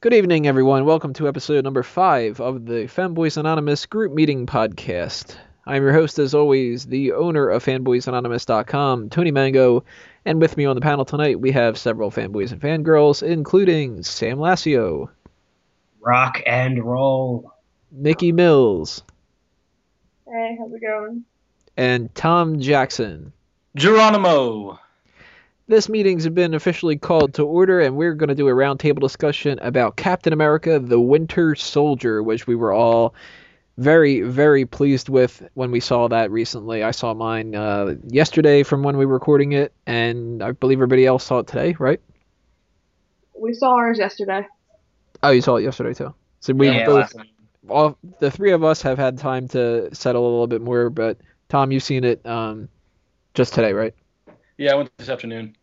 Good evening, everyone. Welcome to episode number five of the Fanboys Anonymous group meeting podcast. I'm your host, as always, the owner of FanboysAnonymous.com, Tony Mango, and with me on the panel tonight we have several fanboys and fangirls, including Sam Lassio, Rock and roll. Nikki Mills, Hey, how's it going? and Tom Jackson. Geronimo. This meeting's been officially called to order, and we're going to do a roundtable discussion about Captain America: The Winter Soldier, which we were all very, very pleased with when we saw that recently. I saw mine uh, yesterday from when we were recording it, and I believe everybody else saw it today, right? We saw ours yesterday. Oh, you saw it yesterday too. So we Yeah, both, last all the three of us have had time to settle a little bit more. But Tom, you've seen it um, just today, right? Yeah, I went this afternoon.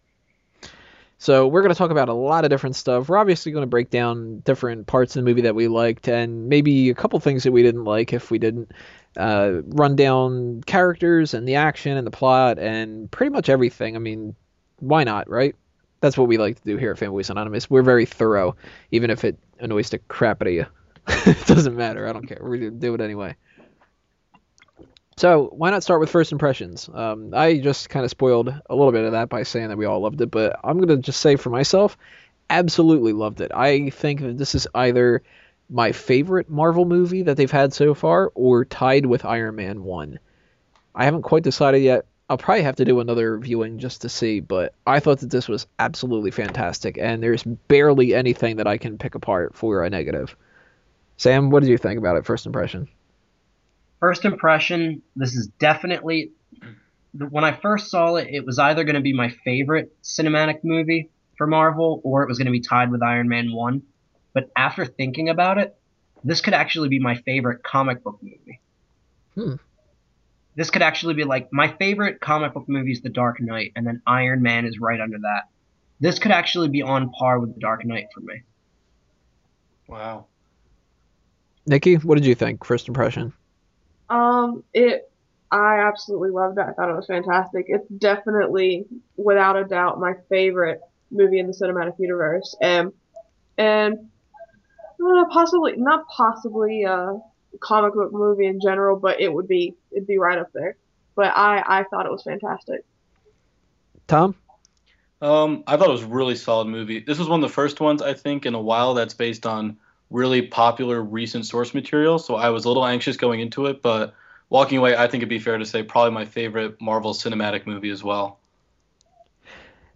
So we're going to talk about a lot of different stuff. We're obviously going to break down different parts of the movie that we liked and maybe a couple things that we didn't like if we didn't. Uh, run down characters and the action and the plot and pretty much everything. I mean, why not, right? That's what we like to do here at Fanboys Anonymous. We're very thorough, even if it annoys the crap out of you. it doesn't matter. I don't care. We're going to do it anyway. So why not start with first impressions? Um, I just kind of spoiled a little bit of that by saying that we all loved it, but I'm gonna just say for myself, absolutely loved it. I think that this is either my favorite Marvel movie that they've had so far, or tied with Iron Man one. I haven't quite decided yet. I'll probably have to do another viewing just to see, but I thought that this was absolutely fantastic, and there's barely anything that I can pick apart for a negative. Sam, what did you think about it? First impression. First impression, this is definitely. When I first saw it, it was either going to be my favorite cinematic movie for Marvel or it was going to be tied with Iron Man 1. But after thinking about it, this could actually be my favorite comic book movie. Hmm. This could actually be like my favorite comic book movie is The Dark Knight, and then Iron Man is right under that. This could actually be on par with The Dark Knight for me. Wow. Nikki, what did you think? First impression. Um, it, I absolutely loved it. I thought it was fantastic. It's definitely, without a doubt, my favorite movie in the cinematic universe. And and uh, possibly, not possibly a comic book movie in general, but it would be, it'd be right up there. But I, I thought it was fantastic. Tom? Um, I thought it was a really solid movie. This was one of the first ones I think in a while that's based on really popular recent source material. So I was a little anxious going into it, but walking away, I think it'd be fair to say probably my favorite Marvel cinematic movie as well.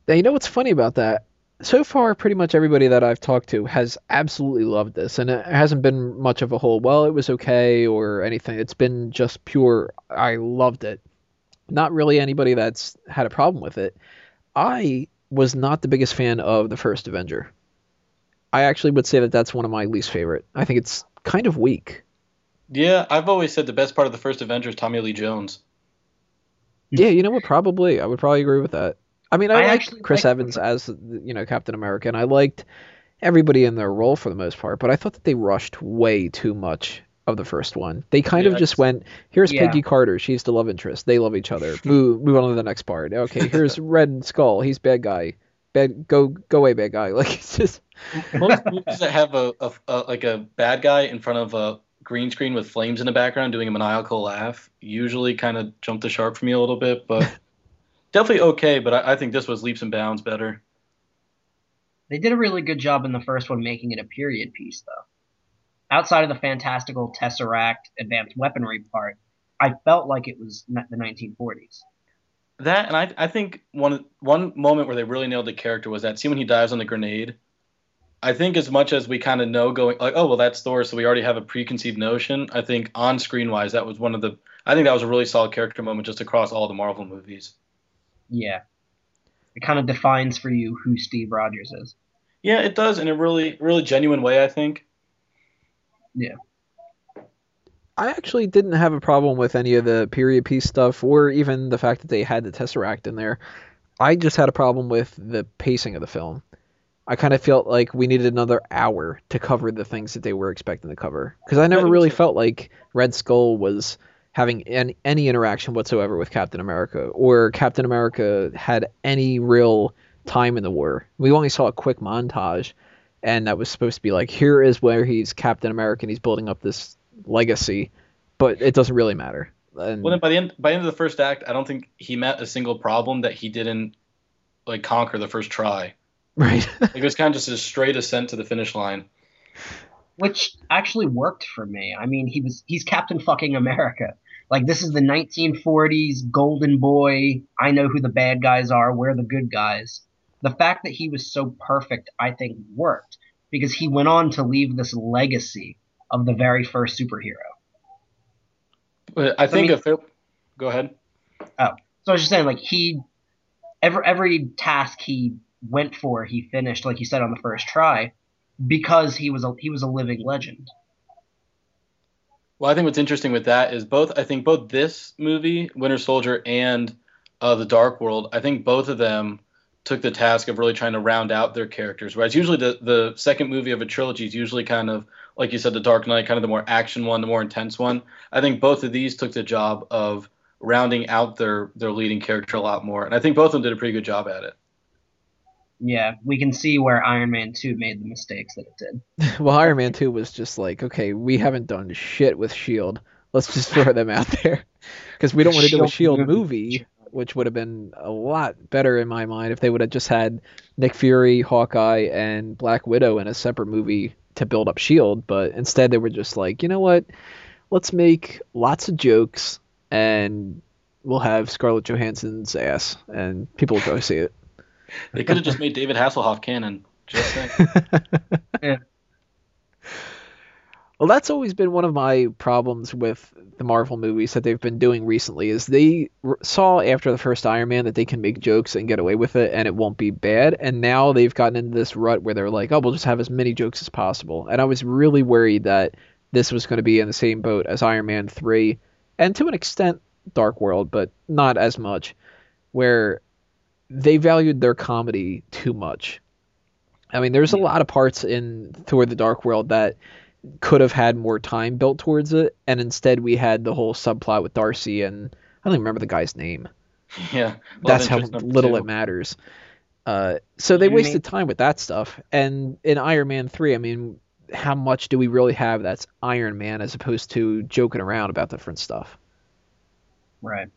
Now, you know what's funny about that? So far, pretty much everybody that I've talked to has absolutely loved this, and it hasn't been much of a whole, well, it was okay or anything. It's been just pure, I loved it. Not really anybody that's had a problem with it. I was not the biggest fan of the first Avenger. I actually would say that that's one of my least favorite. I think it's kind of weak. Yeah, I've always said the best part of the first Avengers, Tommy Lee Jones. Yeah, you know what? Probably, I would probably agree with that. I mean, I, I liked actually Chris like- Evans as you know Captain America, and I liked everybody in their role for the most part. But I thought that they rushed way too much of the first one. They kind Yeah, of just went, "Here's Yeah. Peggy Carter. She's the love interest. They love each other. Move, move on to the next part. Okay, here's Red Skull. He's bad guy. Bad, go, go away, bad guy. Like it's just, Most movies that have a, a, a like a bad guy in front of a green screen with flames in the background doing a maniacal laugh usually kind of jump the shark for me a little bit, but definitely okay. But I, I think this was leaps and bounds better. They did a really good job in the first one making it a period piece, though. Outside of the fantastical Tesseract advanced weaponry part, I felt like it was the 1940s. That and I, I think one one moment where they really nailed the character was that scene when he dives on the grenade. I think as much as we kind of know going like oh well that's Thor so we already have a preconceived notion. I think on screen wise that was one of the I think that was a really solid character moment just across all the Marvel movies. Yeah. It kind of defines for you who Steve Rogers is. Yeah, it does in a really really genuine way I think. Yeah. I actually didn't have a problem with any of the period piece stuff, or even the fact that they had the Tesseract in there. I just had a problem with the pacing of the film. I kind of felt like we needed another hour to cover the things that they were expecting to cover. Because I never really felt like Red Skull was having any, any interaction whatsoever with Captain America, or Captain America had any real time in the war. We only saw a quick montage, and that was supposed to be like here is where he's Captain America and he's building up this legacy, but it doesn't really matter. And, Well, then by the end by the end of the first act, I don't think he met a single problem that he didn't like conquer the first try. Right. Like, it was kind of just a straight ascent to the finish line. which actually worked for me. I mean, he was he's Captain fucking America. Like this is the 1940s golden boy. I know who the bad guys are. We're the good guys. The fact that he was so perfect, I think, worked because he went on to leave this legacy of the very first superhero. But I think mean- a fair, go ahead. Oh, so I was just saying, like he, every every task he went for, he finished, like you said on the first try, because he was a he was a living legend. Well, I think what's interesting with that is both. I think both this movie, Winter Soldier, and uh, The Dark World. I think both of them took the task of really trying to round out their characters. Whereas usually the the second movie of a trilogy is usually kind of like you said, The Dark Knight, kind of the more action one, the more intense one. I think both of these took the job of rounding out their their leading character a lot more, and I think both of them did a pretty good job at it. Yeah, we can see where Iron Man 2 made the mistakes that it did. well, Iron Man 2 was just like, okay, we haven't done shit with Shield. Let's just throw them out there because we don't want to do a Shield movie. which would have been a lot better in my mind if they would have just had Nick Fury, Hawkeye, and Black Widow in a separate movie to build up Shield. But instead, they were just like, you know what? Let's make lots of jokes and we'll have Scarlett Johansson's ass, and people will go see it. They could have just made David Hasselhoff canon. Just saying. Well, that's always been one of my problems with the Marvel movies that they've been doing recently is they r- saw after the first Iron Man that they can make jokes and get away with it and it won't be bad and now they've gotten into this rut where they're like, "Oh, we'll just have as many jokes as possible." And I was really worried that this was going to be in the same boat as Iron Man 3 and to an extent Dark World, but not as much where they valued their comedy too much. I mean, there's a lot of parts in Thor: The Dark World that could have had more time built towards it, and instead we had the whole subplot with Darcy and I don't even remember the guy's name. yeah. That's how little two. it matters. Uh, so they You wasted mean- time with that stuff. And in Iron Man three, I mean, how much do we really have that's Iron Man as opposed to joking around about different stuff? Right.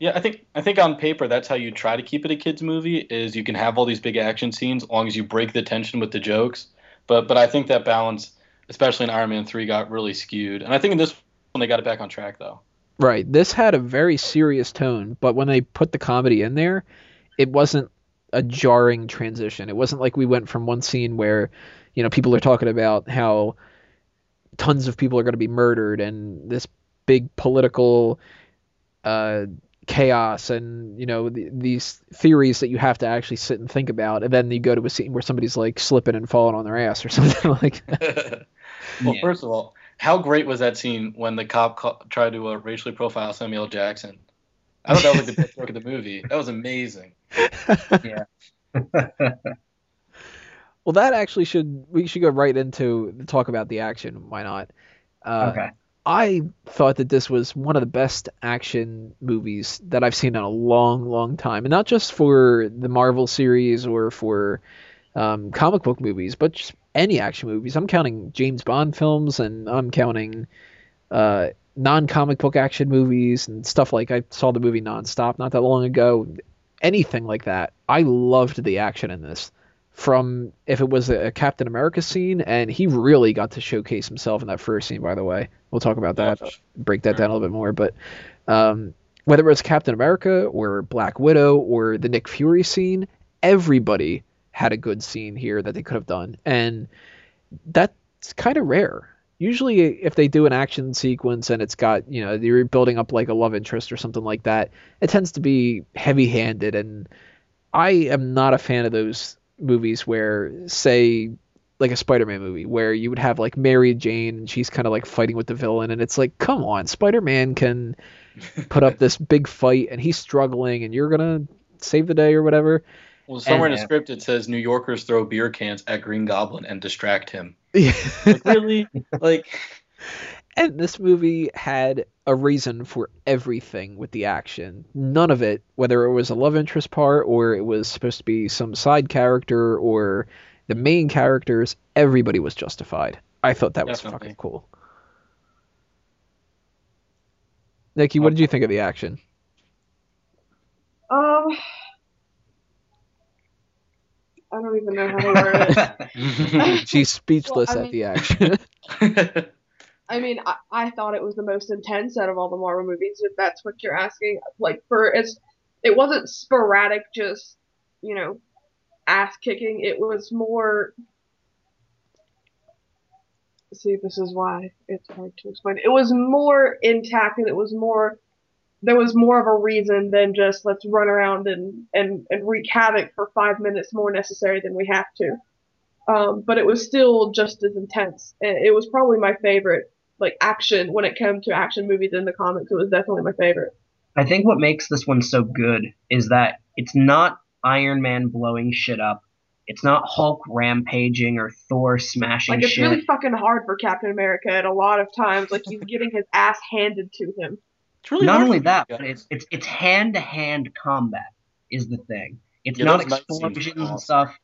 Yeah, I think I think on paper that's how you try to keep it a kids movie is you can have all these big action scenes as long as you break the tension with the jokes. But but I think that balance, especially in Iron Man three, got really skewed. And I think in this one they got it back on track though. Right. This had a very serious tone, but when they put the comedy in there, it wasn't a jarring transition. It wasn't like we went from one scene where, you know, people are talking about how tons of people are going to be murdered and this big political uh, chaos and, you know, th- these theories that you have to actually sit and think about. And then you go to a scene where somebody's like slipping and falling on their ass or something like that. well, Yeah. first of all, how great was that scene when the cop ca- tried to uh, racially profile Samuel Jackson? I thought that was like the best work of the movie. That was amazing. Yeah. Well, that actually should we should go right into the talk about the action. Why not? Uh, okay. I thought that this was one of the best action movies that I've seen in a long, long time, and not just for the Marvel series or for um, comic book movies, but just any action movies. I'm counting James Bond films, and I'm counting uh, non-comic book action movies and stuff like I saw the movie Nonstop not that long ago. Anything like that, I loved the action in this from if it was a Captain America scene, and he really got to showcase himself in that first scene. By the way, we'll talk about that, break that down a little bit more. But um, whether it was Captain America or Black Widow or the Nick Fury scene, everybody had a good scene here that they could have done, and that's kind of rare. Usually, if they do an action sequence and it's got, you know, you're building up like a love interest or something like that, it tends to be heavy handed. And I am not a fan of those movies where, say, like a Spider Man movie, where you would have like Mary Jane and she's kind of like fighting with the villain. And it's like, come on, Spider Man can put up this big fight and he's struggling and you're going to save the day or whatever. Well, somewhere in the script it says New Yorkers throw beer cans at Green Goblin and distract him. Yeah. Like, really? like, And this movie had a reason for everything with the action. None of it, whether it was a love interest part or it was supposed to be some side character or the main characters, everybody was justified. I thought that was fucking cool. Nikki, what did you think of the action? Um, I don't even know how to word it. She's speechless Well, I at the action. I mean, I, I thought it was the most intense out of all the Marvel movies, if that's what you're asking. Like, for it's, it wasn't sporadic, just you know, ass kicking. It was more. See, this is why it's hard to explain. It was more intact, and it was more. There was more of a reason than just let's run around and and and wreak havoc for five minutes more necessary than we have to. Um, but it was still just as intense. It was probably my favorite like action when it came to action movies in the comics. It was definitely my favorite. I think what makes this one so good is that it's not Iron Man blowing shit up. It's not Hulk rampaging or Thor smashing Like it's shit. really fucking hard for Captain America at a lot of times. Like he's getting his ass handed to him. It's really not hard only that, but it's it's it's hand to hand combat is the thing. It's Yeah, not those night scenes are explosions and awesome. stuff.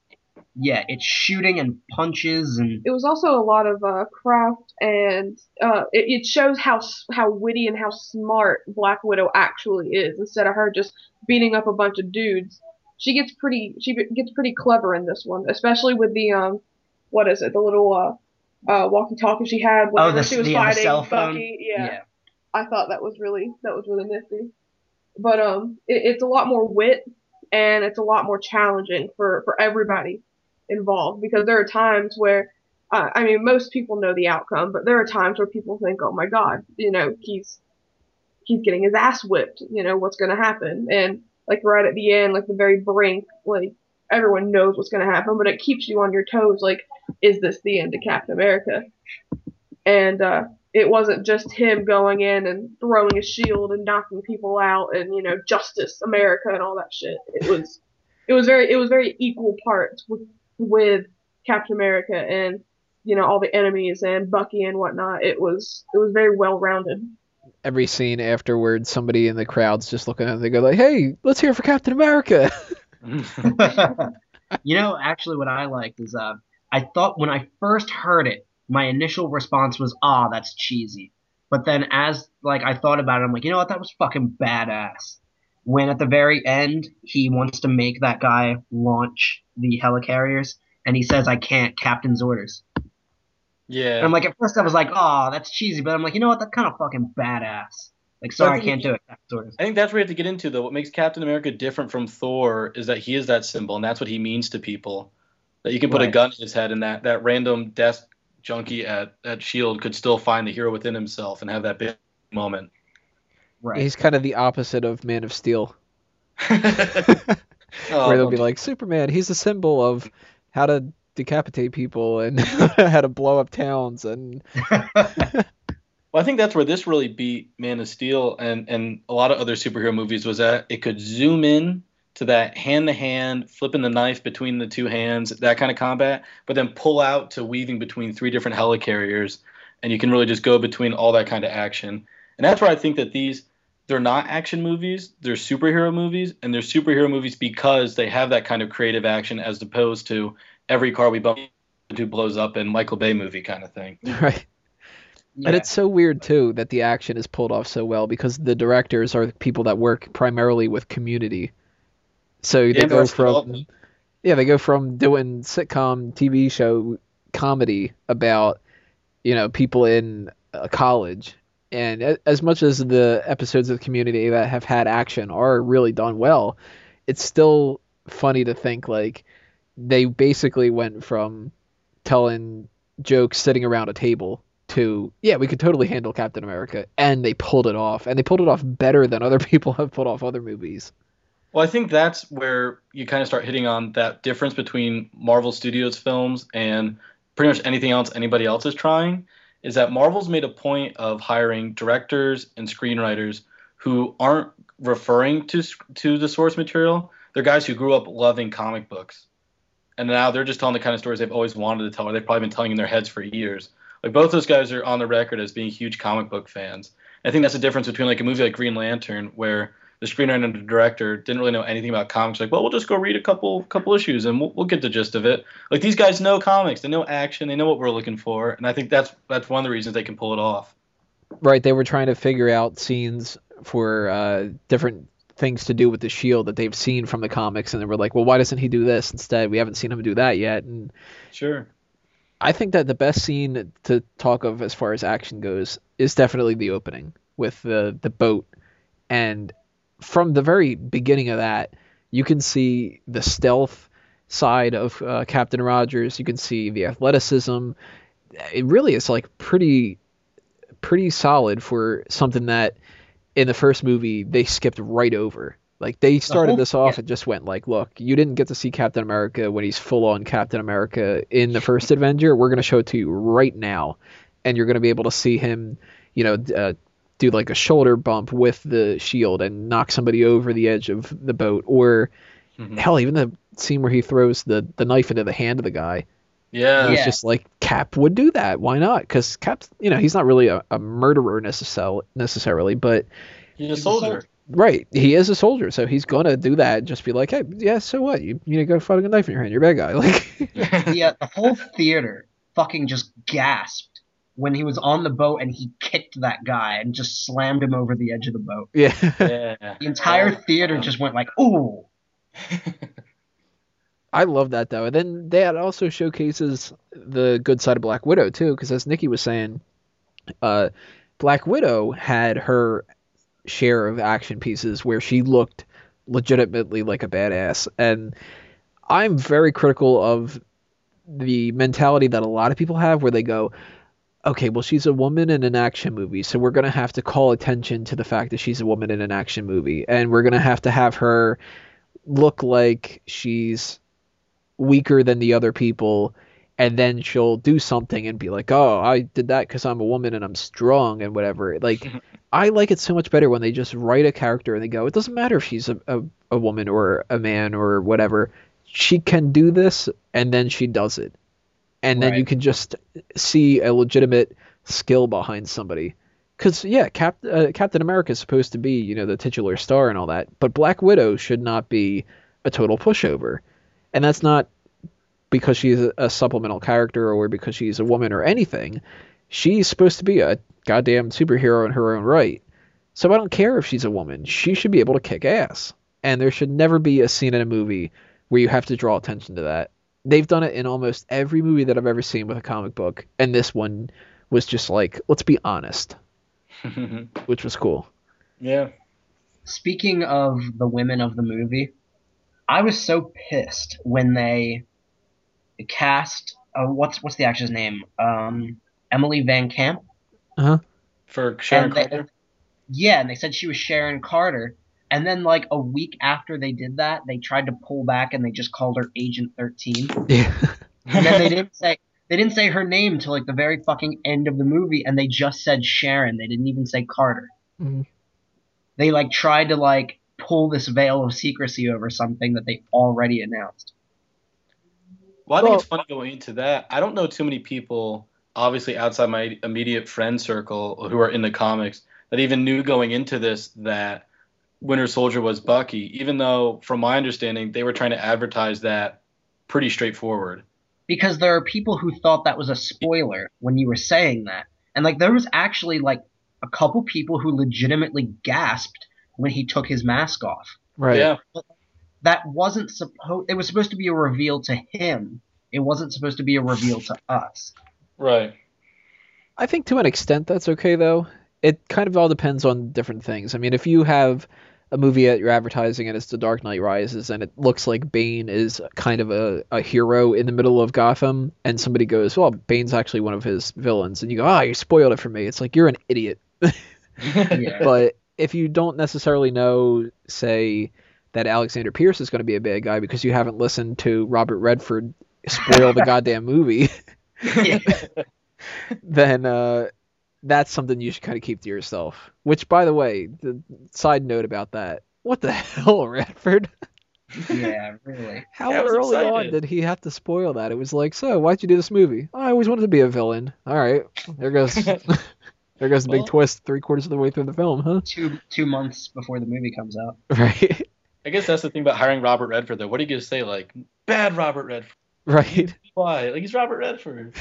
Yeah, it's shooting and punches and It was also a lot of uh, craft, and uh, it, it shows how how witty and how smart Black Widow actually is. Instead of her just beating up a bunch of dudes, she gets pretty she gets pretty clever in this one, especially with the um what is it the little uh uh walkie talkie she had oh whenever the, she was the, the fighting cell phone. Bucky. Yeah. I thought that was really that was really nifty. But um, it, it's a lot more wit and it's a lot more challenging for for everybody involved because there are times where uh, I mean most people know the outcome, but there are times where people think, oh my god, you know he's he's getting his ass whipped, you know what's gonna happen, and like right at the end, like the very brink, like everyone knows what's gonna happen, but it keeps you on your toes, like is this the end of Captain America? And uh, it wasn't just him going in and throwing a shield and knocking people out and you know justice America and all that shit. It was it was very it was very equal parts with, with Captain America and you know all the enemies and Bucky and whatnot. It was it was very well rounded. Every scene afterwards, somebody in the crowd's just looking at them. They go like, "Hey, let's hear for Captain America." you know, actually, what I liked is uh, I thought when I first heard it, my initial response was, "Ah, that's cheesy." But then, as like I thought about it, I'm like, you know what? That was fucking badass. When at the very end, he wants to make that guy launch the helicarriers, and he says, "I can't. Captain's orders." yeah. And I'm like, at first I was like, "Oh, that's cheesy," but I'm like, you know what? That's kind of fucking badass. Like, sorry, I think- can't do it. Captain's orders. I think that's where we have to get into though. What makes Captain America different from Thor is that he is that symbol, and that's what he means to people. That you can put a gun in his head, and that that random desk junkie at at Shield could still find the hero within himself and have that big moment. Right. He's kind of the opposite of Man of Steel, oh, where they'll be oh. like, "Superman, he's a symbol of how to decapitate people and how to blow up towns." And Well, I think that's where this really beat Man of Steel and and a lot of other superhero movies was that it could zoom in to that hand to hand, flipping the knife between the two hands, that kind of combat, but then pull out to weaving between three different helicarriers, and you can really just go between all that kind of action. And that's where I think that these they're not action movies, they're superhero movies, and they're superhero movies because they have that kind of creative action as opposed to every car we bump into blows up in Michael Bay movie kind of thing. right. Yeah. And it's so weird too that the action is pulled off so well because the directors are people that work primarily with community. So they Yeah, go from yeah, they go from doing sitcom TV show comedy about you know people in uh, college. And as much as the episodes of community that have had action are really done well, it's still funny to think like they basically went from telling jokes sitting around a table to yeah we could totally handle captain america and they pulled it off. And they pulled it off better than other people have pulled off other movies Well, I think that's where you kind of start hitting on that difference between Marvel Studios films and pretty much anything else anybody else is trying. Is that Marvel's made a point of hiring directors and screenwriters who aren't referring to to the source material. They're guys who grew up loving comic books, and now they're just telling the kind of stories they've always wanted to tell, or they've probably been telling in their heads for years. Like both those guys are on the record as being huge comic book fans. I think that's the difference between like a movie like Green Lantern, where the screenwriter and the director didn't really know anything about comics. Like, well, we'll just go read a couple couple issues and we'll, we'll get the gist of it. Like these guys know comics, they know action, they know what we're looking for, and I think that's that's one of the reasons they can pull it off. Right, they were trying to figure out scenes for uh, different things to do with the shield that they've seen from the comics, and they were like, well, why doesn't he do this instead? We haven't seen him do that yet, and Sure. I think that the best scene to talk of as far as action goes is definitely the opening with the the boat, and from the very beginning of that, you can see the stealth side of uh, Captain Rogers. You can see the athleticism. It really is like pretty pretty solid for something that in the first movie they skipped right over. Like they started whole- this off yeah. and just went like, look, you didn't get to see Captain America when he's full on Captain America in the first Avenger. We're gonna show it to you right now, and you're gonna be able to see him, you know, uh, do like a shoulder bump with the shield and knock somebody over the edge of the boat, or Mhm. hell, even the scene where he throws the the knife into the hand of the guy. Yeah. It's Yeah. just like Cap would do that. Why not? Because Cap, you know, he's not really a, a murderer necessarily, necessarily, but He's a soldier. soldier. right, he is a soldier, so he's gonna do that. and Just be like, hey, yeah, so what? You you got fighting a knife in your hand. You're a bad guy. Like, the, uh, the whole theater fucking just gasped when he was on the boat and he kicked that guy and just slammed him over the edge of the boat. yeah. yeah. The entire Oh, theater just went like, "Ooh!" I love that though. And then that also showcases the good side of Black Widow too, because as Nikki was saying, uh, Black Widow had her share of action pieces where she looked legitimately like a badass, and I'm very critical of the mentality that a lot of people have where they go. Okay, well, she's a woman in an action movie, so we're going to have to call attention to the fact that she's a woman in an action movie, and we're going to have to have her look like she's weaker than the other people and then she'll do something and be like oh i did that because i'm a woman and i'm strong and whatever. Like i like it so much better when they just write a character and they go it doesn't matter if she's a, a, a woman or a man or whatever. She can do this and then she does it and then you can just see a legitimate skill behind somebody because yeah Cap, uh, captain america is supposed to be you know the titular star and all that but black widow should not be a total pushover and that's not because she's a, a supplemental character or because she's a woman or anything. She's supposed to be a goddamn superhero in her own right. So I don't care if she's a woman. She should be able to kick ass. And there should never be a scene in a movie where you have to draw attention to that. They've done it in almost every movie that I've ever seen with a comic book, and this one was just like, let's be honest, which was cool. yeah. Speaking of the women of the movie, I was so pissed when they cast uh, what's what's the actress name? Um, Emily Van Camp. For Sharon And they- Carter. Yeah, and they said she was Sharon Carter. And then like a week after they did that, they tried to pull back and they just called her Agent 13. Yeah. And then they didn't say they didn't say her name till like the very fucking end of the movie and they just said Sharon. They didn't even say Carter. Mhm. They like tried to like pull this veil of secrecy over something that they already announced. Well, I think Well- it's funny going into that. I don't know too many people, obviously outside my immediate friend circle, who are in the comics that even knew going into this that Winter Soldier was Bucky. Even though, from my understanding, they were trying to advertise that pretty straightforward. because there are people who thought that was a spoiler when you were saying that. And like there was actually like a couple people who legitimately gasped when he took his mask off. Right. Yeah. That wasn't supposed it was supposed to be a reveal to him. It wasn't supposed to be a reveal to us. Right. I think to an extent that's okay though. It kind of all depends on different things. I mean, if you have a movie that you're advertising and it's The Dark Knight Rises and it looks like Bane is kind of a, a hero in the middle of Gotham and somebody goes, Well, Bane's actually one of his villains and you go, Ah, you spoiled it for me. It's like you're an idiot. Yeah. but if you don't necessarily know, say, that Alexander Pierce is going to be a bad guy because you haven't listened to Robert Redford spoil the goddamn movie, then uh, that's something you should kind of keep to yourself. Which, by the way, the side note about that: what the hell, Redford? Yeah, really. How Yeah, I was early on did he have to spoil that? It was like, so why'd you do this movie? "Oh, I always wanted to be a villain. All right, there goes. There goes the big twist three quarters of the way through the film, huh? Two two months before the movie comes out. Right. I guess that's the thing about hiring Robert Redford, though. What are you gonna say? Like, bad Robert Redford. Right. Why? Like, he's Robert Redford.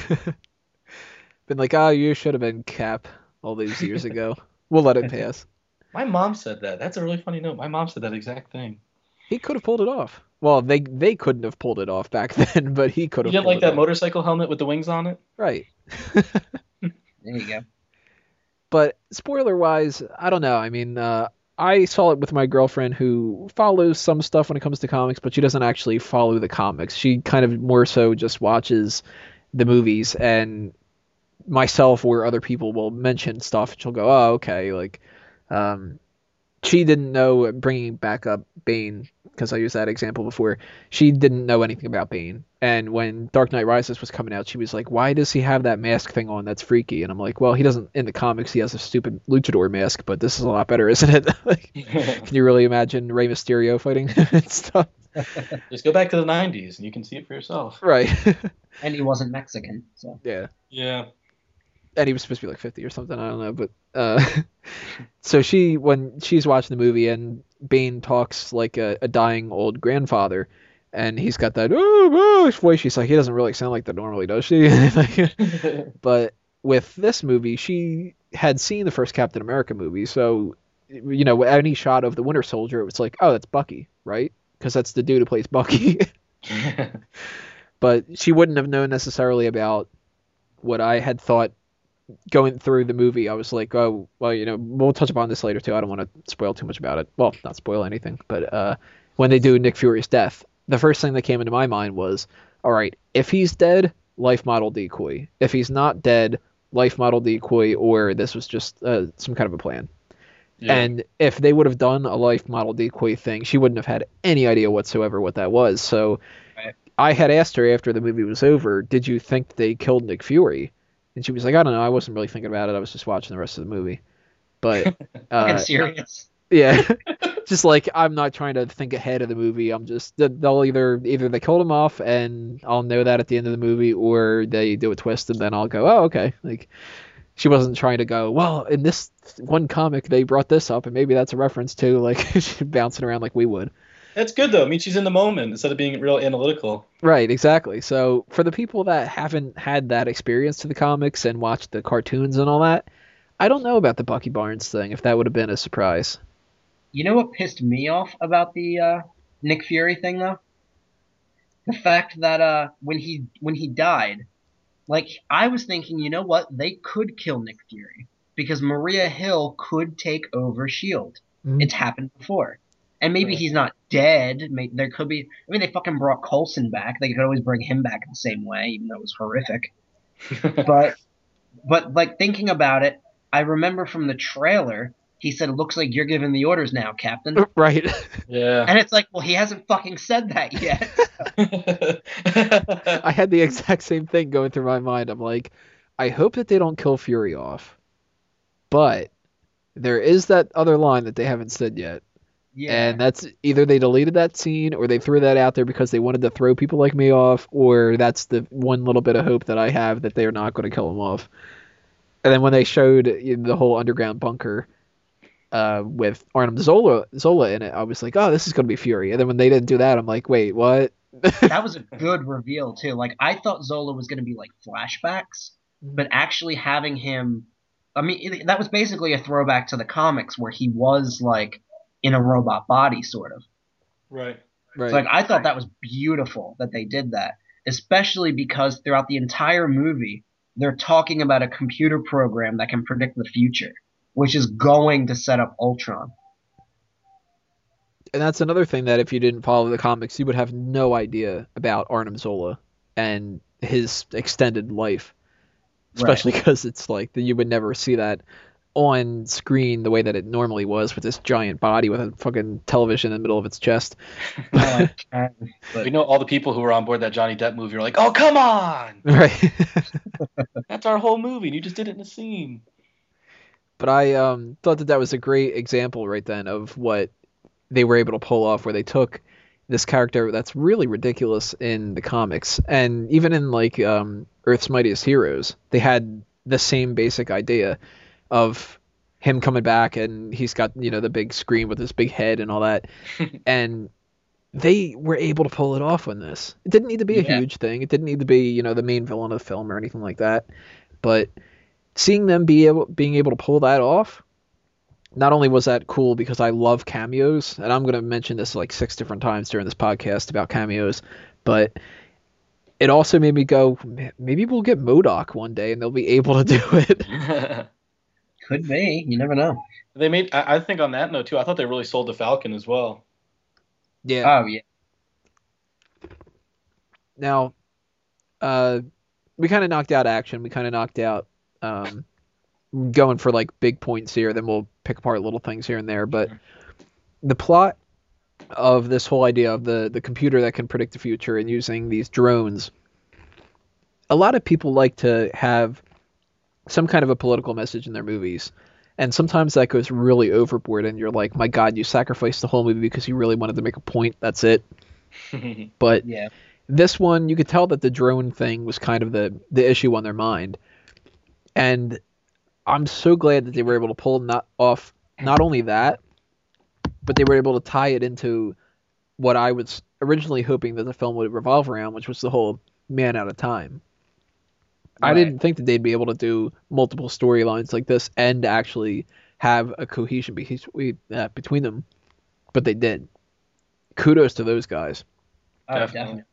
Been like, oh, you should have been Cap all these years ago. We'll let it pass. My mom said that. That's a really funny note. My mom said that exact thing. He could have pulled it off. Well, they they couldn't have pulled it off back then, but he could You have. didn't like it that off. motorcycle helmet with the wings on it? Right. There you go. But spoiler wise, I don't know. I mean, uh, I saw it with my girlfriend who follows some stuff when it comes to comics, but she doesn't actually follow the comics. She kind of more so just watches the movies and myself or other people will mention stuff and she'll go, "Oh, okay." Like um she didn't know bringing back up Bane because I used that example before. She didn't know anything about Bane. And when Dark Knight Rises was coming out, she was like, "Why does he have that mask thing on? That's freaky." And I'm like, "Well, he doesn't in the comics. He has a stupid luchador mask, but this is a lot better, isn't it?" like, can you really imagine Rey Mysterio fighting and stuff? Just go back to the 90s and you can see it for yourself. Right. And he wasn't Mexican, so yeah. Yeah. And he was supposed to be like 50 or something i don't know but uh so she when she's watching the movie and bane talks like a, a dying old grandfather and he's got that oh, oh voice she's like he doesn't really sound like that normally does she? But with this movie she had seen the first captain america movie so you know any shot of the winter soldier it was like oh that's bucky right? Because that's the dude who plays bucky. But she wouldn't have known necessarily about what I had thought going through the movie. I was like, oh, well, you know, we'll touch upon this later too. I don't want to spoil too much about it. Well, not spoil anything, but uh, when they do Nick Fury's death, the first thing that came into my mind was, all right, if he's dead, life model decoy. If he's not dead, life model decoy, or this was just uh, some kind of a plan. Yeah. And if they would have done a life model decoy thing, she wouldn't have had any idea whatsoever what that was. So Right. I had asked her after the movie was over, did you think they killed Nick Fury? And she was like, I don't know. I wasn't really thinking about it. I was just watching the rest of the movie. But uh, serious. yeah, just like I'm not trying to think ahead of the movie. I'm just they'll either either they killed him off and I'll know that at the end of the movie, or they do a twist and then I'll go, oh okay. Like she wasn't trying to go, well, in this one comic they brought this up and maybe that's a reference to like bouncing around like we would. That's good though. I mean, she's in the moment instead of being real analytical. Right, exactly. So for the people that haven't had that experience to the comics and watched the cartoons and all that, I don't know about the Bucky Barnes thing. If that would have been a surprise. You know what pissed me off about the uh, Nick Fury thing though? The fact that uh, when he when he died, like I was thinking, you know what? They could kill Nick Fury because Maria Hill could take over Shield. Mhm. It's happened before, and maybe Right. he's not dead. May there could be. I mean, they fucking brought Coulson back. They could always bring him back the same way, even though it was horrific. But but like thinking about it, I remember from the trailer. He said, "It looks like you're giving the orders now, Captain." Right. yeah. And it's like, well, he hasn't fucking said that yet. I had the exact same thing going through my mind. I'm like, I hope that they don't kill Fury off. But there is that other line that they haven't said yet. Yeah. And that's either they deleted that scene or they threw that out there because they wanted to throw people like me off, or that's the one little bit of hope that I have that they are not going to kill him off. And then when they showed you know, the whole underground bunker uh, with Arnim Zola Zola in it, I was like, oh, this is going to be Fury. And then when they didn't do that, I'm like, wait, what? that was a good reveal too. Like I thought Zola was going to be like flashbacks, but actually having him I mean that was basically a throwback to the comics where he was like in a robot body sort of. right. Right. So like I thought that was beautiful that they did that, especially because throughout the entire movie they're talking about a computer program that can predict the future, which is going to set up Ultron. and that's another thing that if you didn't follow the comics, you would have no idea about Arnim Zola and his extended life, especially because it's like that you would never see that on screen the way that it normally was with this giant body with a fucking television in the middle of its chest. We know all the people who were on board that Johnny Depp movie are like, "Oh, come on, right. that's our whole movie, and you just did it in a scene." but I um, thought that that was a great example right then of what they were able to pull off, where they took this character that's really ridiculous in the comics, and even in like um, Earth's Mightiest Heroes, they had the same basic idea of him coming back and he's got you know the big screen with his big head and all that, and they were able to pull it off on this. It didn't need to be a Yeah. huge thing. It didn't need to be you know the main villain of the film or anything like that, but seeing them be able being able to pull that off not only was that cool because I love cameos, and I'm going to mention this like six different times during this podcast about cameos, but it also made me go, maybe we'll get MODOK one day and they'll be able to do it. Could be. You never know. they made. I, I think on that note too. I thought they really sold the Falcon as well. Yeah. Oh yeah. Now, uh, we kind of knocked out action. We kind of knocked out um, going for like big points here. Then we'll pick apart little things here and there. But the plot of this whole idea of the the computer that can predict the future and using these drones, a lot of people like to have some kind of a political message in their movies. And sometimes that goes really overboard, and you're like, "My God, you sacrificed the whole movie because you really wanted to make a point. That's it." But Yeah. this one you could tell that the drone thing was kind of the the issue on their mind and i'm so glad that they were able to pull not off not only that but they were able to tie it into what i was originally hoping that the film would revolve around which was the whole man out of time i didn't think that they'd be able to do multiple storylines like this and actually have a cohesion be- uh, between them but they did kudos to those guys Oh, Definitely. definitely.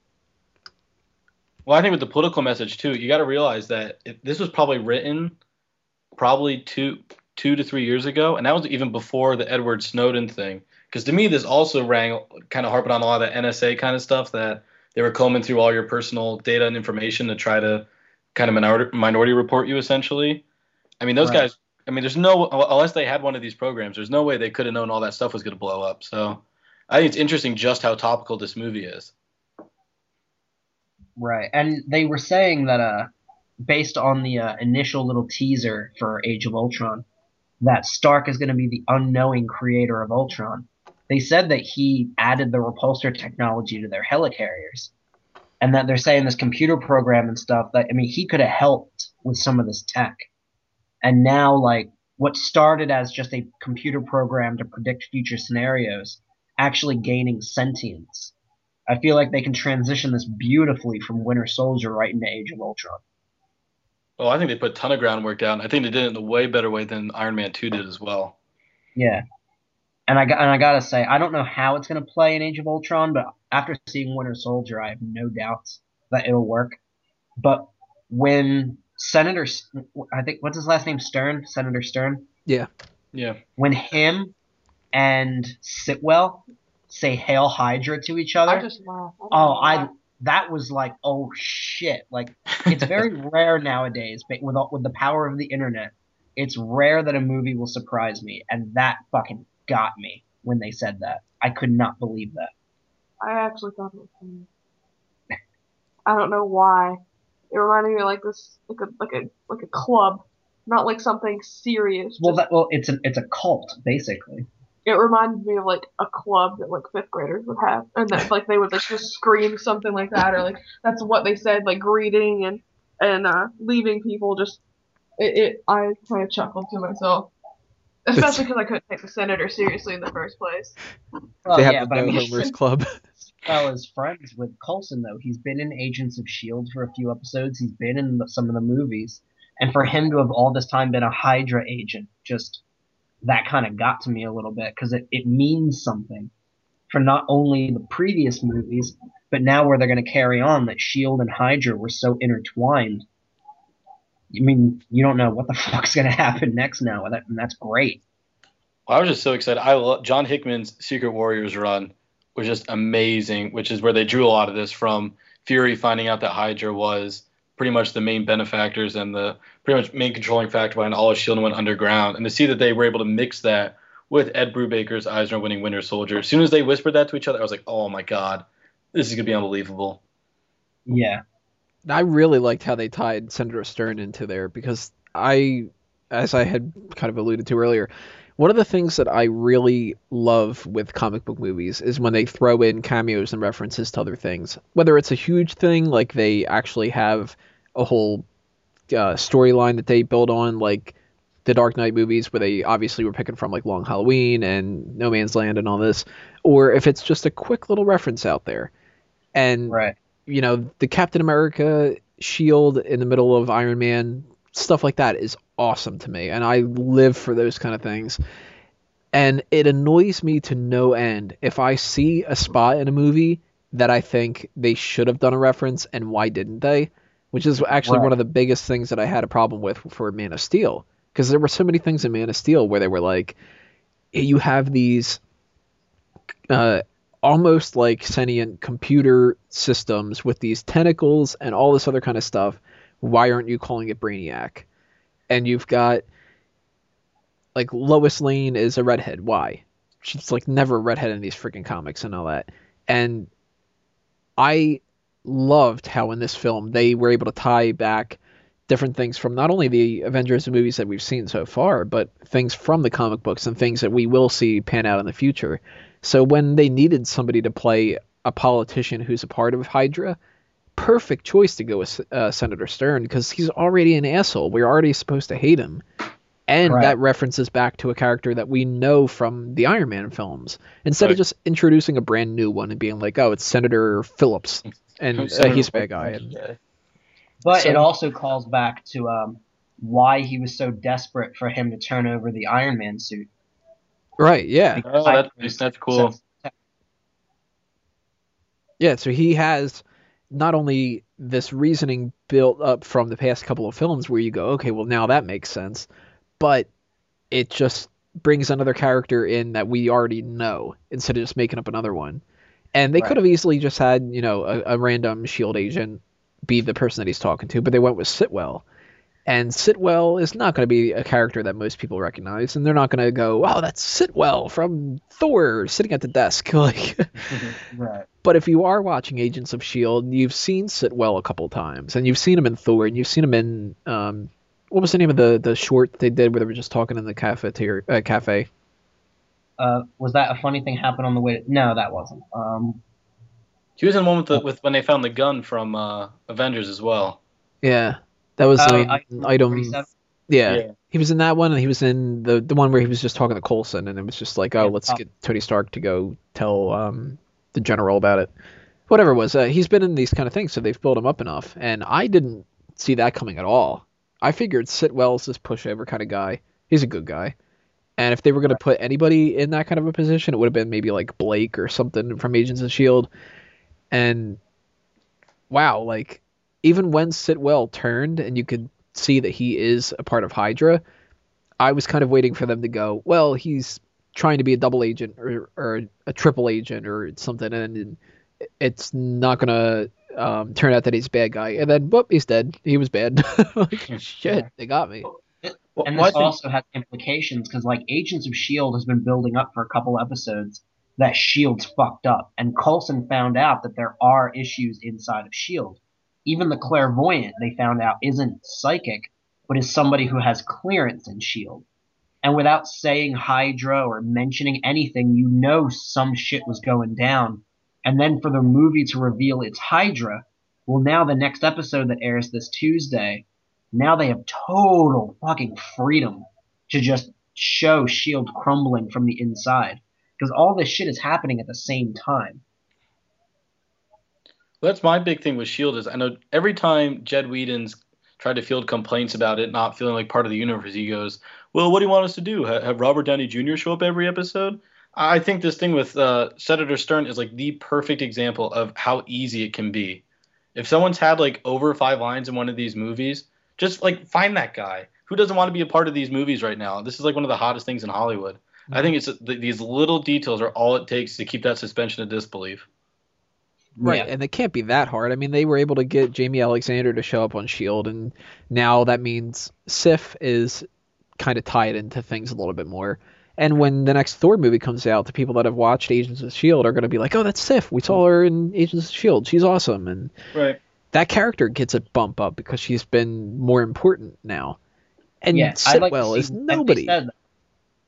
Well, I think with the political message too, you got to realize that it, this was probably written probably two two to three years ago, and that was even before the Edward Snowden thing. Because to me, this also rang kind of harping on a lot of the NSA kind of stuff that they were combing through all your personal data and information to try to kind of minority, minority report you essentially. I mean, those Right. guys. I mean, there's no unless they had one of these programs, there's no way they could have known all that stuff was going to blow up. So I think it's interesting just how topical this movie is. Right. And they were saying that uh based on the uh, initial little teaser for Age of Ultron that Stark is going to be the unknowing creator of Ultron. They said that he added the repulsor technology to their helicarriers. And that they're saying this computer program and stuff that I mean he could have helped with some of this tech. And now like what started as just a computer program to predict future scenarios actually gaining sentience. I feel like they can transition this beautifully from Winter Soldier right into Age of Ultron. Well, I think they put a ton of groundwork down. I think they did it in a way better way than Iron Man 2 did as well. Yeah. And I got and I gotta say, I don't know how it's gonna play in Age of Ultron, but after seeing Winter Soldier, I have no doubts that it'll work. But when Senator, I think what's his last name, Stern, Senator Stern, Yeah. Yeah. When him and Sitwell say "Hail Hydra" to each other, I just laugh. I oh, I that was like, oh shit! Like it's very rare nowadays, but with all- with the power of the internet, it's rare that a movie will surprise me, and that fucking got me when they said that. I could not believe that. I actually thought it was funny. I don't know why. It reminded me of like this, like a like a like a club, not like something serious. Well, that well, it's a it's a cult basically. it reminded me of like a club that like fifth graders would have, and that like they would like just scream something like that, or like that's what they said, like greeting and and uh, leaving people. Just it, it I kind of chuckled to myself, especially because I couldn't take the senator seriously in the first place. Well, they have yeah, the but I No mean, Homers Club. Well, is friends with Coulson though. He's been in Agents of Shield for a few episodes. He's been in the, some of the movies, and for him to have all this time been a Hydra agent, just that kind of got to me a little bit because it, it means something for not only the previous movies, but now where they're going to carry on that Shield and Hydra were so intertwined. I mean, you don't know what the fuck's going to happen next now, and, that, and that's great. Well, I was just so excited. I love John Hickman's Secret Warriors run was just amazing, which is where they drew a lot of this from. Fury finding out that Hydra was pretty much the main benefactors and the pretty much main controlling factor behind all of Shield and went underground. And to see that they were able to mix that with Ed Brubaker's Eisner winning Winter Soldier. As soon as they whispered that to each other, I was like, oh my god, this is gonna be unbelievable. Yeah. I really liked how they tied Senator Stern into there because I, as I had kind of alluded to earlier, one of the things that I really love with comic book movies is when they throw in cameos and references to other things. Whether it's a huge thing, like they actually have a whole uh, storyline that they build on, like the Dark Knight movies where they obviously were picking from like Long Halloween and No Man's Land and all this, or if it's just a quick little reference out there. And Right. You know, the Captain America shield in the middle of Iron Man, stuff like that is awesome to me. And I live for those kind of things. And it annoys me to no end if I see a spot in a movie that I think they should have done a reference and why didn't they? Which is actually Right. one of the biggest things that I had a problem with for Man of Steel. Because there were so many things in Man of Steel where they were like, you have these uh, almost like sentient computer systems with these tentacles and all this other kind of stuff. Why aren't you calling it Brainiac? And you've got like Lois Lane is a redhead. Why? She's like never a redhead in these freaking comics and all that. And I loved how in this film they were able to tie back different things from not only the Avengers movies that we've seen so far, but things from the comic books and things that we will see pan out in the future. So when they needed somebody to play a politician who's a part of Hydra, perfect choice to go with uh, Senator Stern because he's already an asshole. We're already supposed to hate him. And Right. that references back to a character that we know from the Iron Man films. Instead of just introducing a brand new one and being like, oh, it's Senator Phillips, and uh, Senator he's a bad guy. And, Yeah. But So- it also calls back to um, why he was so desperate for him to turn over the Iron Man suit. Right, yeah. Oh, that's, that's cool. Yeah, so he has not only this reasoning built up from the past couple of films where you go, okay, well now that makes sense, but it just brings another character in that we already know instead of just making up another one. And they Right. could have easily just had, you know, a, a random shield agent be the person that he's talking to, but they went with Sitwell. And Sitwell is not going to be a character that most people recognize, and they're not going to go, "Wow, that's Sitwell from Thor sitting at the desk." Like, Right. but if you are watching Agents of Shield, you've seen Sitwell a couple times, and you've seen him in Thor, and you've seen him in um, what was the name of the the short they did where they were just talking in the cafeteria uh, cafe? Uh, was that a funny thing happened on the way? No, that wasn't. Um, He was in the one with the, with when they found the gun from uh, Avengers as well. Yeah, that was um, I- item. 47? Yeah. he was in that one, and he was in the the one where he was just talking to Coulson, and it was just like, oh, Yeah, let's oh. get Tony Stark to go tell um, the general about it. Whatever it was, uh, he's been in these kind of things, so they've built him up enough, and I didn't see that coming at all. I figured Sitwell's this pushover kind of guy. He's a good guy. And if they were going to put anybody in that kind of a position, it would have been maybe like Blake or something from Agents of S.H.I.E.L.D. And wow, like, even when Sitwell turned and you could see that he is a part of Hydra, I was kind of waiting for them to go, well, he's trying to be a double agent or, or a triple agent or something, and it's not going to um, turn out that he's a bad guy. And then, whoop, he's dead. He was bad. like, shit, they got me. Well, and well, I this think- also has implications because, like, Agents of Shield has been building up for a couple episodes that Shield's fucked up, and Coulson found out that there are issues inside of Shield. Even the clairvoyant they found out isn't psychic, but is somebody who has clearance in Shield. And without saying Hydra or mentioning anything, you know some shit was going down. And then for the movie to reveal it's Hydra, well, now the next episode that airs this Tuesday, now they have total fucking freedom to just show Shield crumbling from the inside because all this shit is happening at the same time. Well, that's my big thing with Shield is I know every time Jed Whedon's tried to field complaints about it not feeling like part of the universe, he goes, "Well, what do you want us to do? Have Robert Downey Jr. show up every episode?" I think this thing with uh, Senator Stern is like the perfect example of how easy it can be. If someone's had like over five lines in one of these movies, just like find that guy. Who doesn't want to be a part of these movies right now? This is like one of the hottest things in Hollywood. I think it's th- these little details are all it takes to keep that suspension of disbelief. Right, Yeah. and it can't be that hard. I mean, they were able to get Jaimie Alexander to show up on Shield, and now that means Sif is kind of tied into things a little bit more. And when the next Thor movie comes out, the people that have watched Agents of Shield are going to be like, "Oh, that's Sif. We saw her in Agents of Shield. She's awesome." And Right. that character gets a bump up because she's been more important now. And yeah, like Sitwell see- is nobody.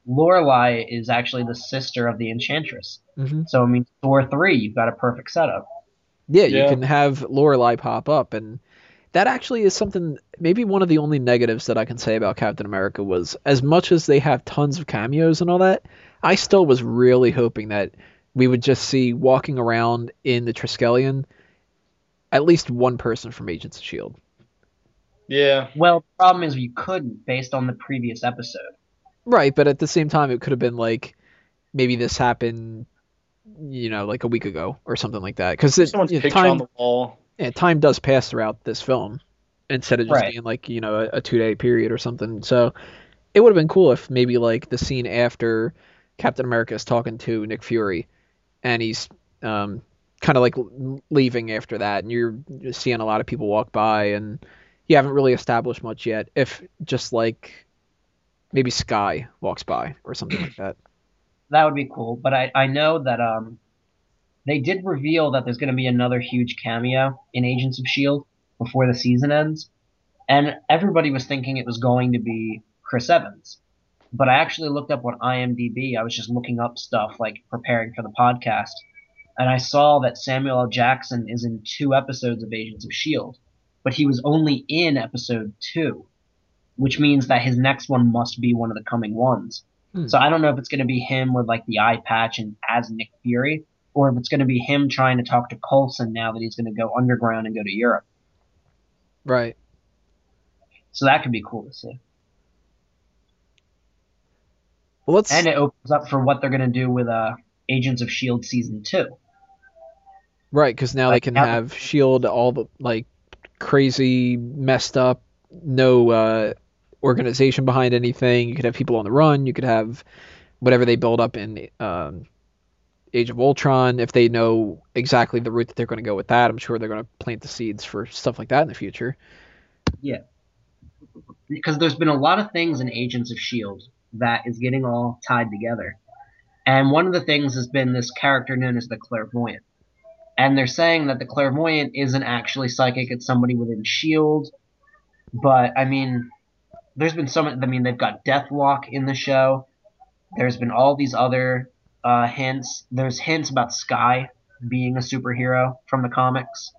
Lorelei is actually the sister of the Enchantress. Mhm. So I mean, Thor three, you've got a perfect setup. Yeah, you Yeah. can have Lorelei pop up, and that actually is something maybe one of the only negatives that I can say about Captain America was as much as they have tons of cameos and all that, I still was really hoping that we would just see walking around in the Triskelion at least one person from Agents of Shield. Yeah. Well, the problem is you couldn't based on the previous episode. Right, but at the same time it could have been like maybe this happened you know like a week ago or something like that cuz Someone's picture time on the wall. yeah, time does pass throughout this film instead of just Right. being like you know a, a two day period or something. So it would have been cool if maybe like the scene after Captain America is talking to Nick Fury, and he's um, kind of like leaving after that, and you're seeing a lot of people walk by, and you haven't really established much yet. If just like maybe Skye walks by or something like that. That would be cool. But I, I know that um they did reveal that there's going to be another huge cameo in Agents of Shield before the season ends, and everybody was thinking it was going to be Chris Evans. But I actually looked up on IMDb. I was just looking up stuff like preparing for the podcast, and I saw that Samuel L. Jackson is in two episodes of Agents of Shield, but he was only in episode two, which means that his next one must be one of the coming ones. Hmm. So I don't know if it's going to be him with like the eye patch and as Nick Fury, or if it's going to be him trying to talk to Coulson now that he's going to go underground and go to Europe. Right. So that could be cool to see. Well, let's. And it opens up for what they're going to do with uh, Agents of Shield season two. Right, because now they can now- have Shield all the like crazy, messed up, no uh, organization behind anything. You could have people on the run. You could have whatever they build up in um, Age of Ultron. If they know exactly the route that they're going to go with that, I'm sure they're going to plant the seeds for stuff like that in the future. Yeah, because there's been a lot of things in Agents of Shield that is getting all tied together. And one of the things has been this character known as the clairvoyant. And they're saying that the clairvoyant isn't actually psychic, it's somebody within Shield. But I mean, there's been so many I mean they've got Deathlok in the show. There's been all these other uh, hints. There's hints about Skye being a superhero from the comics.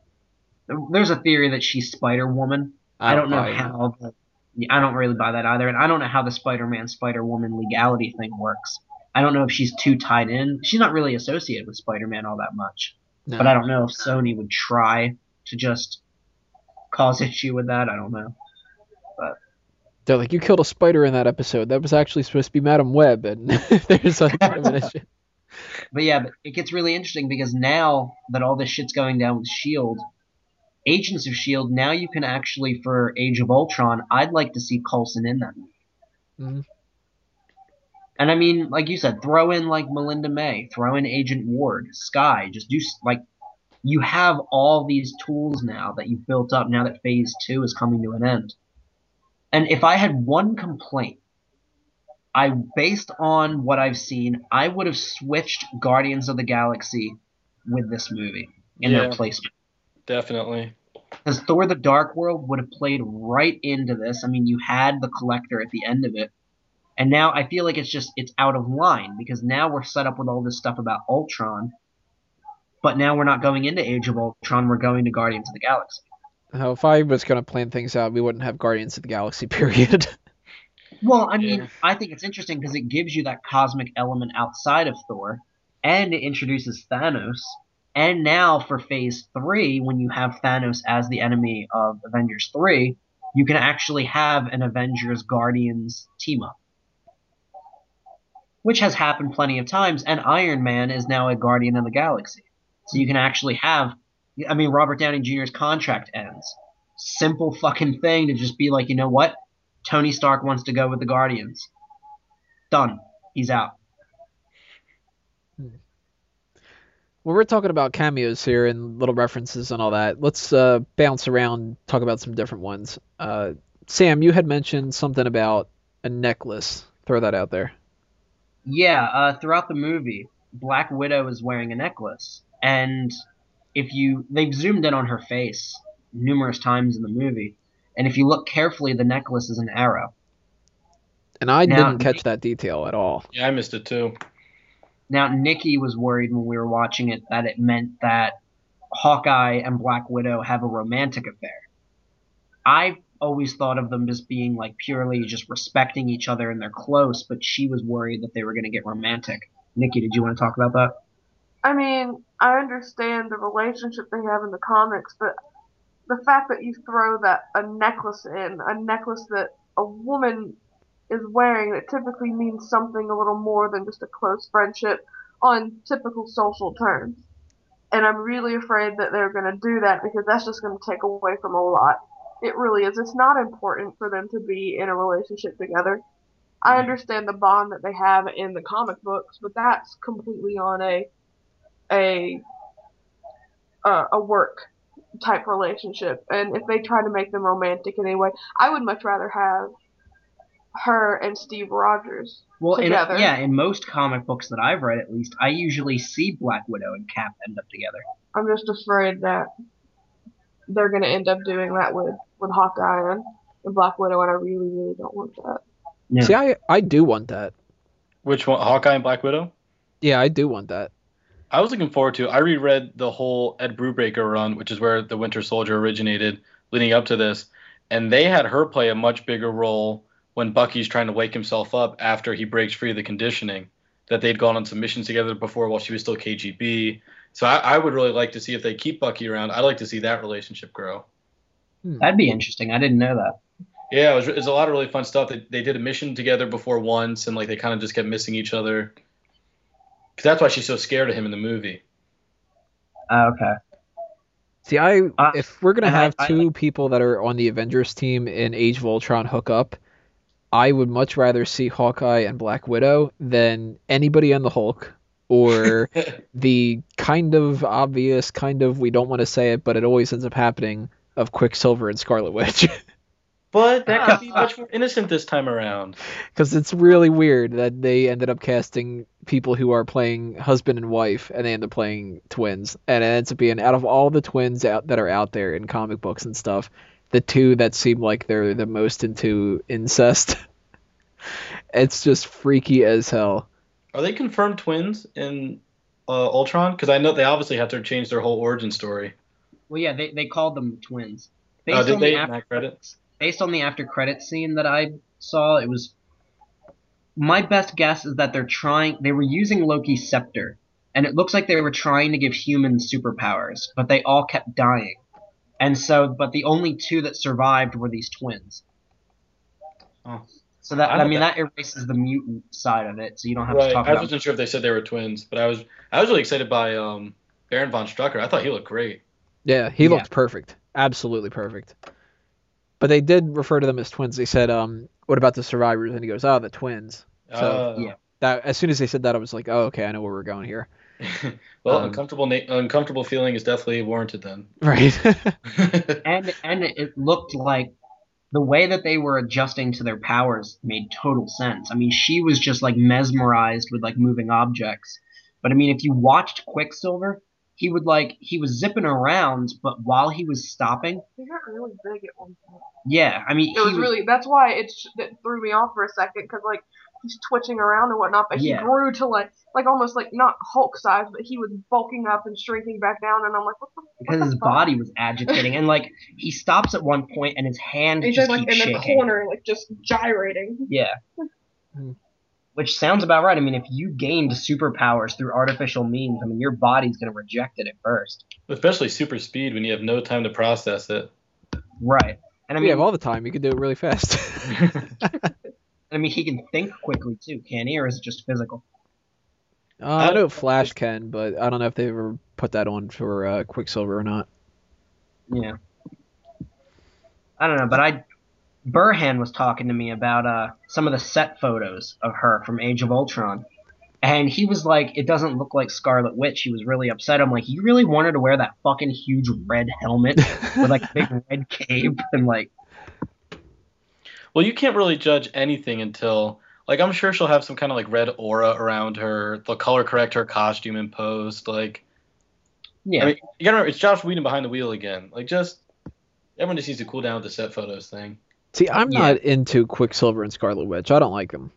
There's a theory that she's Spider Woman. I don't know how. The, I don't really buy that either, and I don't know how the Spider-Man Spider-Woman legality thing works. I don't know if she's too tied in. She's not really associated with Spider-Man all that much, No. but I don't know if Sony would try to just cause issue with that. I don't know. They're like, you killed a spider in that episode. That was actually supposed to be Madame Web, and there's like kind of issue. But yeah, but it gets really interesting because now that all this shit's going down with Shield, Agents of Shield, now you can actually for Age of Ultron, I'd like to see Coulson in that. Mhm. And I mean, like you said, throw in like Melinda May, throw in Agent Ward, Skye, just do like you have all these tools now that you've built up now that Phase Two is coming to an end. And if I had one complaint, I based on what I've seen, I would have switched Guardians of the Galaxy with this movie in their Yeah. placement. Definitely. Because Thor: The Dark World would have played right into this. I mean, you had the Collector at the end of it, and now I feel like it's just it's out of line because now we're set up with all this stuff about Ultron, but now we're not going into Age of Ultron. We're going to Guardians of the Galaxy. Now, if I was going to plan things out, we wouldn't have Guardians of the Galaxy, period. Well, I mean, Yeah. I think it's interesting because it gives you that cosmic element outside of Thor, and it introduces Thanos. And now for Phase Three, when you have Thanos as the enemy of Avengers Three, you can actually have an Avengers Guardians team up, which has happened plenty of times. And Iron Man is now a Guardian of the Galaxy, so you can actually have. I mean, Robert Downey Jr.'s contract ends. Simple fucking thing to just be like, you know what? Tony Stark wants to go with the Guardians. Done. He's out. Well, we're talking about cameos here and little references and all that. Let's uh, bounce around, talk about some different ones. Uh, Sam, you had mentioned something about a necklace. Throw that out there. Yeah, uh, throughout the movie, Black Widow is wearing a necklace. And if you. They've zoomed in on her face numerous times in the movie. And if you look carefully, the necklace is an arrow. And I Now- didn't catch that detail at all. Yeah, I missed it too. Now, Nikki was worried when we were watching it that it meant that Hawkeye and Black Widow have a romantic affair. I always thought of them as being like purely just respecting each other and they're close, but she was worried that they were going to get romantic. Nikki, did you want to talk about that? I mean, I understand the relationship they have in the comics, but the fact that you throw that a necklace in, a necklace that a woman is wearing that typically means something a little more than just a close friendship on typical social terms. And I'm really afraid that they're going to do that because that's just going to take away from a lot. It really is. It's not important for them to be in a relationship together. I Mm-hmm. understand the bond that they have in the comic books, but that's completely on a a uh, a work type relationship. And if they try to make them romantic in any way, I would much rather have her and Steve Rogers Well, in, together. yeah, in most comic books that I've read, at least, I usually see Black Widow and Cap end up together. I'm just afraid that they're gonna end up doing that with with Hawkeye and, and Black Widow, and I really, really don't want that. Yeah. See, I I do want that. Which one? Hawkeye and Black Widow? Yeah, I do want that. I was looking forward to. I reread the whole Ed Brubaker run, which is where the Winter Soldier originated, leading up to this, and they had her play a much bigger role when Bucky's trying to wake himself up after he breaks free of the conditioning. That they'd gone on some missions together before while she was still KGB. So I, I would really like to see if they keep Bucky around. I'd like to see that relationship grow. Hmm. That'd be interesting. I didn't know that. Yeah, it was, it was a lot of really fun stuff. They, they did a mission together before once, and like they kind of just kept missing each other. Because that's why she's so scared of him in the movie. Uh, okay. See, I Uh, if we're gonna and I- have I two people that are on the Avengers team in Age of Ultron hook up, I would much rather see Hawkeye and Black Widow than anybody on the Hulk or the kind of obvious, kind of we don't want to say it, but it always ends up happening of Quicksilver and Scarlet Witch. But that could be much more innocent this time around. Because it's really weird that they ended up casting people who are playing husband and wife, and they end up playing twins, and it ends up being out of all the twins out that are out there in comic books and stuff, the two that seem like they're the most into incest. it's just freaky as hell. Are they confirmed twins in uh, Ultron? Because I know they obviously had to change their whole origin story. Well, yeah, they, they called them twins. Based Oh, did on they the in after, that credit? Based on the after credit scene that I saw, it was my best guess is that they're trying they were using Loki's scepter, and it looks like they were trying to give humans superpowers, but they all kept dying. And so but the only two that survived were these twins. Oh. So that I I, mean know. that erases the mutant side of it, so you don't have to Right. talk I about wasn't sure if they said they were twins, but I was I was really excited by um, Baron von Strucker. I thought he looked great. Yeah, he Yeah. looked perfect, absolutely perfect. But they did refer to them as twins. They said, um, "What about the survivors?" And he goes, "Oh, the twins." So Uh, yeah. that as soon as they said that, I was like, "Oh, okay, I know where we're going here." well, Um, uncomfortable na- uncomfortable feeling is definitely warranted then. Right. and and it looked like the way that they were adjusting to their powers made total sense. I mean, she was just like mesmerized with like moving objects. But I mean, if you watched Quicksilver, he would like he was zipping around, but while he was stopping, He got really big at one point. yeah, I mean, It was he really that's why it, sh- it threw me off for a second because like he's twitching around and whatnot, but Yeah. he grew to like like almost like not Hulk size, but he was bulking up and shrinking back down, and I'm like, what the? what because the his fuck? body was agitating, and like he stops at one point and his hand He's just just like keeps in the corner, like just gyrating. Yeah. Hmm. Which sounds about right. I mean, if you gained superpowers through artificial means, I mean, your body's going to reject it at first. Especially super speed when you have no time to process it. Right. And I we mean, have all the time. You can do it really fast. I mean, he can think quickly too, can he? Or is it just physical? uh, I know Flash can, but I don't know if they ever put that on for uh, Quicksilver or not. Yeah. I don't know, but I Burhan was talking to me about uh some of the set photos of her from Age of Ultron. And he was like, it doesn't look like Scarlet Witch. He was really upset. I'm like, you really wanted to wear that fucking huge red helmet with like a big red cape and like Well, you can't really judge anything until like I'm sure she'll have some kind of like red aura around her. They'll color correct her costume in post. Like yeah. I mean, you gotta remember it's Joss Whedon behind the wheel again. Like just everyone just needs to cool down with the set photos thing. See, I'm Yeah. not into Quicksilver and Scarlet Witch. I don't like them.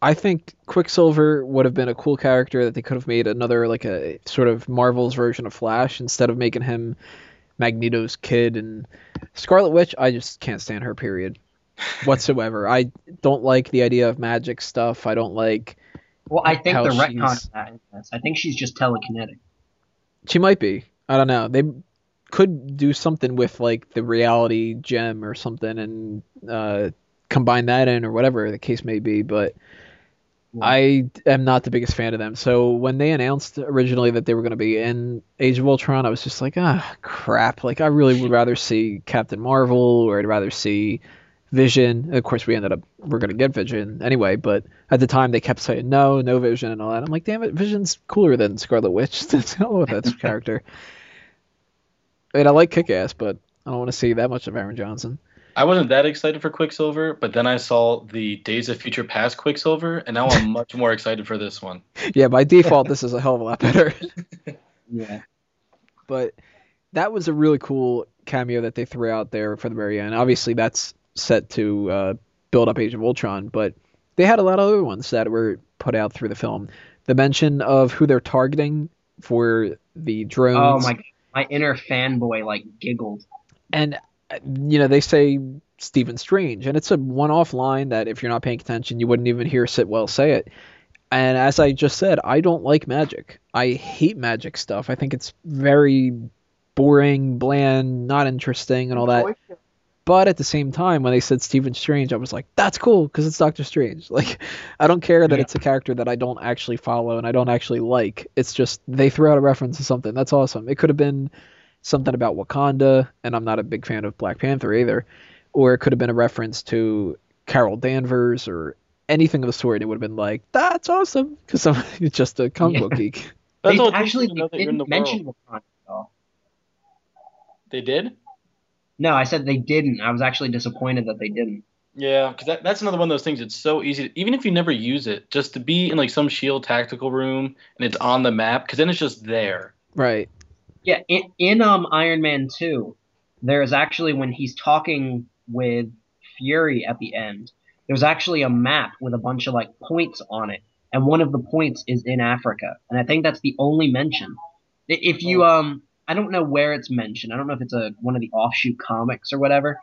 I think Quicksilver would have been a cool character that they could have made another like a sort of Marvel's version of Flash instead of making him Magneto's kid and Scarlet Witch. I just can't stand her. Period. Whatsoever. I don't like the idea of magic stuff. I don't like. Well, I think the retcon she's- of that in this. I think she's just telekinetic. She might be. I don't know. They could do something with like the reality gem or something and uh, combine that in or whatever the case may be. But Yeah. I am not the biggest fan of them. So when they announced originally that they were going to be in Age of Ultron, I was just like, ah, crap. Like I really would rather see Captain Marvel or I'd rather see Vision. And of course, we ended up we're going to get Vision anyway. But at the time, they kept saying no, no Vision and all that. I'm like, damn it, Vision's cooler than Scarlet Witch. That's hell with that character. I mean, I like Kick-Ass, but I don't want to see that much of Aaron Johnson. I wasn't that excited for Quicksilver, but then I saw the Days of Future Past Quicksilver, and now I'm much more excited for this one. Yeah, by default, this is a hell of a lot better. Yeah. but that was a really cool cameo that they threw out there for the very end. Obviously, that's set to uh, build up Age of Ultron, but they had a lot of other ones that were put out through the film. The mention of who they're targeting for the drones. Oh drones, my my inner fanboy like giggled. and you know they say Stephen Strange, and it's a one-off line that if you're not paying attention, you wouldn't even hear Sitwell say it. And as I just said, I don't like magic. I hate magic stuff. I think it's very boring, bland, not interesting, and all that. But at the same time, when they said Stephen Strange, I was like, that's cool because it's Doctor Strange. Like, I don't care that Yeah. it's a character that I don't actually follow and I don't actually like. It's just they threw out a reference to something. That's awesome. It could have been something about Wakanda, and I'm not a big fan of Black Panther either. Or it could have been a reference to Carol Danvers or anything of the sort. And it would have been like, that's awesome because I'm just a comic book geek. That's They all actually they that you're the didn't mention world. Wakanda at all. They did? No, I said they didn't. I was actually disappointed that they didn't. Yeah, because that, that's another one of those things. It's so easy, to, even if you never use it, just to be in like some shield tactical room and it's on the map, because then it's just there. Right. Yeah, in, in um Iron Man 2, there's actually when he's talking with Fury at the end, there's actually a map with a bunch of like points on it, and one of the points is in Africa, and I think that's the only mention. If you um, I don't know where it's mentioned. I don't know if it's a one of the offshoot comics or whatever,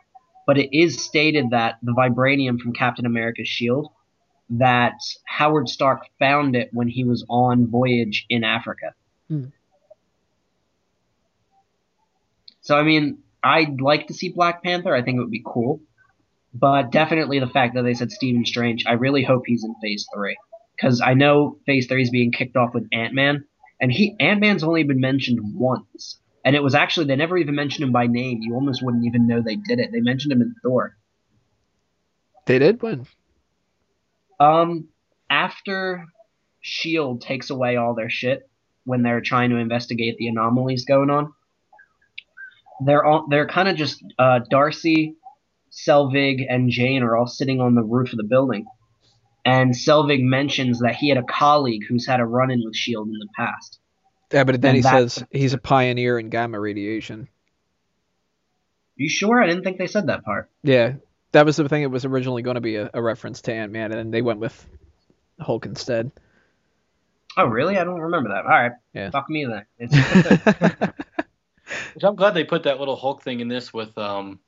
but it is stated that the vibranium from Captain America's shield that Howard Stark found it when he was on voyage in Africa. Hmm. So I mean, I'd like to see Black Panther. I think it would be cool, but definitely the fact that they said Stephen Strange. I really hope he's in Phase Three because I know Phase Three is being kicked off with Ant Man, and he Ant Man's only been mentioned once, and it was actually they never even mentioned him by name. You almost wouldn't even know they did it. They mentioned him in Thor. They did when? Um, after Shield takes away all their shit when they're trying to investigate the anomalies going on, they're all they're kind of just uh, Darcy, Selvig, and Jane are all sitting on the roof of the building, and Selvig mentions that he had a colleague who's had a run-in with Shield in the past. Yeah, but then And he says he's a pioneer in gamma radiation. You sure? I didn't think they said that part. Yeah, that was the thing. It was originally going to be a, a reference to Ant Man, and then they went with Hulk instead. Oh, really? I don't remember that. All right, Yeah. fuck me then. Which I'm glad they put that little Hulk thing in this with um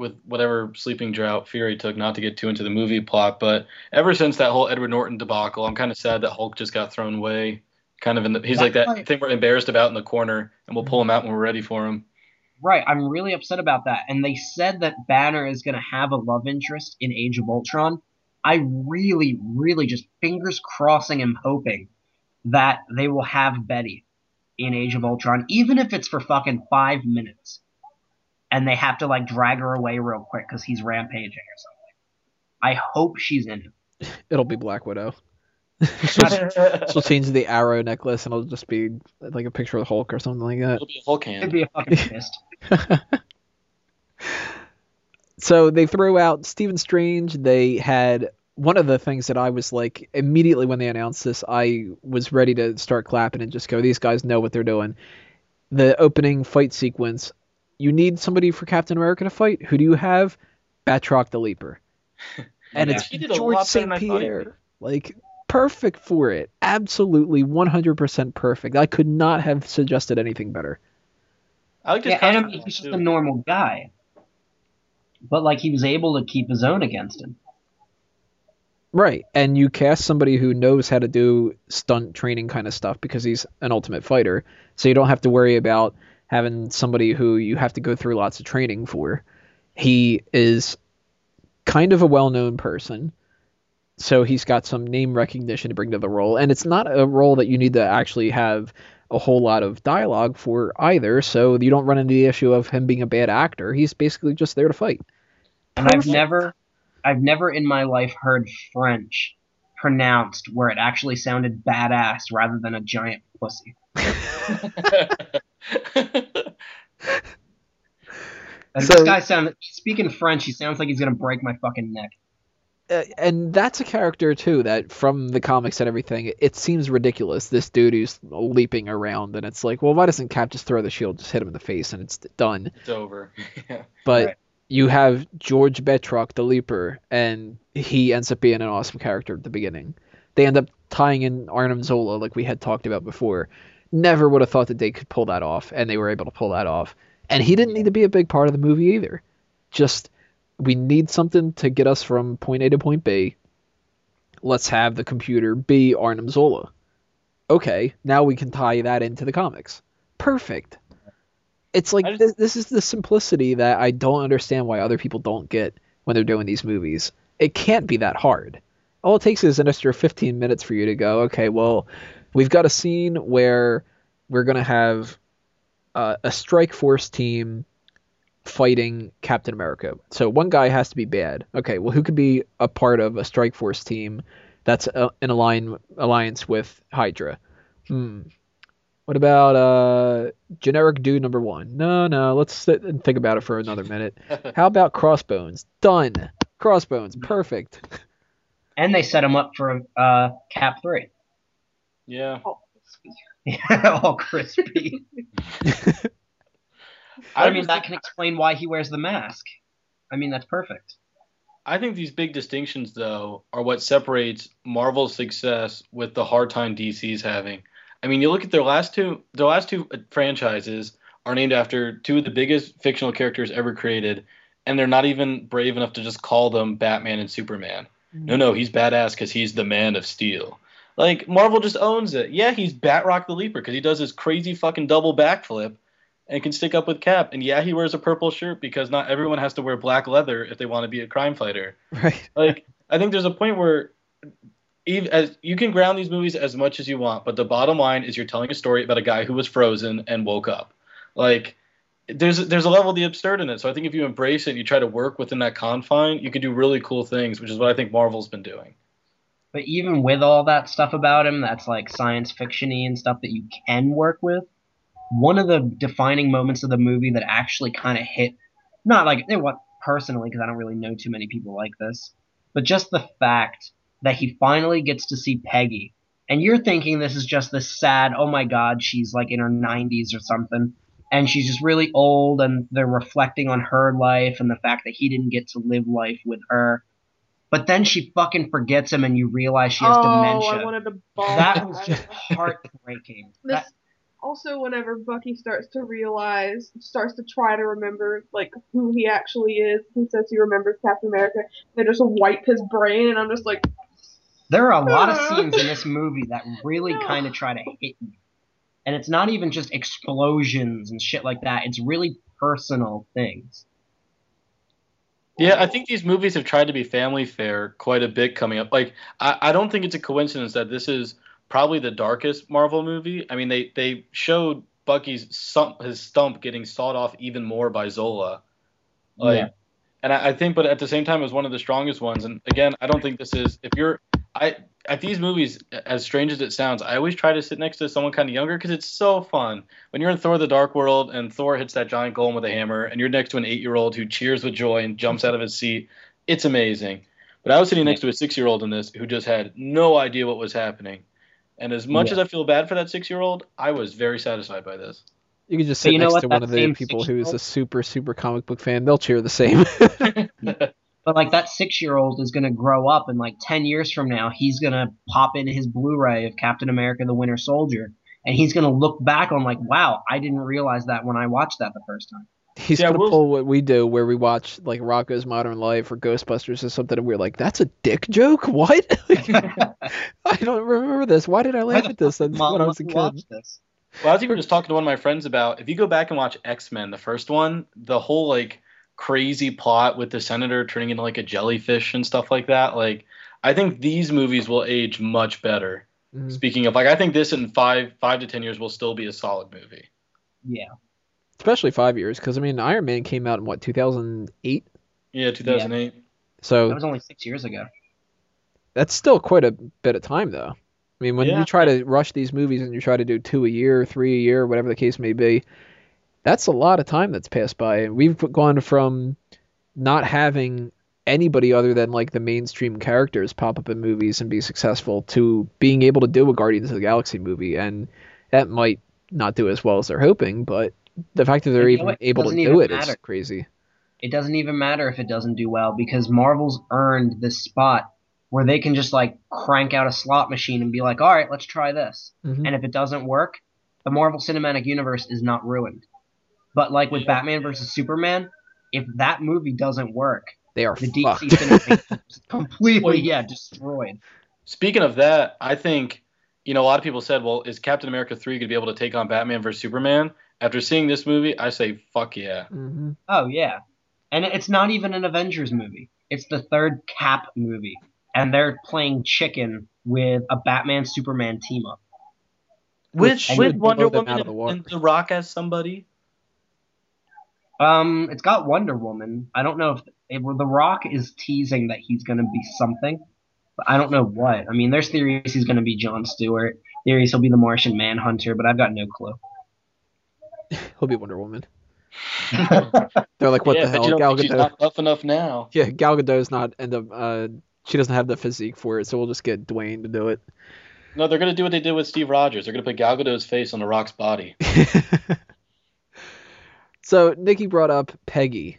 with whatever sleeping drought Fury took, not to get too into the movie plot, but ever since that whole Edward Norton debacle, I'm kind of sad that Hulk just got thrown away. Kind of in the he's like that thing we're embarrassed about in the corner, and we'll pull him mm-hmm. out when we're ready for him. Right, I'm really upset about that. And they said that Banner is going to have a love interest in Age of Ultron. I really, really just fingers crossing and hoping that they will have Betty in Age of Ultron, even if it's for fucking five minutes. And they have to like drag her away real quick because he's rampaging or something. I hope she's in it. It'll be Black Widow. she'll, she'll change the arrow necklace, and it'll just be like a picture of Hulk or something like that. It'll be a Hulk It'd be a fucking fist. So they threw out Stephen Strange. They had one of the things that I was like immediately when they announced this, I was ready to start clapping and just go, "These guys know what they're doing." The opening fight sequence. You need somebody for Captain America to fight. Who do you have? Batroc the Leaper. And Yeah. it's He did a George St. than I thought he Pierre. Like perfect for it. Absolutely 100% perfect. I could not have suggested anything better. I like his Yeah, and I costume mean, he's just too. a normal guy. But like he was able to keep his own against him. Right, and you cast somebody who knows how to do stunt training kind of stuff because he's an ultimate fighter, so you don't have to worry about having somebody who you have to go through lots of training for. He is kind of a well-known person, so he's got some name recognition to bring to the role, and it's not a role that you need to actually have a whole lot of dialogue for either, so you don't run into the issue of him being a bad actor. He's basically just there to fight. And I've never I've never in my life heard French pronounced where it actually sounded badass rather than a giant pussy. And So- this guy sound speaking French, he sounds like he's gonna break my fucking neck. uh, and that's a character too that from the comics and everything it seems ridiculous this dude who's leaping around and it's like well why doesn't cap just throw the shield just hit him in the face and it's done it's over. yeah. but Right. you have george Batroc the leaper and he ends up being an awesome character at the beginning they end up tying in arnim zola like we had talked about before never would have thought that they could pull that off and they were able to pull that off and he didn't need to be a big part of the movie either just we need something to get us from point A to point B. Let's have the computer be Arnim Zola. Okay, now we can tie that into the comics. Perfect. It's like just- this, this is the simplicity that I don't understand why other people don't get when they're doing these movies. It can't be that hard. All it takes is an extra 15 minutes for you to go, okay, well, we've got a scene where we're going to have uh, a strike force team fighting Captain America. So one guy has to be bad. Okay, well, who could be a part of a strike force team that's uh, in align alliance with Hydra? Hmm. What about uh generic dude number one? No, no. Let's sit and think about it for another minute. How about Crossbones? Done. Crossbones, perfect. And they set him up for uh, Cap three. Yeah. All crispy. I mean, that can explain why he wears the mask. I mean, that's perfect. I think these big distinctions, though, are what separates Marvel's success with the hard time DC's having. I mean, you look at their last two, their last two franchises are named after two of the biggest fictional characters ever created, and they're not even brave enough to just call them Batman and Superman. No, no, he's badass because he's the Man of Steel. Like Marvel just owns it. Yeah, he's Batroc the Leaper because he does his crazy fucking double backflip and can stick up with Cap. And yeah, he wears a purple shirt because not everyone has to wear black leather if they want to be a crime fighter. Right. Like I think there's a point where even as you can ground these movies as much as you want, but the bottom line is you're telling a story about a guy who was frozen and woke up. Like there's there's a level of the absurd in it. So I think if you embrace it, and you try to work within that confine, you can do really cool things, which is what I think Marvel's been doing. But even with all that stuff about him, that's like science fictiony and stuff that you can work with. One of the defining moments of the movie that actually kind of hit, not like it what personally, because I don't really know too many people like this, but just the fact that he finally gets to see Peggy, and you're thinking this is just this sad, oh my god, she's like in her 90s or something, and she's just really old, and they're reflecting on her life and the fact that he didn't get to live life with her. But then she fucking forgets him, and you realize she has oh, dementia. I wanted to bawl. That was just heartbreaking. This That, also whenever Bucky starts to realize, starts to try to remember like who he actually is. He says he remembers Captain America. They just wipe his brain, and I'm just like, there are a lot of scenes in this movie that really kind of try to hit you. And it's not even just explosions and shit like that. It's really personal things. Yeah, I think these movies have tried to be family fare quite a bit coming up. Like, I, I don't think it's a coincidence that this is probably the darkest Marvel movie. I mean, they they showed Bucky's stump, his stump getting sawed off even more by Zola. Like, Yeah. and I, I think, but at the same time, it was one of the strongest ones. And again, I don't think this is. If you're, I at these movies, as strange as it sounds, I always try to sit next to someone kind of younger because it's so fun. When you're in Thor: The Dark World and Thor hits that giant golem with a hammer, and you're next to an eight-year-old who cheers with joy and jumps out of his seat, it's amazing. But I was sitting next to a six-year-old in this who just had no idea what was happening. And as much Yeah. as I feel bad for that six-year-old, I was very satisfied by this. You can just sit you know next what? to one of the people who's a super super comic book fan. They'll cheer the same. But like that six year old is gonna grow up and like ten years from now he's gonna pop in his Blu ray of Captain America the Winter Soldier and he's gonna look back on like, wow, I didn't realize that when I watched that the first time. He's Yeah, gonna we'll- pull what we do, where we watch like Rocko's Modern Life or Ghostbusters or something, and we're like, "That's a dick joke? What? Like, I don't remember this. Why did I Why laugh at this fuck when Mom I was a let kid?" watch this? Well, I was even just talking to one of my friends about if you go back and watch X Men, the first one, the whole like crazy plot with the senator turning into like a jellyfish and stuff like that. Like, I think these movies will age much better. Mhm. Speaking of, like, I think this in five five to ten years will still be a solid movie. Yeah, Especially five years, because I mean, Iron Man came out in what 2008, Yeah, 2008. that so that was only six years ago. that's still quite a bit of time, though. I mean, when Yeah. you try to rush these movies and you try to do two a year, three a year, whatever the case may be, that's a lot of time that's passed by. And we've gone from not having anybody other than like the mainstream characters pop up in movies and be successful to being able to do a Guardians of the Galaxy movie. And that might not do as well as they're hoping, but the fact that they're you even able to doesn't do even it is matter. crazy. It doesn't even matter if it doesn't do well because Marvel's earned this spot where they can just like crank out a slot machine and be like, all right, let's try this. Mhm. And if it doesn't work, the Marvel Cinematic Universe is not ruined. But like with Batman versus Superman, if that movie doesn't work, They are the DC fucked. Cinematic is completely, Well, yeah, destroyed. Speaking of that, I think you know a lot of people said, "Well, is Captain America three going to be able to take on Batman versus Superman?" After seeing this movie, I say, "Fuck yeah!" hmm Oh yeah, and it's not even an Avengers movie. It's the third Cap movie, and they're playing chicken with a Batman Superman team up. With Which with Wonder blow them out Woman of the and The Rock as somebody. Um, it's got Wonder Woman. I don't know if it, well, The Rock is teasing that he's going to be something, but I don't know what. I mean, there's theories he's going to be John Stewart. Theories he'll be the Martian Manhunter, but I've got no clue. He'll be Wonder Woman. They're like, what yeah, the hell? you don't Gal think she's not tough enough now. Yeah, Gal Gadot's not end up. Uh, she doesn't have the physique for it, so we'll just get Dwayne to do it. No, they're gonna do what they did with Steve Rogers. They're gonna put Gal Gadot's face on The Rock's body. so Nikki brought up Peggy,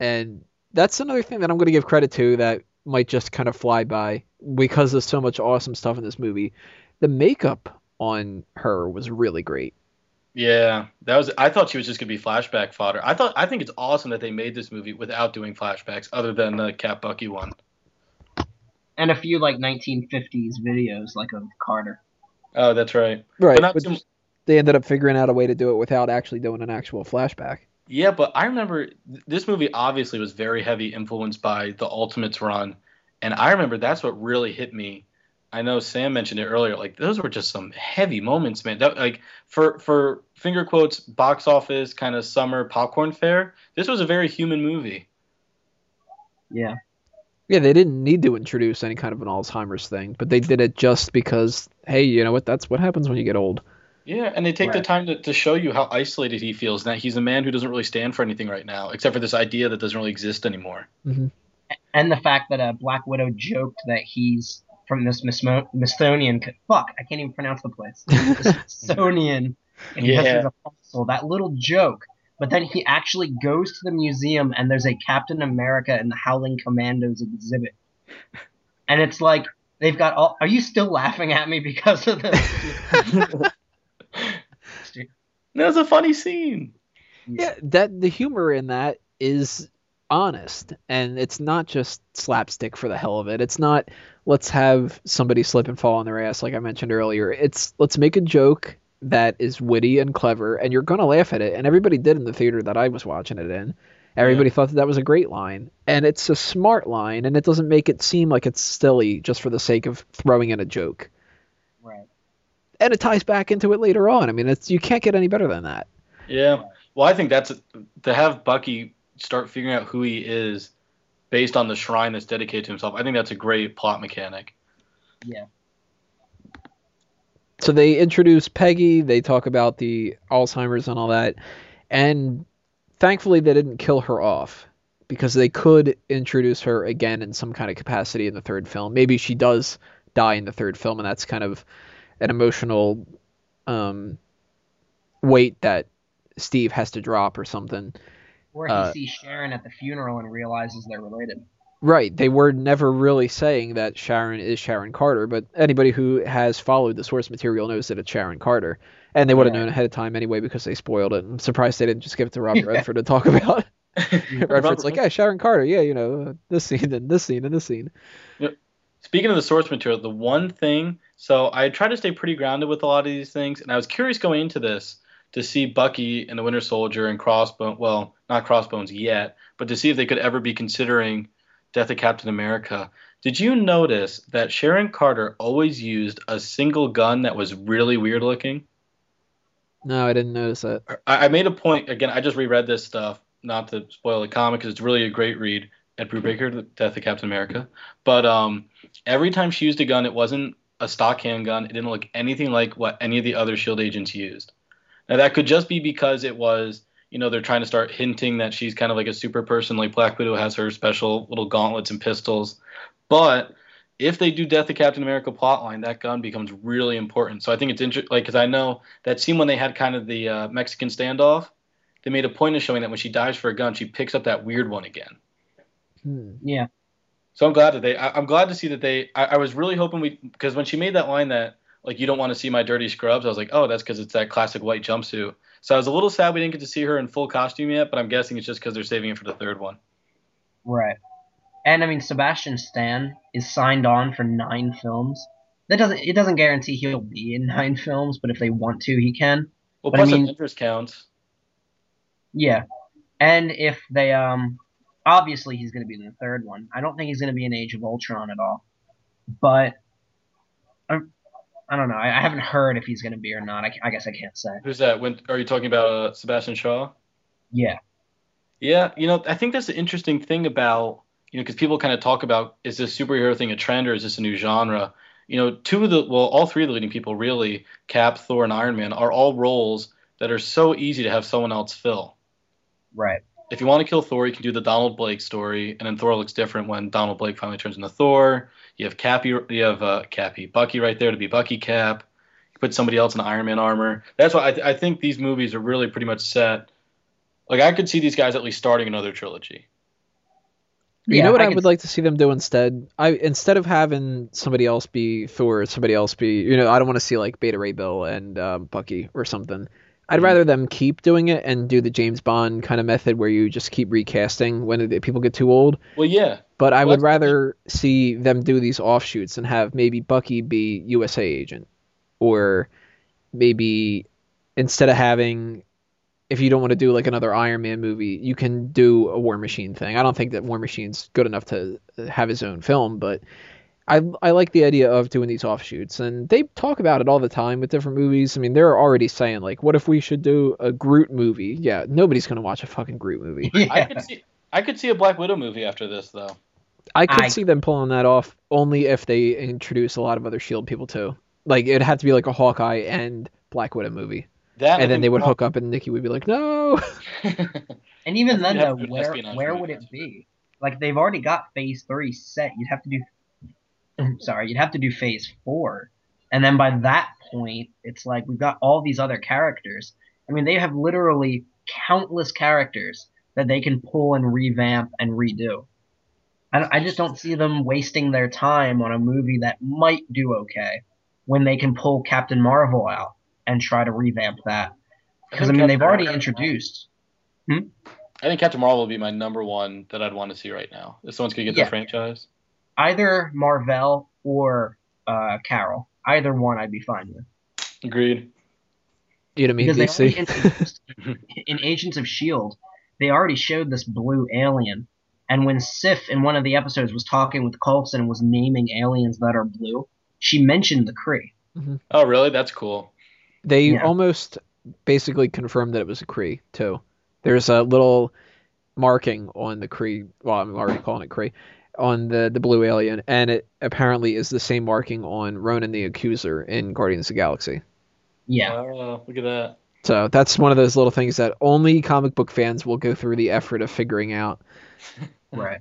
and that's another thing that I'm going to give credit to that might just kind of fly by because there's so much awesome stuff in this movie. The makeup on her was really great. Yeah, that was. I thought she was just gonna be flashback fodder. I thought. I think it's awesome that they made this movie without doing flashbacks, other than the Cat Bucky one. and a few like 1950s videos, like of Carter. Oh, that's right. Right, But not but too- they ended up figuring out a way to do it without actually doing an actual flashback. Yeah, but I remember th- this movie obviously was very heavy influenced by the Ultimates run, and I remember that's what really hit me. I know Sam mentioned it earlier. Like those were just some heavy moments, man. That, like for for finger quotes box office kind of summer popcorn fare. This was a very human movie. Yeah. Yeah, they didn't need to introduce any kind of an Alzheimer's thing, but they did it just because, hey, you know what? That's what happens when you get old. Yeah, and they take the time to, to show you how isolated he feels, and that he's a man who doesn't really stand for anything right now, except for this idea that doesn't really exist anymore. And the fact that uh, Black Widow joked that he's from this Smithsonian. Smithsonian co- fuck, I can't even pronounce the place. The Smithsonian. And he Yeah. a fossil. That little joke. But then he actually goes to the museum and there's a Captain America and the Howling Commandos exhibit. And it's like they've got all. Are you still laughing at me because of the? That was a funny scene. Yeah, that the humor in that is honest, and it's not just slapstick for the hell of it. It's not let's have somebody slip and fall on their ass like I mentioned earlier. It's let's make a joke that is witty and clever, and you're gonna laugh at it. And everybody did in the theater that I was watching it in. Everybody thought that that was a great line, and it's a smart line, and it doesn't make it seem like it's silly just for the sake of throwing in a joke. Right. And it ties back into it later on. I mean, it's you can't get any better than that. Yeah. Well, I think that's to have Bucky start figuring out who he is based on the shrine that's dedicated to himself. I think that's a great plot mechanic. Yeah. so they introduce Peggy, they talk about the Alzheimer's and all that, and thankfully they didn't kill her off because they could introduce her again in some kind of capacity in the third film. Maybe she does die in the third film, and that's kind of an emotional um, weight that Steve has to drop or something. Or he Uh, sees Sharon at the funeral and realizes they're related. Right. They were never really saying that Sharon is Sharon Carter, but anybody who has followed the source material knows that it's Sharon Carter. And they would have Right. known ahead of time anyway because they spoiled it. I'm surprised they didn't just give it to Robert Yeah. Redford to talk about. Redford's like, yeah, Sharon Carter. Yeah, you know, this scene and this scene and this scene. Speaking of the source material, the one thing, so I try to stay pretty grounded with a lot of these things, and I was curious going into this to see Bucky and the Winter Soldier and Crossbones, well, not Crossbones yet, but to see if they could ever be considering Death of Captain America. Did you notice that Sharon Carter always used a single gun that was really weird looking? No, I didn't notice that. I, I made a point, again, I just reread this stuff, not to spoil the comic, because it's really a great read. Ed Brubaker, The Death of Captain America. But um, every time she used a gun, it wasn't a stock handgun. It didn't look anything like what any of the other Shield agents used. Now that could just be because it was, you know, they're trying to start hinting that she's kind of like a super person, like Black Widow has her special little gauntlets and pistols. But if they do Death of Captain America plotline, that gun becomes really important. So I think it's interesting, like, because I know that scene when they had kind of the uh, Mexican standoff, they made a point of showing that when she dives for a gun, she picks up that weird one again. Hmm. Yeah. So I'm glad that they. I, I'm glad to see that they. I, I was really hoping we because when she made that line that like you don't want to see my dirty scrubs, I was like, oh, that's because it's that classic white jumpsuit. So I was a little sad we didn't get to see her in full costume yet, but I'm guessing it's just because they're saving it for the third one. Right. And I mean, Sebastian Stan is signed on for nine films. That doesn't it doesn't guarantee he'll be in nine films, but if they want to, he can. Well, But I plus mean- Avengers counts. Yeah. And if they um obviously he's going to be in the third one. I don't think he's going to be in Age of Ultron at all. But I, I don't know. I, I haven't heard if he's going to be or not. I, I guess I can't say. Who's that? When are you talking about uh, Sebastian Shaw? Yeah. Yeah, you know, I think that's the interesting thing about, you know, because people kind of talk about is this superhero thing a trend or is this a new genre? You know, two of the, well, all three of the leading people really, Cap, Thor, and Iron Man, are all roles that are so easy to have someone else fill. Right. If you want to kill Thor, you can do the Donald Blake story, and then Thor looks different when Donald Blake finally turns into Thor. You have Cappy, you have uh, Cappy, Bucky right there to be Bucky Cap. You put somebody else in Iron Man armor. That's why I, th- I think these movies are really pretty much set. Like I could see these guys at least starting another trilogy. You Yeah, know what I, could- would like to see them do instead? I instead of having somebody else be Thor, somebody else be you know I don't want to see like Beta Ray Bill and um, Bucky or something. I'd Mhm. rather them keep doing it and do the James Bond kind of method where you just keep recasting when the people get too old. Well, yeah, But I Well, would rather see them do these offshoots and have maybe Bucky be USA agent, or maybe instead of having, if you don't want to do like another Iron Man movie, you can do a War Machine thing. I don't think that War Machine's good enough to have his own film, but I I like the idea of doing these offshoots, and they talk about it all the time with different movies. I mean, they're already saying like, what if we should do a Groot movie? Yeah, nobody's gonna watch a fucking Groot movie. I could see I could see a Black Widow movie after this though. I could I- see them pulling that off only if they introduce a lot of other Shield people too. Like it'd have to be like a Hawkeye and Black Widow movie, That and then they would hook up, and Nikki would be like, "No." And even then, You'd though, to do an where where would it be? Like they've already got Phase Three set. You'd have to do. Sorry, you'd have to do Phase Four, and then by that point, it's like we've got all these other characters. I mean, they have literally countless characters that they can pull and revamp and redo. I, I just don't see them wasting their time on a movie that might do okay when they can pull Captain Marvel out and try to revamp that. Because I mean, they've already introduced. Hmm? I think Captain Marvel would be my number one that I'd want to see right now. If someone's gonna get Yeah. the franchise. Either Marvel or uh, Carol. Either one, I'd be fine with. Agreed. You know what I mean? Because they DC. introduced in Agents of Shield, they already showed this blue alien, and when Sif in one of the episodes was talking with Coulson and was naming aliens that are blue, she mentioned the Kree. Mm-hmm. Oh really? That's cool. they Yeah. almost basically confirmed that it was a Kree too. There's a little marking on the Kree. Well, I'm already calling it Kree on the the blue alien, and it apparently is the same marking on Ronan the Accuser in Guardians of the Galaxy. Yeah, Oh, look at that. So that's one of those little things that only comic book fans will go through the effort of figuring out. right.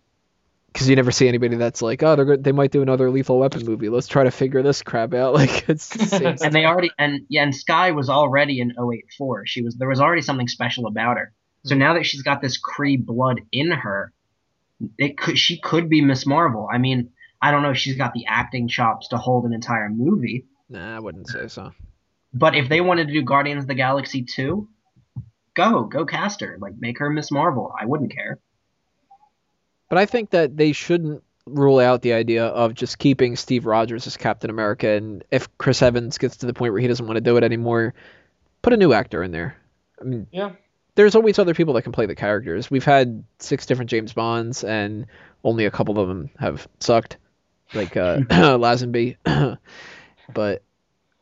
Because you never see anybody that's like, oh, they're go- they might do another Lethal Weapon movie. Let's try to figure this crap out. Like it's the same And they already and yeah, and Skye was already in 084. She was there was already something special about her. So Hmm. now that she's got this Kree blood in her, it could she could be Miss Marvel. I mean, I don't know if she's got the acting chops to hold an entire movie, Nah, I wouldn't say so. but if they wanted to do Guardians of the Galaxy 2, go, go cast her. Like make her Miss Marvel. I wouldn't care. But I think that they shouldn't rule out the idea of just keeping Steve Rogers as Captain America, and if Chris Evans gets to the point where he doesn't want to do it anymore, put a new actor in there. I mean, Yeah. There's always other people that can play the characters. We've had six different James Bonds, and only a couple of them have sucked, like uh, Lazenby. but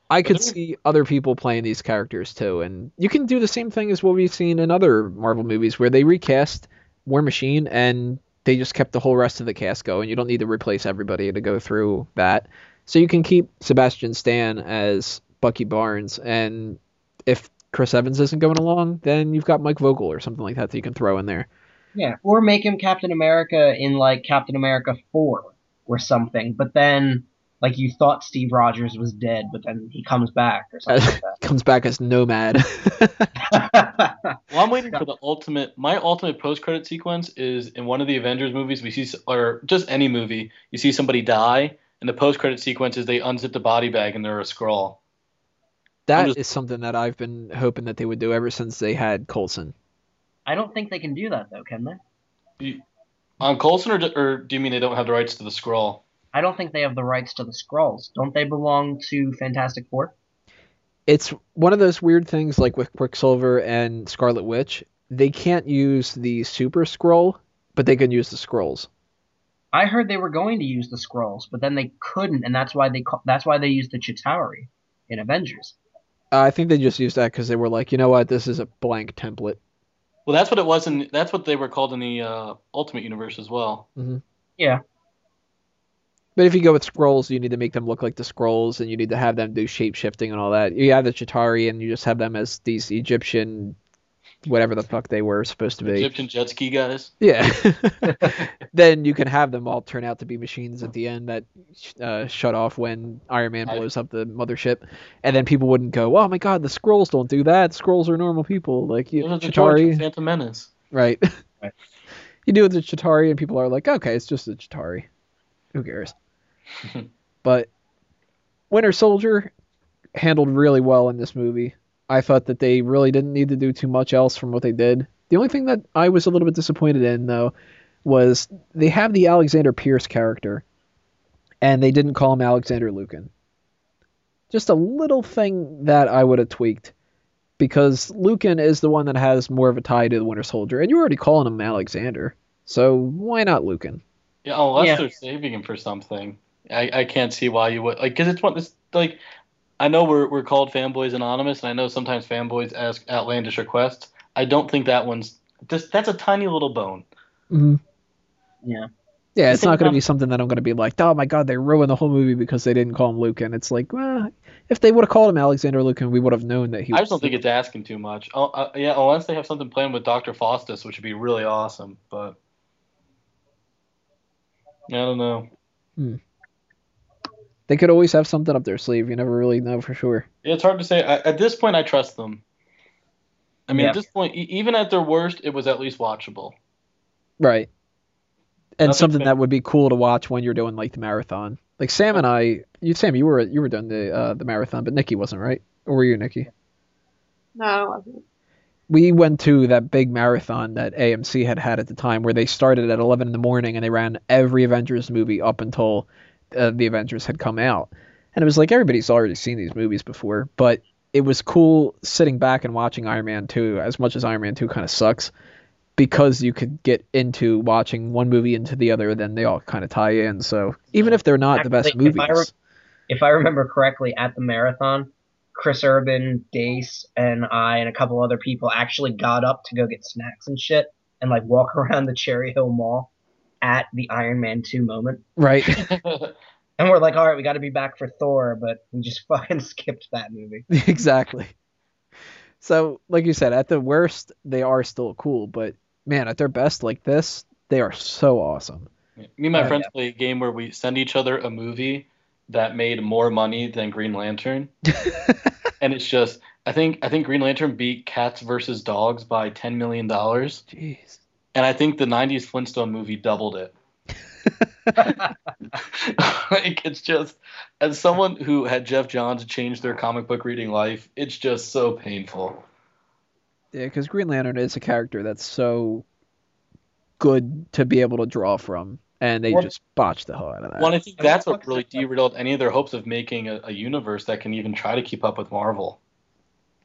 I could see other people playing these characters too, and you can do the same thing as what we've seen in other Marvel movies, where they recast War Machine and they just kept the whole rest of the cast going. You don't need to replace everybody to go through that. So you can keep Sebastian Stan as Bucky Barnes, and if Chris Evans isn't going along, then you've got Mike Vogel or something like that that you can throw in there. Yeah, or make him Captain America in like Captain America 4 or something. But then like you thought Steve Rogers was dead, but then he comes back or something like Comes back as Nomad. that. Well, I'm waiting for the ultimate. My ultimate post-credit sequence is in one of the Avengers movies. We see, or just any movie, you see somebody die, and the post-credit sequence is they unzip the body bag and they're a Skrull. That just- is something that I've been hoping that they would do ever since they had Coulson. I don't think they can do that though, can they? On Coulson, or, d- or do you mean they don't have the rights to the Skrull? I don't think they have the rights to the Skrulls. Don't they belong to Fantastic Four? It's one of those weird things like with Quicksilver and Scarlet Witch. They can't use the Super-Skrull, but they can use the Skrulls. I heard they were going to use the Skrulls, but then they couldn't, and that's why they ca- that's why they used the Chitauri in Avengers. Uh, I think they just used that because they were like, you know what, this is a blank template. Well, that's what it was, and that's what they were called in the uh, Ultimate Universe as well. Yeah, But if you go with Skrulls, you need to make them look like the Skrulls, and you need to have them do shape shifting and all that. You have the Chitauri, and you just have them as these Egyptian, whatever the fuck they were supposed to be. Egyptian jet ski guys. Yeah. then you can have them all turn out to be machines at the end that uh, shut off when Iron Man blows up the mothership, and then people wouldn't go, "Oh my God, the Skrulls don't do that. Skrulls are normal people." Like you, Those are the Chitauri, Phantom Menace. right? Right. you do it with the Chitauri, and people are like, "Okay, it's just a Chitauri. Who cares?" but Winter Soldier handled really well in this movie. I thought that they really didn't need to do too much else from what they did. The only thing that I was a little bit disappointed in, though, was they have the Alexander Pierce character, and they didn't call him Alexander Lukin. Just a little thing that I would have tweaked, because Lukin is the one that has more of a tie to the Winter Soldier, and you're already calling him Alexander, so why not Lukin? Yeah, unless Yeah. they're saving him for something. I, I can't see why you would like because it's one this like I know we're we're called fanboys anonymous and I know sometimes fanboys ask outlandish requests. I don't think that one's just that's a tiny little bone. Mm-hmm. yeah. Yeah, it's not going to be something that I'm going to be like, oh my god, they ruined the whole movie because they didn't call him Lukin. It's like, well, if they would have called him Alexander Lukin, we would have known that he. I was just don't think it's asking too much. Oh, uh, yeah, unless they have something planned with Dr. Faustus, which would be really awesome. But I don't know. They could always have something up their sleeve. You never really know for sure. Yeah, It's hard to say. I, at this point, I trust them. I mean, Yeah. at this point, e- even at their worst, it was at least watchable. Right. And Nothing something fa- that would be cool to watch when you're doing like the marathon. Like Sam and I, you Sam, you were you were doing the uh, the marathon, but Nikki wasn't, right? Or were you, Nikki? No, I wasn't. we went to that big marathon that AMC had had at the time where they started at 11 in the morning and they ran every Avengers movie up until uh, the Avengers had come out. And it was like everybody's already seen these movies before, but it was cool sitting back and watching Iron Man 2 as much as Iron Man 2 kind of sucks because you could get into watching one movie into the other then they all kind of tie in. So even if they're not the best Actually, if movies. I re- If I remember correctly, at the marathon, Chris Urban, Dace, and I, and a couple other people actually got up to go get snacks and shit, and like walk around the Cherry Hill Mall at the Iron Man 2 moment. right. And we're like, all right, we got to be back for Thor, but we just fucking skipped that movie. exactly. So, like you said, at the worst, they are still cool, but man, at their best, like this, they are so awesome. Me and my Oh, friends play a game where we send each other a movie that made more money than Green Lantern, and it's just I think I think Green Lantern beat Cats versus Dogs by ten million dollars, Jeez. And I think the '90s Flintstone movie doubled it. like it's just as someone who had Geoff Johns change their comic book reading life, it's just so painful. Yeah, because Green Lantern is a character that's so good to be able to draw from, and they Well- just botched the hell out of that. Well, I think that's what really the- derailed any of their hopes of making a, a universe that can even try to keep up with Marvel.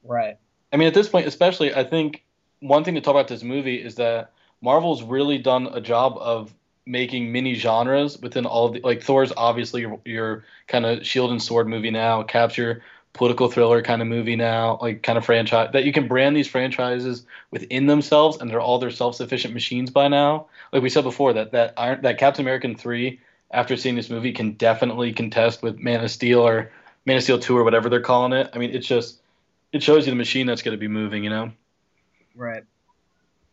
right. I mean, at this point, especially, I think one thing to talk about this movie is that Marvel's really done a job of making mini genres within all the like Thor's obviously your, your kind of shield and sword movie now, Cap's your political thriller kind of movie now, like kind of franchise that you can brand these franchises within themselves and they're all their self-sufficient machines by now. Like we said before, that that Iron, that Captain American three after seeing this movie can definitely contest with Man of Steel or Man of Steel two or whatever they're calling it. I mean, it's just it shows you the machine that's going to be moving, you know. Right.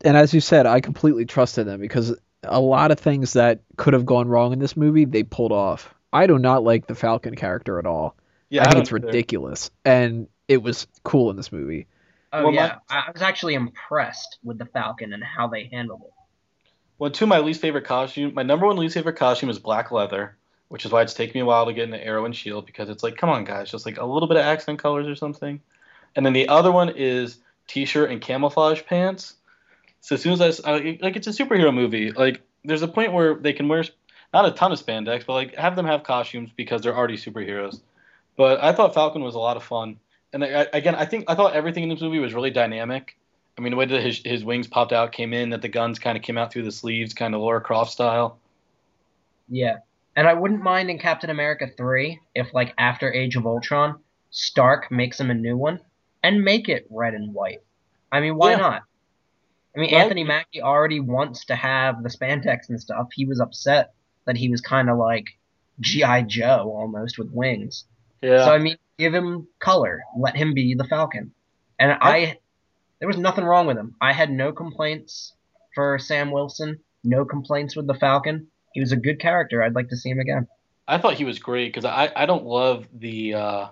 And as you said, I completely trusted them because a lot of things that could have gone wrong in this movie they pulled off. I do not like the Falcon character at all. Yeah, I think don't it's either. ridiculous, and it was cool in this movie. Oh Well, my- yeah, I was actually impressed with the Falcon and how they handled it. Well, two of my least favorite costume, my number one least favorite costume is black leather, which is why it's taken me a while to get into Arrow and Shield because it's like, come on, guys, just like a little bit of accent colors or something. And then the other one is t-shirt and camouflage pants. So as soon as I like, it's a superhero movie. Like, there's a point where they can wear not a ton of spandex, but like have them have costumes because they're already superheroes. But I thought Falcon was a lot of fun. And I, I- again, I think I thought everything in this movie was really dynamic. I mean, the way that his, his wings popped out, came in, that the guns kind of came out through the sleeves, kind of Lara Croft style. Yeah, and I wouldn't mind in Captain America three if like after Age of Ultron, Stark makes him a new one and make it red and white. I mean, why Yeah. not? I mean, Right. Anthony Mackie already wants to have the spandex and stuff. He was upset that he was kind of like GI Joe almost with wings. Yeah. So I mean, give him color. Let him be the Falcon. And I, there was nothing wrong with him. I had no complaints for Sam Wilson. No complaints with the Falcon. He was a good character. I'd like to see him again. I thought he was great because I, I don't love the uh,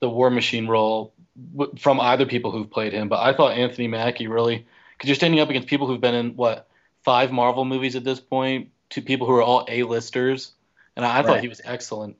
the War Machine role w- from either people who've played him, but I thought Anthony Mackie really because you're standing up against people who've been in what five Marvel movies at this point, two people who are all A-listers, and I, I thought he was excellent.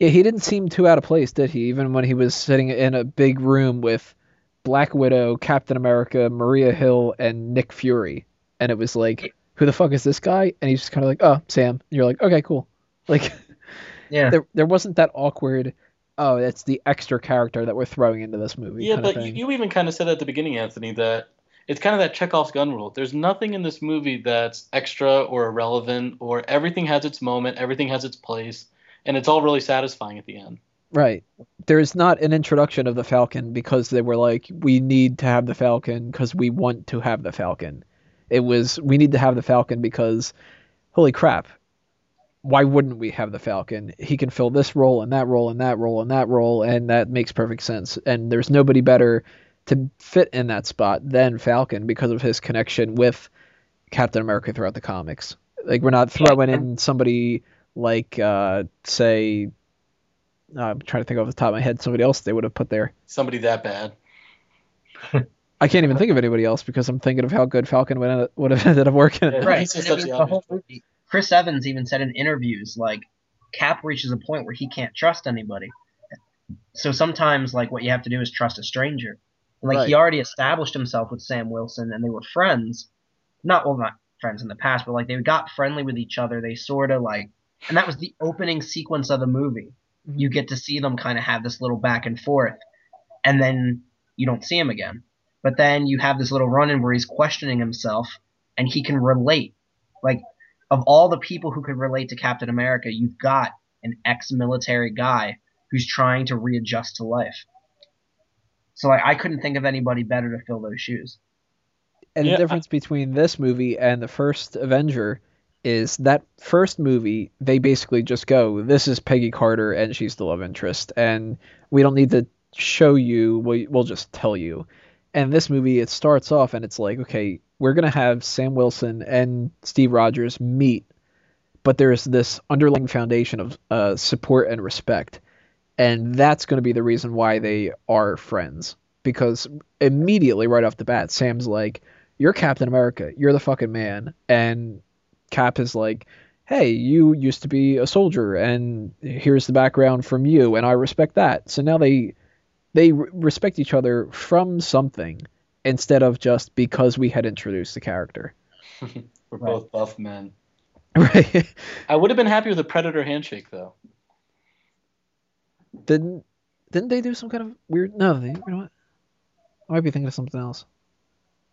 Yeah, he didn't seem too out of place, did he? Even when he was sitting in a big room with Black Widow, Captain America, Maria Hill, and Nick Fury, and it was like, who the fuck is this guy? And he's just kind of like, oh, Sam. And you're like, okay, cool. Like, Yeah. there there wasn't that awkward. Oh, that's the extra character that we're throwing into this movie. Yeah, but you, you even kind of said at the beginning, Anthony, that it's kind of that Chekhov's gun rule. There's nothing in this movie that's extra or irrelevant, or everything has its moment, everything has its place, and it's all really satisfying at the end. Right. There's not an introduction of the Falcon because they were like, we need to have the Falcon because we want to have the Falcon. It was, we need to have the Falcon because, holy crap, why wouldn't we have the Falcon? He can fill this role and that role and that role and that role, and that makes perfect sense. And there's nobody better to fit in that spot than Falcon because of his connection with Captain America throughout the comics. Like, we're not throwing in somebody like, uh, say, I'm trying to think off the top of my head somebody else they would have put there. Somebody that bad. I can't even think of anybody else because I'm thinking of how good Falcon would end, would have ended up working. Yeah. Right. He's just and I such mean, the the whole obvious movie, Chris Evans even said in interviews, like, Cap reaches a point where he can't trust anybody. So sometimes, like, what you have to do is trust a stranger. And, like, he already established himself with Sam Wilson, and they were friends. Not, well, not friends in the past, but, like, they got friendly with each other. They sort of, like, and that was the opening sequence of the movie. Mhm. You get to see them kind of have this little back and forth, and then you don't see him again. But then you have this little run in where he's questioning himself, and he can relate. Like, of all the people who could relate to Captain America, you've got an ex-military guy who's trying to readjust to life. So like, I couldn't think of anybody better to fill those shoes. And Yeah, the I- difference between this movie and the first Avenger is that first movie they basically just go, "This is Peggy Carter and she's the love interest," and we don't need to show you. We, we'll just tell you. And this movie, it starts off and it's like, okay, we're gonna have Sam Wilson and Steve Rogers meet, but there's this underlying foundation of uh, support and respect, and that's gonna be the reason why they are friends. Because immediately, right off the bat, Sam's like, you're Captain America. You're the fucking man. And Cap is like, hey, you used to be a soldier, and here's the background from you, and I respect that. So now they they respect each other from something instead of just because we had introduced the character. We're right. both buff men. Right. I would have been happy with a Predator handshake though. Didn't didn't they do some kind of weird? No, they. You know what? I might be thinking of something else.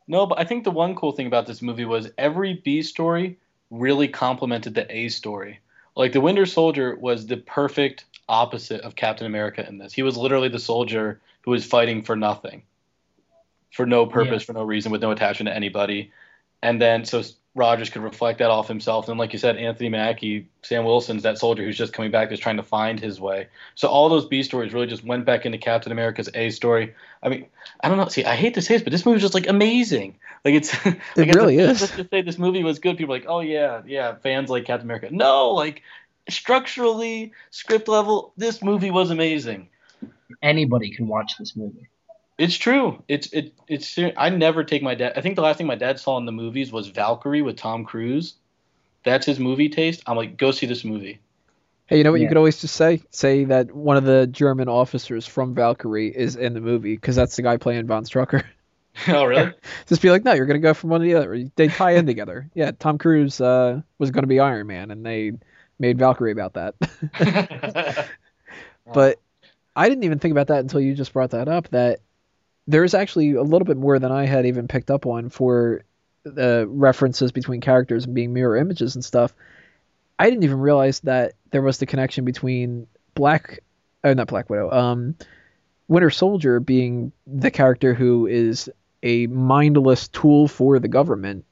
No, but I think the one cool thing about this movie was every B story really complemented the A story. Like the Winter Soldier was the perfect opposite of Captain America in this. He was literally the soldier who was fighting for nothing, for no purpose, yeah. for no reason, with no attachment to anybody. And then so Rogers could reflect that off himself. And like you said, Anthony Mackie, Sam Wilson's that soldier who's just coming back, just trying to find his way. So all those B stories really just went back into Captain America's A story. I mean, I don't know. See, I hate to say this, but this movie was just like amazing. Like it's it like really is. Let's just say this movie was good. People are like, oh yeah, yeah, fans like Captain America. No, like structurally, script level, this movie was amazing. Anybody can watch this movie. It's true. It's it it's. I never take my dad. I think the last thing my dad saw in the movies was Valkyrie with Tom Cruise. That's his movie taste. I'm like, go see this movie. Hey, you know what yeah. you could always just say? Say that one of the German officers from Valkyrie is in the movie because that's the guy playing Von Strucker. oh, really? just be like, no, you're gonna go from one to the other. They tie in together. Yeah, Tom Cruise uh, was gonna be Iron Man, and they made Valkyrie about that. but I didn't even think about that until you just brought that up. That there's actually a little bit more than I had even picked up on for the references between characters and being mirror images and stuff. I didn't even realize that there was the connection between Black, oh, not Black Widow, um, Winter Soldier being the character who is a mindless tool for the government,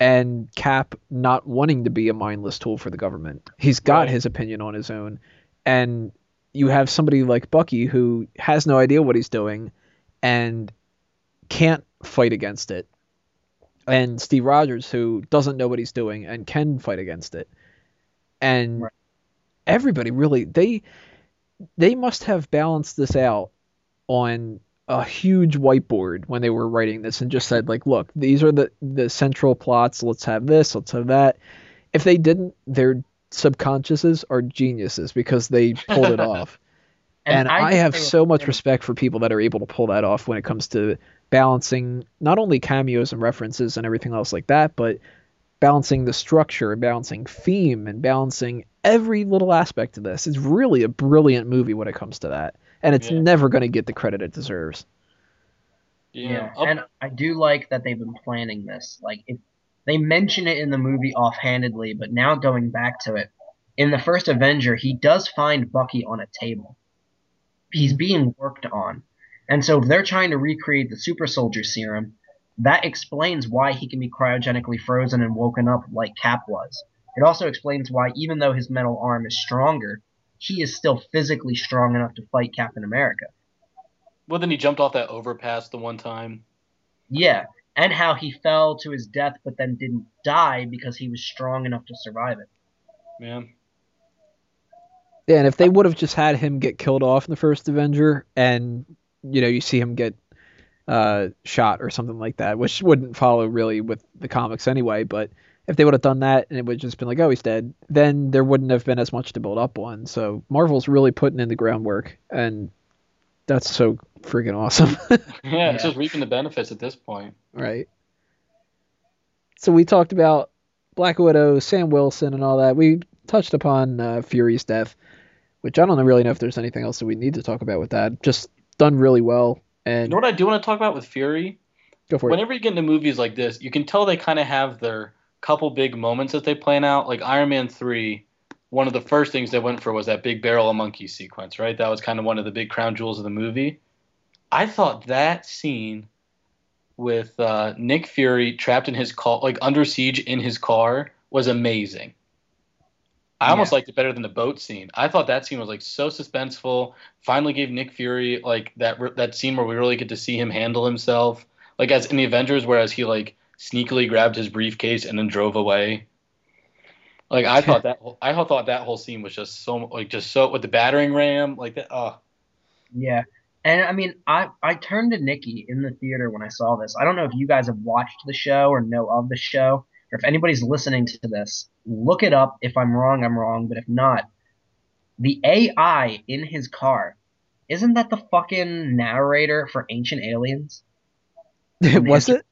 and Cap not wanting to be a mindless tool for the government. He's got right. his opinion on his own, and you have somebody like Bucky who has no idea what he's doing and can't fight against it. And Steve Rogers, who doesn't know what he's doing and can fight against it. And right. everybody really they they must have balanced this out on a huge whiteboard when they were writing this and just said like look these are the the central plots. Let's have this. Let's have that. If they didn't their subconsciouses are geniuses because they pulled it off. And, and I, I have so much respect for people that are able to pull that off when it comes to balancing not only cameos and references and everything else like that, but balancing the structure and balancing theme and balancing every little aspect of this. It's really a brilliant movie when it comes to that. And it's yeah. never going to get the credit it deserves. Yeah, yeah. and I do like that they've been planning this. Like, if they mention it in the movie offhandedly, but now going back to it, in the first Avenger, he does find Bucky on a table he's mm-hmm. being worked on. And so if they're trying to recreate the super soldier serum, that explains why he can be cryogenically frozen and woken up like Cap was. It also explains why, even though his metal arm is stronger, he is still physically strong enough to fight Captain America. Well, then he jumped off that overpass the one time. Yeah, and how he fell to his death but then didn't die because he was strong enough to survive it. Yeah. Yeah, and if they would have just had him get killed off in the first Avenger, and you know you see him get uh, shot or something like that, which wouldn't follow really with the comics anyway, but if they would have done that and it would just been like, oh, he's dead, then there wouldn't have been as much to build up on. So Marvel's really putting in the groundwork, and that's so freaking awesome. yeah, yeah, it's just reaping the benefits at this point. Right. So we talked about Black Widow, Sam Wilson, and all that. We touched upon uh, Fury's death which I don't really know if there's anything else that we need to talk about with that. Just done really well. And you know what I do want to talk about with Fury? Go for it. Whenever it. you get into movies like this, you can tell they kind of have their couple big moments that they plan out. Like Iron Man three, one of the first things they went for was that big barrel of monkeys sequence, right? That was kind of one of the big crown jewels of the movie. I thought that scene with uh, Nick Fury trapped in his car, like under siege in his car, was amazing. I almost yeah. liked it better than the boat scene. I thought that scene was like so suspenseful. Finally gave Nick Fury like that that scene where we really get to see him handle himself, like as in the Avengers, whereas he like sneakily grabbed his briefcase and then drove away. Like I thought that whole, I thought that whole scene was just so like just so with the battering ram like that. Oh. Yeah, And I mean, I I turned to Nikki in the theater when I saw this. I don't know if you guys have watched the show or know of the show, or if anybody's listening to this, look it up. If I'm wrong, I'm wrong. But if not, the AI in his car, isn't that the fucking narrator for Ancient Aliens? was it?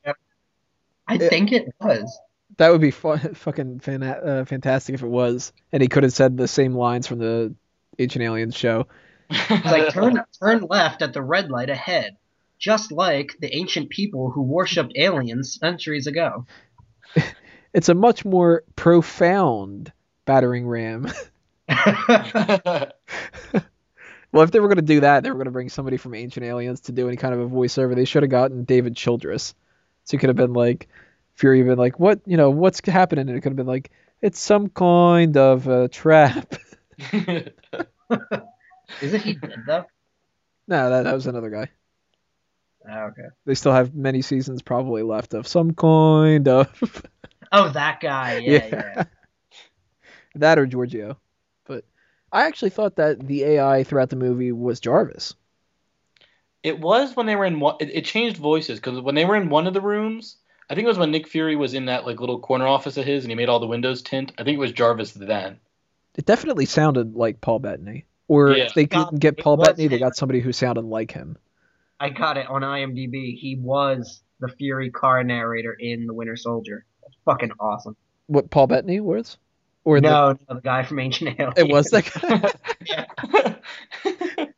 I Yeah. think it was. That would be fu- fucking fan- uh, fantastic if it was, and he could have said the same lines from the Ancient Aliens show. Like turn turn left at the red light ahead, just like the ancient people who worshipped aliens centuries ago. It's a much more profound battering ram. well, if they were going to do that, they were going to bring somebody from Ancient Aliens to do any kind of a voiceover. They should have gotten David Childress. So he could have been like, Fury been like, what, you know, what's happening? And it could have been like, it's some kind of a trap. Isn't he dead though? no, that, that was another guy. Oh, okay. They still have many seasons probably left of some kind of Oh, that guy. Yeah, Yeah. yeah. that or Giorgio. But I actually thought that the AI throughout the movie was Jarvis. It was when they were in one. It, it changed voices because when they were in one of the rooms, I think it was when Nick Fury was in that like little corner office of his and he made all the windows tint. I think it was Jarvis then. It definitely sounded like Paul Bettany. Or Yeah. if they couldn't get Paul was Bettany, they got somebody who sounded like him. I got it on IMDb. He was the Fury car narrator in The Winter Soldier. That's fucking awesome. What Paul Bettany was? Or the, no, no, the guy from Ancient Aliens. it was that guy.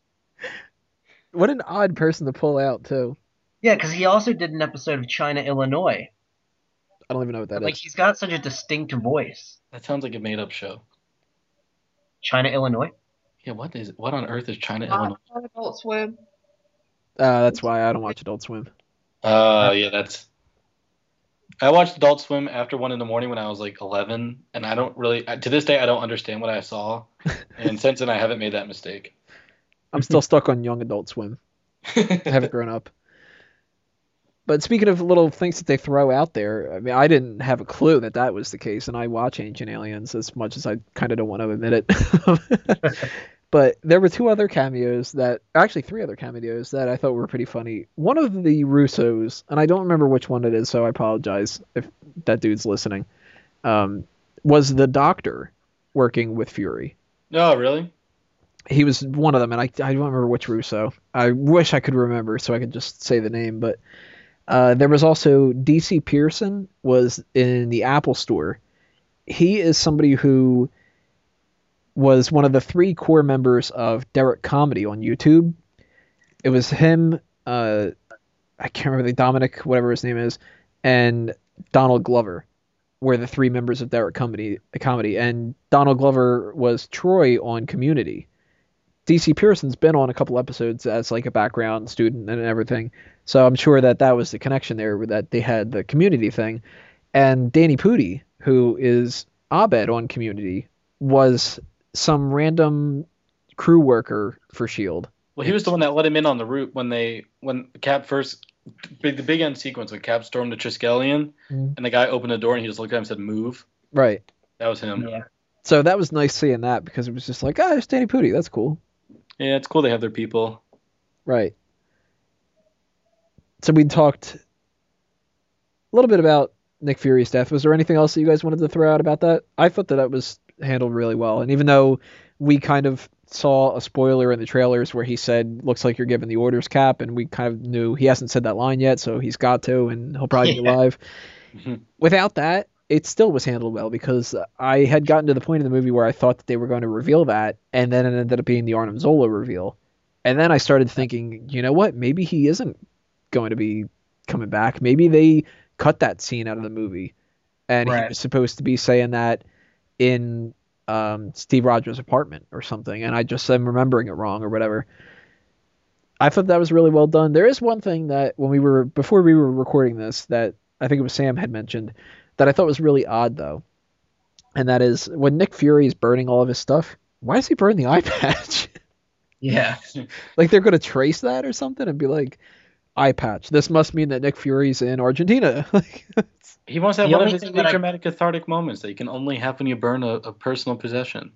Yeah, what an odd person to pull out too. yeah, because he also did an episode of China, Illinois. I don't even know what that is. like he's got such a distinct voice. that sounds like a made up show. China, Illinois. Yeah, what is what on earth is China, Not Illinois? on Adult Swim. Uh, that's why I don't watch Adult Swim. Uh, yeah, that's. I watched Adult Swim after one in the morning when I was like 11, and I don't really, to this day, I don't understand what I saw, and since then I haven't made that mistake. I'm still stuck on Young Adult Swim. I haven't grown up. But speaking of little things that they throw out there, I mean, I didn't have a clue that that was the case, and I watch Ancient Aliens as much as I kind of don't want to admit it. but there were two other cameos that, actually three other cameos that I thought were pretty funny. One of the Russos, and I don't remember which one it is, so I apologize if that dude's listening, um, was the doctor working with Fury No, really? He was one of them, and I, I don't remember which Russo. I wish I could remember so I could just say the name, but uh, there was also DC Pierson was in the Apple Store. He is somebody who was one of the three core members of Derrick Comedy on YouTube. It was him, uh, I can't remember the Dominic, whatever his name is, and Donald Glover were the three members of Derrick Comedy, comedy, and Donald Glover was Troy on Community. DC Pierson's been on a couple episodes as like a background student and everything, so I'm sure that that was the connection there, that they had the Community thing, and Danny Pudi, who is Abed on Community, was some random crew worker for Shield. Well, he was the one that let him in on the route when they when Cap first big the big end sequence when Cap stormed the Triskelion Mhm. and the guy opened the door and he just looked at him and said move. Right. That was him. Yeah. So that was nice seeing that because it was just like, ah, it's Danny Pudi. That's cool. Yeah, it's cool they have their people. Right. So we talked a little bit about Nick Fury's death. Was there anything else that you guys wanted to throw out about that? I thought that that was handled really well. And even though we kind of saw a spoiler in the trailers where he said, "Looks like you're giving the orders, Cap," and we kind of knew he hasn't said that line yet, so he's got to, and he'll probably be Yeah. alive. Mhm. Without that, it still was handled well because I had gotten to the point in the movie where I thought that they were going to reveal that, and then it ended up being the Arnim Zola reveal. And then I started thinking, you know what? Maybe he isn't going to be coming back. Maybe they cut that scene out of the movie, and he was supposed to be saying that in um, Steve Rogers' apartment or something, and I just am remembering it wrong or whatever. I thought that was really well done. There is one thing that when we were before we were recording this that I think it was Sam had mentioned that I thought was really odd though, and that is when Nick Fury is burning all of his stuff. Why does he burn the eye patch? Yeah. like they're gonna trace that or something and be like, eye patch. This must mean that Nick Fury's in Argentina. Like, He wants to have The one of only his thing big that I- dramatic cathartic moments that you can only have when you burn a, a personal possession.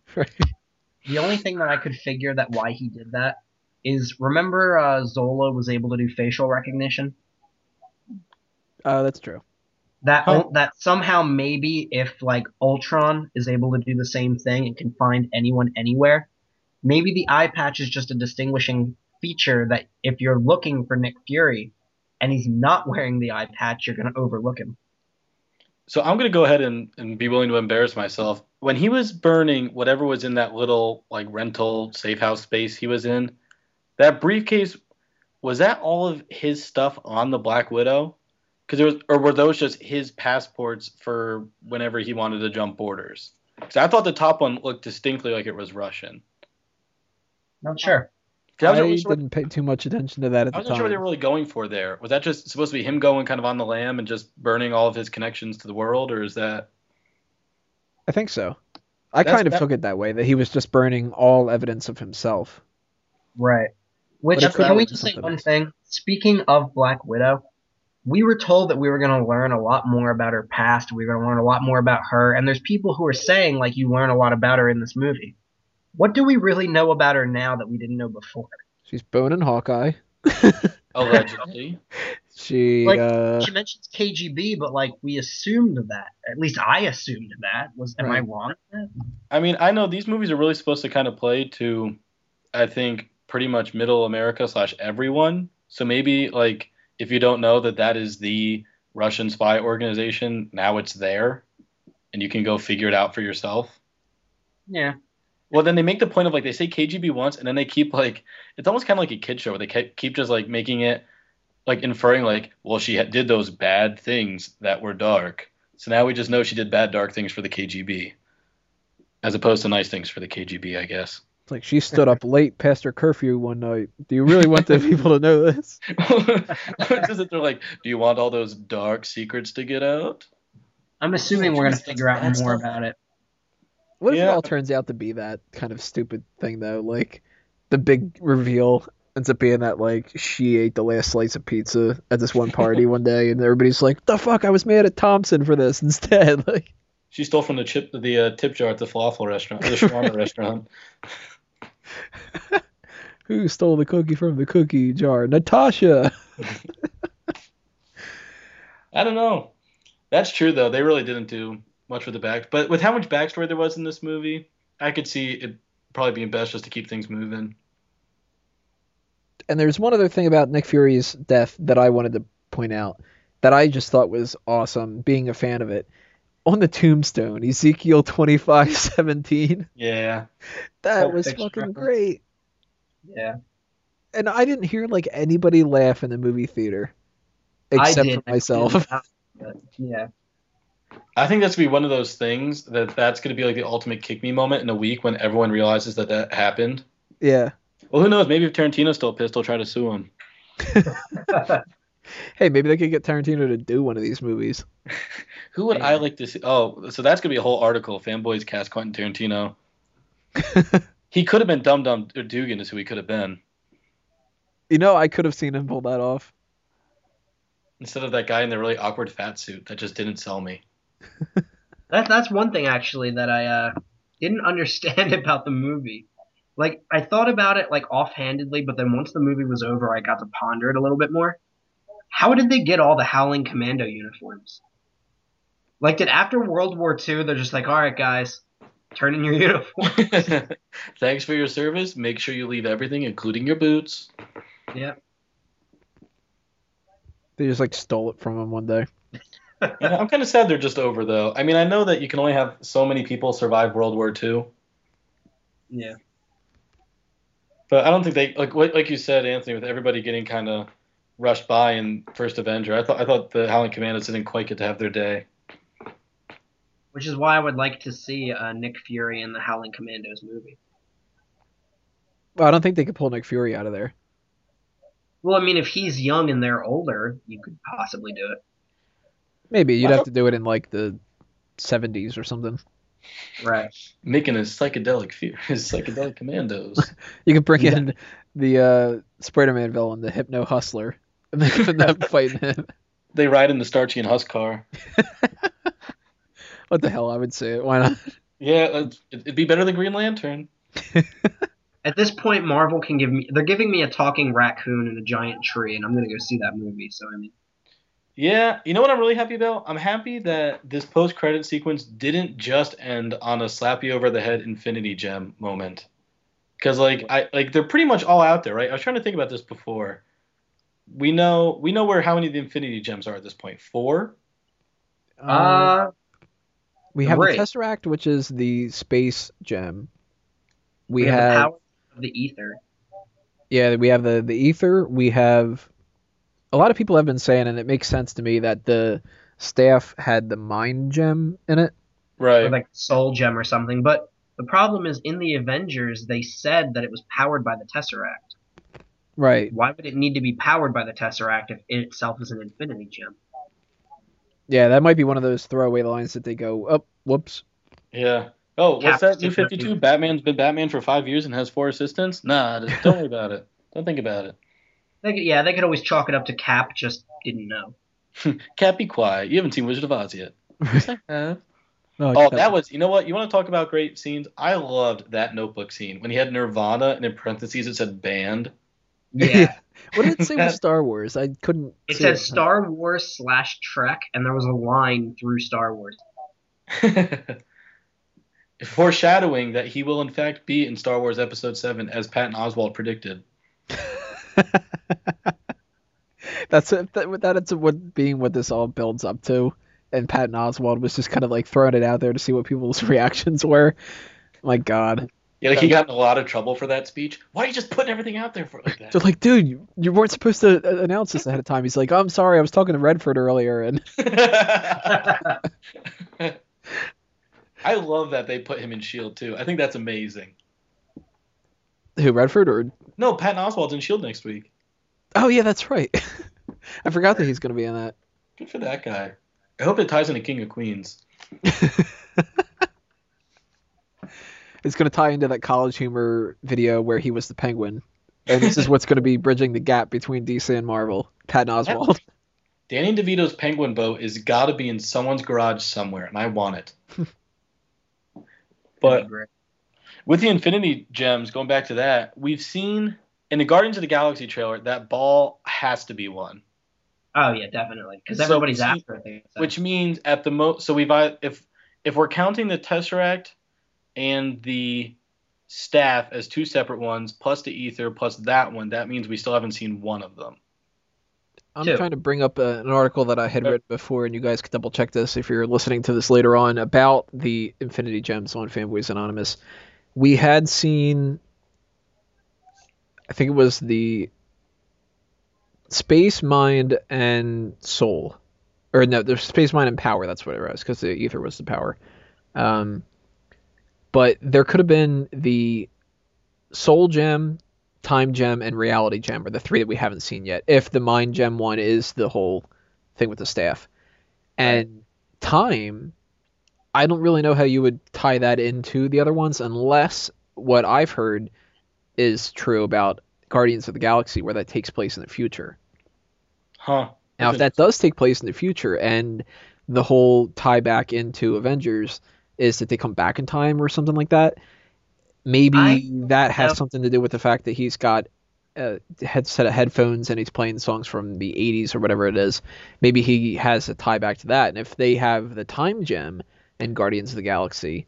The only thing that I could figure that why he did that is remember uh, Zola was able to do facial recognition. Uh, that's true. That Huh. that somehow maybe if like Ultron is able to do the same thing and can find anyone anywhere, maybe the eye patch is just a distinguishing feature that if you're looking for Nick Fury and he's not wearing the eye patch, you're gonna overlook him. So I'm gonna go ahead and, and be willing to embarrass myself. When he was burning whatever was in that little like rental safe house space he was in, that briefcase was that all of his stuff on the Black Widow? Because it was, or were those just his passports for whenever he wanted to jump borders? Because I thought the top one looked distinctly like it was Russian. Not sure. 'Cause I I really sure, didn't pay too much attention to that at I the wasn't sure what they time. were really going for there. Was that just supposed to be him going kind of on the lam and just burning all of his connections to the world, or is that? I think so. I That's- kind of that- took it that way that he was just burning all evidence of himself. Right. Which can we just say one thing? Speaking of Black Widow, we were told that we were going to learn a lot more about her past. We were going to learn a lot more about her, and there's people who are saying like you learn a lot about her in this movie. What do we really know about her now that we didn't know before? She's boning Hawkeye. Allegedly. She Like, uh She mentions KGB, but like we assumed that. At least I assumed that. Was am I wrong? I mean, I know these movies are really supposed to kind of play to, I think, pretty much middle America slash everyone. So maybe like if you don't know that that is the Russian spy organization, now it's there, and you can go figure it out for yourself. Yeah. Well, then they make the point of like they say KGB once, and then they keep like it's almost kind of like a kid show where they ke- keep just like making it like inferring like, well, she did those bad things that were dark, so now we just know she did bad dark things for the KGB, as opposed to nice things for the KGB, I guess. It's like she stood up late past her curfew one night. Do you really want the people to know this? Just that they're like, do you want all those dark secrets to get out? I'm assuming we're gonna figure out more stuff. about it. What if it all turns out to be that kind of stupid thing though? Like the big reveal ends up being that like she ate the last slice of pizza at this one party one day, and everybody's like, "The fuck! I was mad at Thompson for this instead." Like, She stole from the chip the uh, tip jar at the falafel restaurant, the shawarma restaurant. who stole the cookie from the cookie jar? Natasha. I don't know. That's true though. They really didn't do much with the back, but with how much backstory there was in this movie, I could see it probably being best just to keep things moving. And there's one other thing about Nick Fury's death that I wanted to point out that I just thought was awesome, being a fan of it. On the tombstone, Ezekiel twenty five seventeen. Yeah. That Pulp was Fiction fucking reference. great. Yeah. And I didn't hear like anybody laugh in the movie theater, except for myself. Yeah. I think that's gonna be one of those things that that's gonna be like the ultimate kick me moment in a week when everyone realizes that that happened. yeah. Well, who knows? Maybe if Tarantino's still pissed, he'll try to sue him. Hey, maybe they could get Tarantino to do one of these movies. Who would I like to see? Oh, so that's gonna be a whole article. Fanboys cast Quentin Tarantino. he could have been Dum Dum or Dugan is who he could have been You know, I could have seen him pull that off. instead of that guy in the really awkward fat suit that just didn't sell me. That that's one thing actually that I uh, didn't understand about the movie. Like I thought about it like offhandedly, but then once the movie was over, I got to ponder it a little bit more. How did they get all the Howling Commando uniforms? Like, did after World War II, they're just like, all right, guys, turn in your uniform. Thanks for your service. Make sure you leave everything, including your boots. yeah. They just like stole it from him one day. Yeah, I'm kind of sad they're just over though. I mean, I know that you can only have so many people survive World War II, Yeah. but I don't think they like like like you said, Anthony, with everybody getting kind of rushed by in First Avenger. I thought I thought the Howling Commandos didn't quite get to have their day. Which is why I would like to see uh, Nick Fury in the Howling Commandos movie. Well, I don't think they could pull Nick Fury out of there. Well, I mean, if he's young and they're older, you could possibly do it. Maybe you'd Well, have to do it in like the 70s or something. Right. Making a psychedelic fear, his psychedelic commandos. You could bring Yeah. in the uh, Spider-Man villain, the Hypno Hustler, and they could fighting him. they ride in the Starsky and Hutch car. What the hell? I would say it. Why not? Yeah, it'd, it'd be better than Green Lantern. At this point, Marvel can give me. They're giving me a talking raccoon and a giant tree, and I'm gonna go see that movie. So I mean, Yeah, you know what I'm really happy about? I'm happy that this post credit sequence didn't just end on a slap you over the head infinity gem moment. Cuz like I like they're pretty much all out there, right? I was trying to think about this before. We know we know where how many of the infinity gems are at this point. 4? Uh, uh, we have three. the Tesseract, which is the space gem. We, we have, have the power of the ether. Yeah, we have the the ether. We have a lot of people have been saying, and it makes sense to me that the staff had the mind gem in it. Right. or like soul gem or something. But the problem is in the Avengers, they said that it was powered by the Tesseract. Right. Why would it need to be powered by the Tesseract if it itself is an Infinity Gem? Yeah, that might be one of those throwaway lines that they go, "Oh, whoops." Yeah. Oh, what's Cap's that? New 52? Batman's been Batman for 5 years and has four assistants? Nah, just don't worry about it. Don't think about it. They could, yeah, they could always chalk it up to Cap, just didn't know. Cat, be quiet. You haven't seen Wizard of Oz yet. Yes, Oh, Oh, that was, you know what? You want to talk about great scenes? I loved that notebook scene when he had Nirvana and in parentheses it said band. Yeah, What did it say with Star Wars? I couldn't. it see said Star Wars slash Trek, and there was a line through Star Wars. Foreshadowing that he will, in fact, be in Star Wars Episode 7 as Patton Oswalt predicted. That's it. That, that it's what being what this all builds up to. And Patton Oswalt was just kind of like throwing it out there to see what people's reactions were. My God. Yeah, like he got in a lot of trouble for that speech. Why are you just putting everything out there for like that? So that? like, dude, you, you weren't supposed to uh, announce this ahead of time. He's like, I'm sorry, I was talking to Redford earlier, and I love that they put him in Shield too. I think that's amazing. who Redford or? No, Patton Oswalt's in Shield next week. Oh yeah, that's right. I forgot that he's gonna be in that. Good for that guy. I hope it ties into King of Queens. It's gonna tie into that CollegeHumor video where he was the Penguin, and this is what's gonna be bridging the gap between DC and Marvel. Patton Oswalt. Danny DeVito's penguin boat is got to be in someone's garage somewhere, and I want it. but with the Infinity Gems, going back to that, we've seen in the Guardians of the Galaxy trailer that ball has to be one, oh yeah, definitely, because everybody's see, after it. they said. which means at the most, so we've if if we're counting the Tesseract and the staff as two separate ones, plus the Aether, plus that one, that means we still haven't seen one of them. I'm Two. trying to bring up uh, an article that I had read before, and you guys could double check this if you're listening to this later on about the Infinity Gems on Fanboys Anonymous. We had seen, I think it was the Space Mind and Soul, or no, the Space Mind and Power. That's what it was, because the Aether was the power. Um, but there could have been the Soul Gem, Time Gem, and Reality Gem are the three that we haven't seen yet. If the Mind Gem one is the whole thing with the staff, and Time, I don't really know how you would tie that into the other ones unless what I've heard is true about Guardians of the Galaxy, where that takes place in the future. Huh. Now, if that does take place in the future, and the whole tie back into Avengers is that they come back in time or something like that, maybe I- that has something to do with the fact that he's got a headset of headphones and he's playing songs from the 80s or whatever it is. Maybe he has a tie back to that. And if they have the time gem in Guardians of the Galaxy,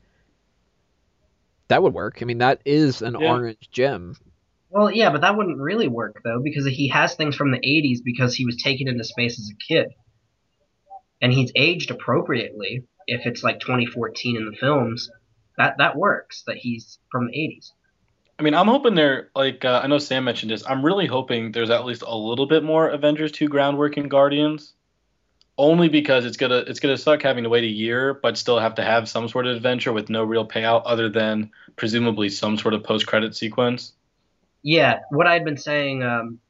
that would work. I mean, that is an Yeah. orange gem. Well, yeah, but that wouldn't really work though because he has things from the '80s because he was taken into space as a kid, and he's aged appropriately. If it's like 2014 in the films, that that works. That he's from the '80s. I mean, I'm hoping they're like uh, I know Sam mentioned this. I'm really hoping there's at least a little bit more Avengers 2 groundwork in Guardians, only because it's gonna it's gonna suck having to wait a year, but still have to have some sort of adventure with no real payout other than presumably some sort of post credit sequence. Yeah, what I'd been saying um,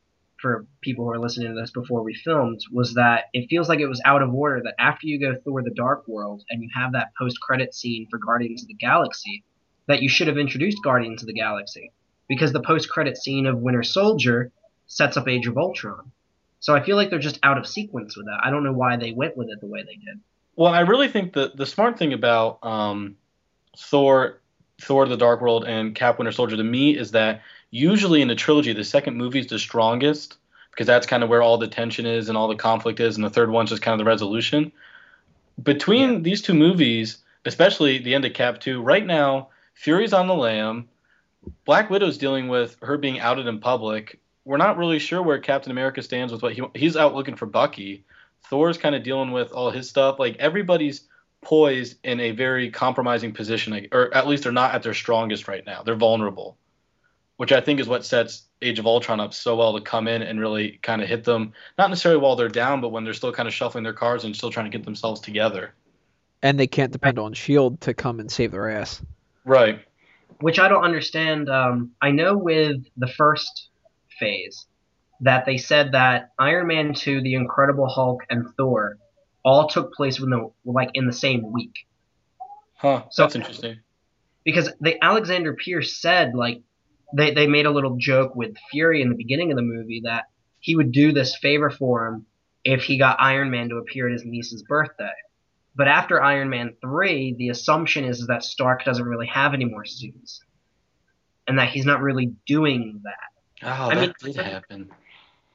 for people who are listening to this before we filmed was that it feels like it was out of order that after you go Thor: The Dark World and you have that post-credit scene for Guardians of the Galaxy, that you should have introduced Guardians of the Galaxy because the post-credit scene of Winter Soldier sets up Age of Ultron. So I feel like they're just out of sequence with that. I don't know why they went with it the way they did. Well, I really think the the smart thing about um, Thor Thor: The Dark World and Cap Winter Soldier to me is that usually in a trilogy, the second movie is the strongest because that's kind of where all the tension is and all the conflict is, and the third one's just kind of the resolution. Between Yeah. these two movies, especially the end of Cap 2, right now, Fury's on the lam. Black Widow's dealing with her being outed in public. We're not really sure where Captain America stands with what he he's out looking for Bucky. Thor's kind of dealing with all his stuff. Like everybody's poised in a very compromising position, or at least they're not at their strongest right now. They're vulnerable, which I think is what sets Age of Ultron up so well to come in and really kind of hit them. Not necessarily while they're down, but when they're still kind of shuffling their cards and still trying to get themselves together. And they can't depend on Shield to come and save their ass. Right. which I don't understand. Um, I know with the first phase that they said that Iron Man 2, The Incredible Hulk, and Thor all took place within the, like in the same week Huh. So- That's interesting. because the Alexander Pierce said like they they made a little joke with Fury in the beginning of the movie that he would do this favor for him if he got Iron Man to appear at his niece's birthday. But after Iron Man 3, the assumption is that Stark doesn't really have any more suits. And that he's not really doing that. Oh, I that mean- did happen.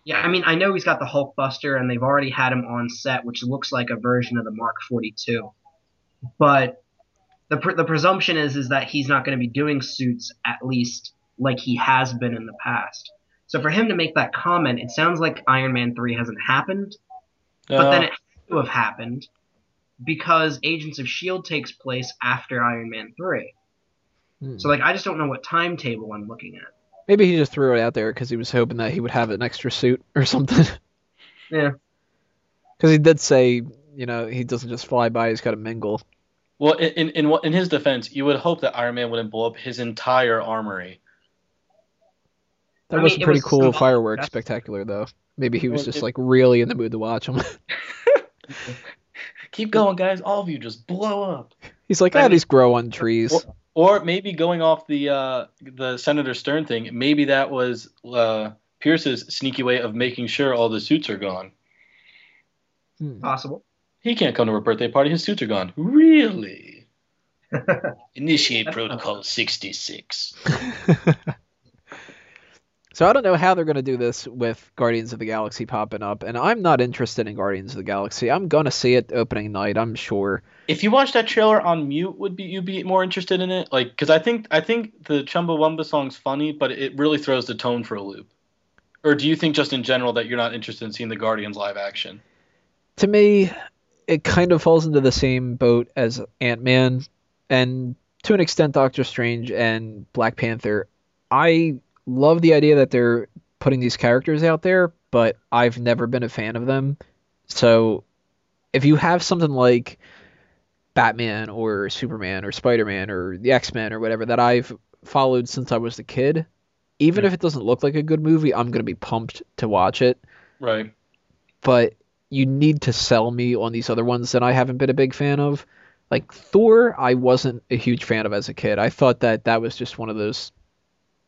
Yeah, I mean, I know he's got the Hulkbuster, and they've already had him on set, which looks like a version of the Mark 42. But the pr- the presumption is is that he's not going to be doing suits at least like he has been in the past. So for him to make that comment, it sounds like Iron Man 3 hasn't happened, but then Uh, it had to have happened because Agents of Shield takes place after Iron Man 3. Hmm. So like, I just don't know what timetable I'm looking at. Maybe he just threw it out there because he was hoping that he would have an extra suit or something. Yeah. Because he did say, you know, he doesn't just fly by; he's got to mingle. well, in, in in in his defense, you would hope that Iron Man wouldn't blow up his entire armory. That I was mean, a pretty was cool fireworks spectacular, though. Maybe he was just like really in the mood to watch them. Keep going, guys. All of you just blow up. he's like, I ah, mean- these grow on trees. Well- Or maybe going off the uh, the Senator Stern thing, maybe that was uh, Pierce's sneaky way of making sure all the suits are gone. Hmm. Possible. He can't come to her birthday party; his suits are gone. Really? Initiate Protocol 66. so I don't know how they're going to do this with Guardians of the Galaxy popping up, and I'm not interested in Guardians of the Galaxy. I'm gonna see it opening night, I'm sure. If you watch that trailer on mute, would be you be more interested in it? Like, because I think I think the Chumbawamba song's funny, but it really throws the tone for a loop. Or do you think just in general that you're not interested in seeing the Guardians live action? To me, it kind of falls into the same boat as Ant Man, and to an extent, Doctor Strange and Black Panther. I love the idea that they're putting these characters out there, but I've never been a fan of them. So if you have something like Batman or Superman or Spider-Man or the X-Men or whatever that I've followed since I was a kid, even if it doesn't look like a good movie, I'm going to be pumped to watch it. Right. But you need to sell me on these other ones that I haven't been a big fan of. Like Thor, I wasn't a huge fan of as a kid. I thought that that was just one of those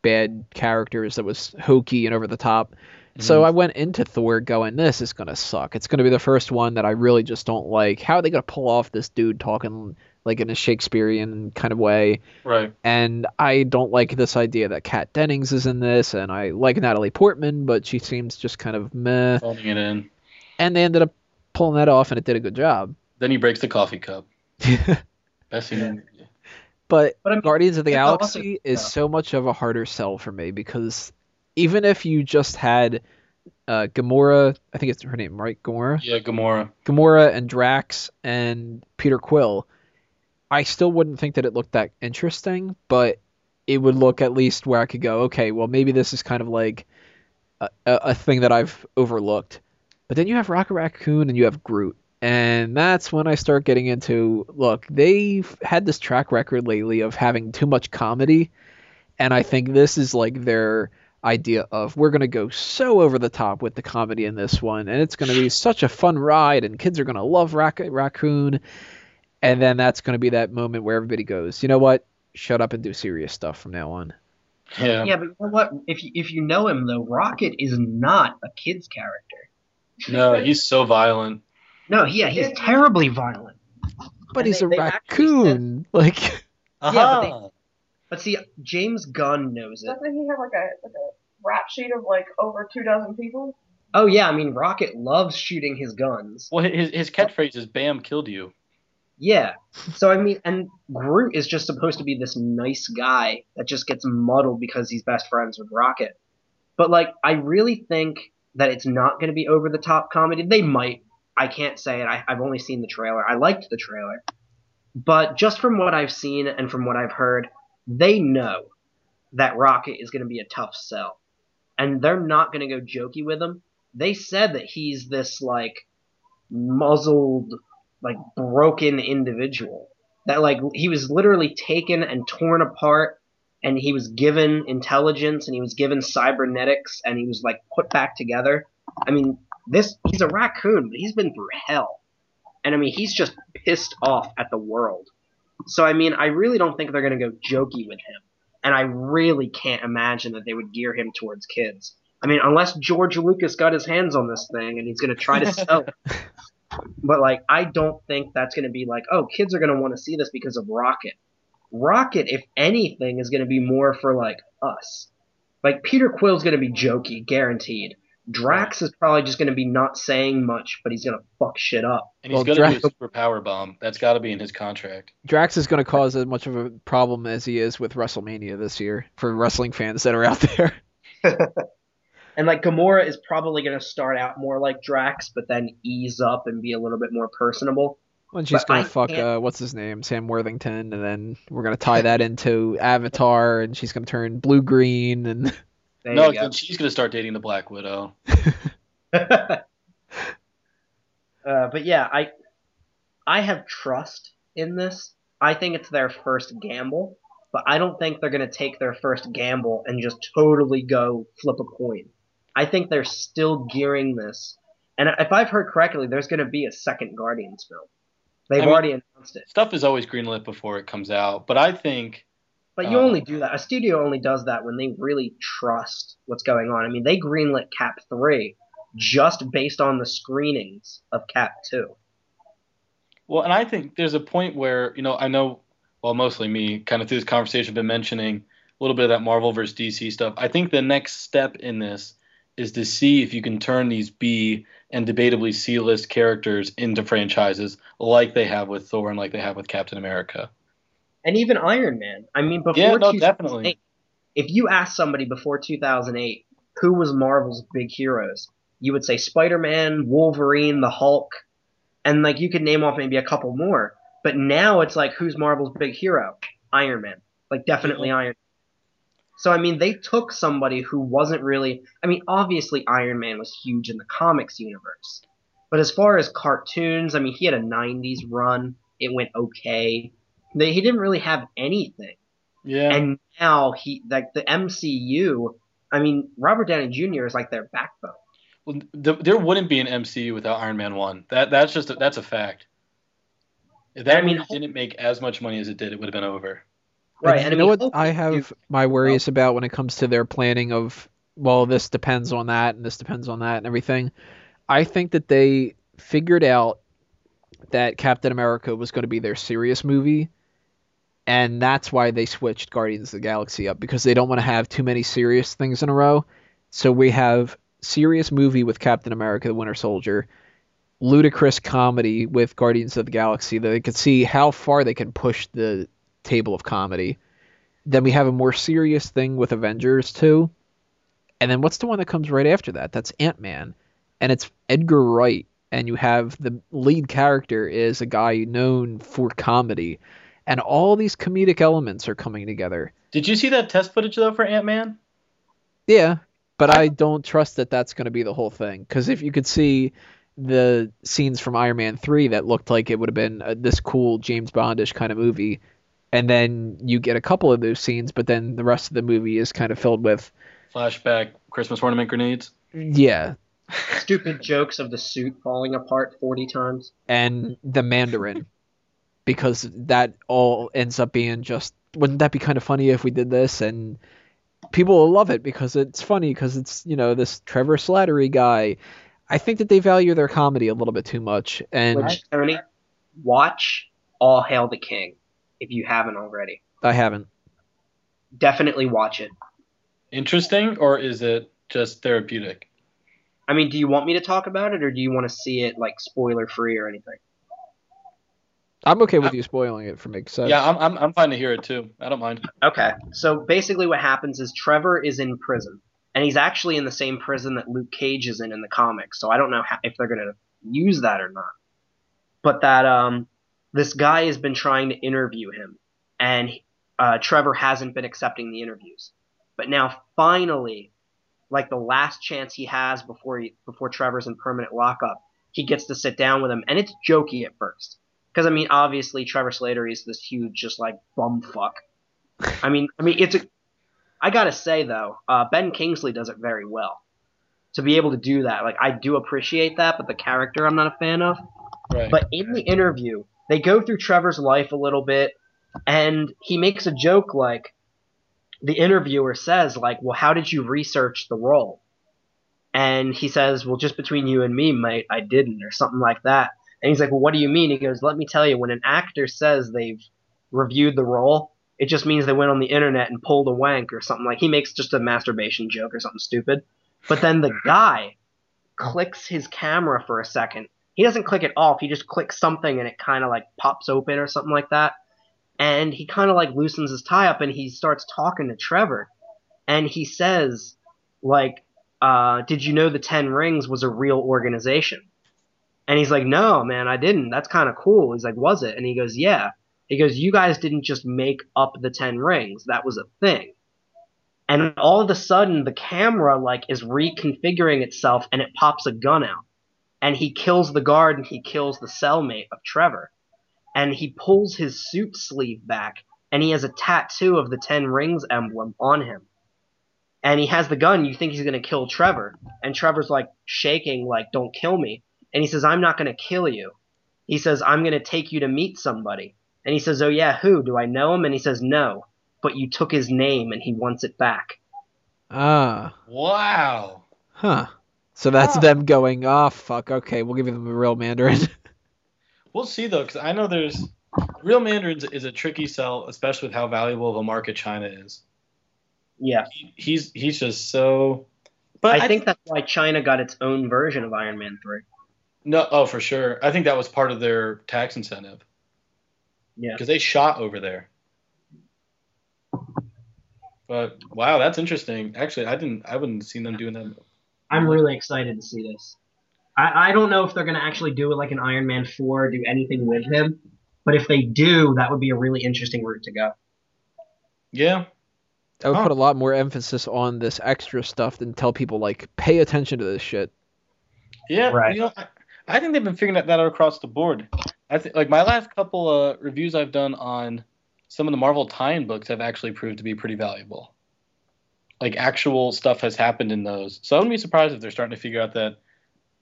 bad characters that was hokey and over the top. So Mhm. I went into Thor going, this is gonna suck. It's gonna be the first one that I really just don't like. How are they gonna pull off this dude talking like in a Shakespearean kind of way? Right. And I don't like this idea that Kat Dennings is in this, and I like Natalie Portman, but she seems just kind of meh. Phoning it in. And they ended up pulling that off, and it did a good job. Then he breaks the coffee cup. Best scene. In- But But I mean, Guardians of the it's also- Galaxy is yeah. so much of a harder sell for me because even if you just had uh, Gamora, I think it's her name, right? Gamora? Yeah, Gamora. Gamora and Drax and Peter Quill, I still wouldn't think that it looked that interesting, but it would look at least where I could go, okay, well, maybe this is kind of like a, a, a thing that I've overlooked. But then you have Rocket Raccoon and you have Groot. And that's when I start getting into look, they've had this track record lately of having too much comedy. And I think this is like their idea of we're going to go so over the top with the comedy in this one. And it's going to be such a fun ride. And kids are going to love Rocket Raccoon. And then that's going to be that moment where everybody goes, you know what? Shut up and do serious stuff from now on. Yeah. Yeah, but you know what? If you, if you know him though, Rocket is not a kid's character. No, he's so violent. No, yeah, he's terribly violent. But And he's they- a they actually raccoon. Like, uh-huh. but they- Aha. But see, James Gunn knows it. Doesn't he have like a like a rap sheet of like over two dozen people? Oh yeah, I mean Rocket loves shooting his guns. Well, his his catchphrase is "Bam, killed you." Yeah. So I mean, and Groot is just supposed to be this nice guy that just gets muddled because he's best friends with Rocket. But like, I really think that it's not going to be over the top comedy. They might. I can't say it. I, I've only seen the trailer. I liked the trailer, but just from what I've seen and from what I've heard, they know that Rocket is going to be a tough sell, and they're not going to go jokey with him. They said that he's this like muzzled like broken individual that like he was literally taken and torn apart and he was given intelligence and he was given cybernetics and he was like put back together i mean this he's a raccoon but he's been through hell and i mean he's just pissed off at the world so i mean i really don't think they're going to go jokey with him and i really can't imagine that they would gear him towards kids i mean unless george lucas got his hands on this thing and he's going to try to sell it but like, I don't think that's going to be like, oh, kids are going to want to see this because of Rocket. Rocket, if anything, is going to be more for like us. Like Peter Quill's going to be jokey, guaranteed. Drax is probably just going to be not saying much, but he's going to fuck shit up. And he's Well, going to Drax- do a super power bomb. That's got to be in his contract. Drax is going to cause as much of a problem as he is with WrestleMania this year for wrestling fans that are out there. And like Gamora is probably going to start out more like Drax, but then ease up and be a little bit more personable. When she's going to fuck, uh, what's his name? Sam Worthington, and then we're going to tie that into Avatar, and she's going to turn blue green, and There no, then she's going to start dating the Black Widow. uh, but yeah, I I have trust in this. I think it's their first gamble, but I don't think they're gonna take their first gamble and just totally go flip a coin. I think they're still gearing this, and if I've heard correctly, there's gonna be a second Guardians film. They've I mean- already announced it, Stuff is always greenlit before it comes out, but I think but you Oh. only do that. A studio only does that when they really trust what's going on. I mean, they greenlit Cap three just based on the screenings of Cap two. Well, and I think there's a point where, you know, I know, well, mostly me, kind of through this conversation, been mentioning a little bit of that Marvel versus DC stuff. I think the next step in this is to see if you can turn these B and debatably C list characters into franchises like they have with Thor and like they have with Captain America. And even Iron Man. I mean, before Yeah, no, 2008, definitely. if you asked somebody before 2008 who was Marvel's big heroes, you would say Spider-Man, Wolverine, the Hulk, and like you could name off maybe a couple more. But now it's like who's Marvel's big hero? Iron Man. Like definitely Mm-hmm. Iron. So I mean, they took somebody who wasn't really. I mean, obviously Iron Man was huge in the comics universe, but as far as cartoons, I mean, he had a '90s run. It went okay. They, he didn't really have anything Yeah. and now he like the MCU. I mean, Robert Downey Jr. is like their backbone. Well, th- there wouldn't be an MCU without Iron Man 1. That that's just a, that's a fact. If that I mean, didn't make as much money as it did, it would have been over. Right, And and you I know what I hopefully have my worries about when it comes to their planning of well, this depends on that and this depends on that and everything. I think that they figured out that Captain America was going to be their serious movie, and that's why they switched Guardians of the Galaxy up because they don't want to have too many serious things in a row. So we have serious movie with Captain America: The Winter Soldier, ludicrous comedy with Guardians of the Galaxy that they could see how far they can push the table of comedy. Then we have a more serious thing with Avengers 2. And then what's the one that comes right after that? That's Ant Man. And it's Edgar Wright. And you have the lead character is a guy known for comedy. And all these comedic elements are coming together. Did you see that test footage though for Ant Man? Yeah, but I, I- don't trust that that's going to be the whole thing. Because if you could see the scenes from Iron Man 3 that looked like it would have been uh this cool James Bondish kind of movie, and then you get a couple of those scenes, but then the rest of the movie is kind of filled with, Flashback Christmas ornament grenades. yeah, stupid jokes of the suit falling apart forty times. and the Mandarin. Because that all ends up being just, wouldn't that be kind of funny if we did this? And people will love it because it's funny because it's, you know, this Trevor Slattery guy. I think that they value their comedy a little bit too much. And Which Tony, watch All Hail the King if you haven't already. I haven't. definitely watch it. Interesting, or is it just therapeutic? I mean, do you want me to talk about it, or do you want to see it like spoiler free or anything? I'm okay with you spoiling it for makes sense. Yeah, I'm, I'm I'm fine to hear it too. I don't mind. Okay, so basically what happens is Trevor is in prison, and he's actually in the same prison that Luke Cage is in in the comics. So I don't know how, if they're gonna use that or not. But that um, this guy has been trying to interview him, and uh, Trevor hasn't been accepting the interviews. But now finally, like the last chance he has before he before Trevor's in permanent lockup, he gets to sit down with him, and it's jokey at first. Because I mean, obviously Trevor Slater is this huge, just like bumfuck. I mean, I mean, it's a. I gotta say though, uh, Ben Kingsley does it very well. To be able to do that, like I do appreciate that, but the character I'm not a fan of. Right. But in the interview, they go through Trevor's life a little bit, and he makes a joke like, the interviewer says like, "Well, how did you research the role?" And he says, "Well, just between you and me, mate, I didn't," or something like that. And he's like, "Well, what do you mean?" He goes, "Let me tell you. When an actor says they've reviewed the role, it just means they went on the internet and pulled a wank or something like. He makes just a masturbation joke or something stupid. But then the guy clicks his camera for a second. He doesn't click it off. He just clicks something and it kind of like pops open or something like that. And he kind of like loosens his tie up and he starts talking to Trevor. And he says, like, uh, did you know the Ten Rings was a real organization? And he's like, no, man, I didn't. That's kind of cool. He's like, was it? And he goes, yeah. He goes, you guys didn't just make up the Ten Rings. That was a thing. And all of a sudden, the camera like is reconfiguring itself, and it pops a gun out. And he kills the guard, and he kills the cellmate of Trevor. And he pulls his suit sleeve back, and he has a tattoo of the Ten Rings emblem on him. And he has the gun. You think he's gonna kill Trevor, and Trevor's like shaking, like, "Don't kill me." And he says, I'm not going to kill you. He says, I'm going to take you to meet somebody. And he says, Oh, yeah, who? Do I know him? And he says, No, but you took his name and he wants it back. Ah. Wow. Huh. So that's Oh. them going, oh, fuck, okay, we'll give them a real Mandarin. We'll see though, because I know there's real mandarins is a tricky sell, especially with how valuable of a market China is. Yeah. He, he's he's just so. But I, think that's why China got its own version of Iron Man 3. No. Oh, for sure. I think that was part of their tax incentive Yeah. because they shot over there. But wow, that's interesting. Actually, I didn't. I wouldn't have seen them doing that. I'm really excited to see this. I, I don't know if they're going to actually do it like an Iron Man 4, do anything with him. But if they do, that would be a really interesting route to go. Yeah. I would Huh. put a lot more emphasis on this extra stuff than tell people, like, pay attention to this shit. Yeah, Right. you know, I, I think they've been figuring that, out across the board. I think like my last couple uh, reviews I've done on some of the Marvel tie-in books have actually proved to be pretty valuable. Like actual stuff has happened in those, so I wouldn't be surprised if they're starting to figure out that,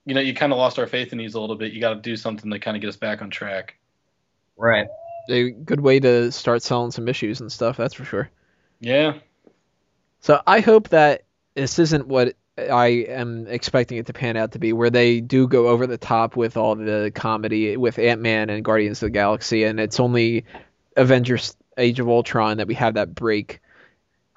you know, you kind of lost our faith in these a little bit. You got to do something to kind of get us back on track. Right. A good way to start selling some issues and stuff, that's for sure. Yeah, So I hope that this isn't what I am expecting it to pan out to be, where they do go over the top with all the comedy with Ant Man and Guardians of the Galaxy, and it's only Avengers Age of Ultron that we have that break.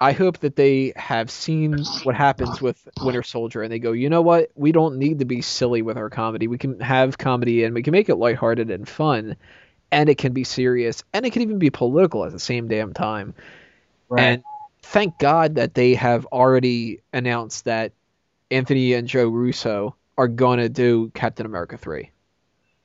I hope that they have seen what happens with Winter Soldier and they go, you know what? We don't need to be silly with our comedy. We can have comedy and we can make it lighthearted and fun, and it can be serious, and it can even be political at the same damn time. And thank God that they have already announced that Anthony and Joe Russo are going to do Captain America 3.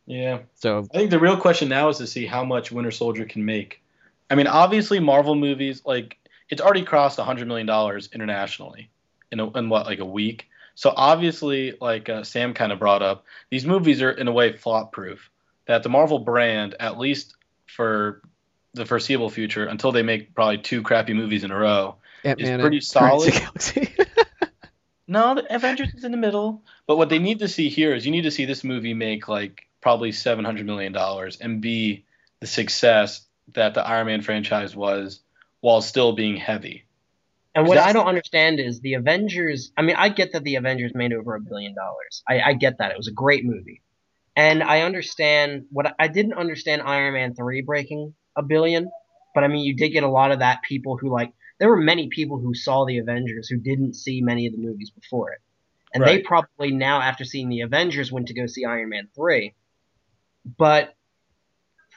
yeah. So, I think the real question now is to see how much Winter Soldier can make. I mean, obviously, Marvel movies like it's already crossed hundred million dollars internationally in a, in what like a week. So obviously, like uh, Sam kind of brought up, these movies are in a way flop proof. That the Marvel brand, at least for the foreseeable future, until they make probably two crappy movies in a row, Ant-Man pretty solid. Guardians of the Galaxy. No, the Avengers is in the middle. But what they need to see here is you need to see this movie make like probably seven hundred million dollars and be the success that the Iron Man franchise was, while still being heavy. And what I don't understand is the Avengers. I mean, I get that the Avengers made over a billion dollars. I, I get that. It was a great movie. And I understand what I didn't understand Iron Man 3 breaking a billion. But I mean, you did get a lot of that people who like there were many people who saw the Avengers who didn't see many of the movies before it, and they probably now after seeing the Avengers went to go see Iron Man three. But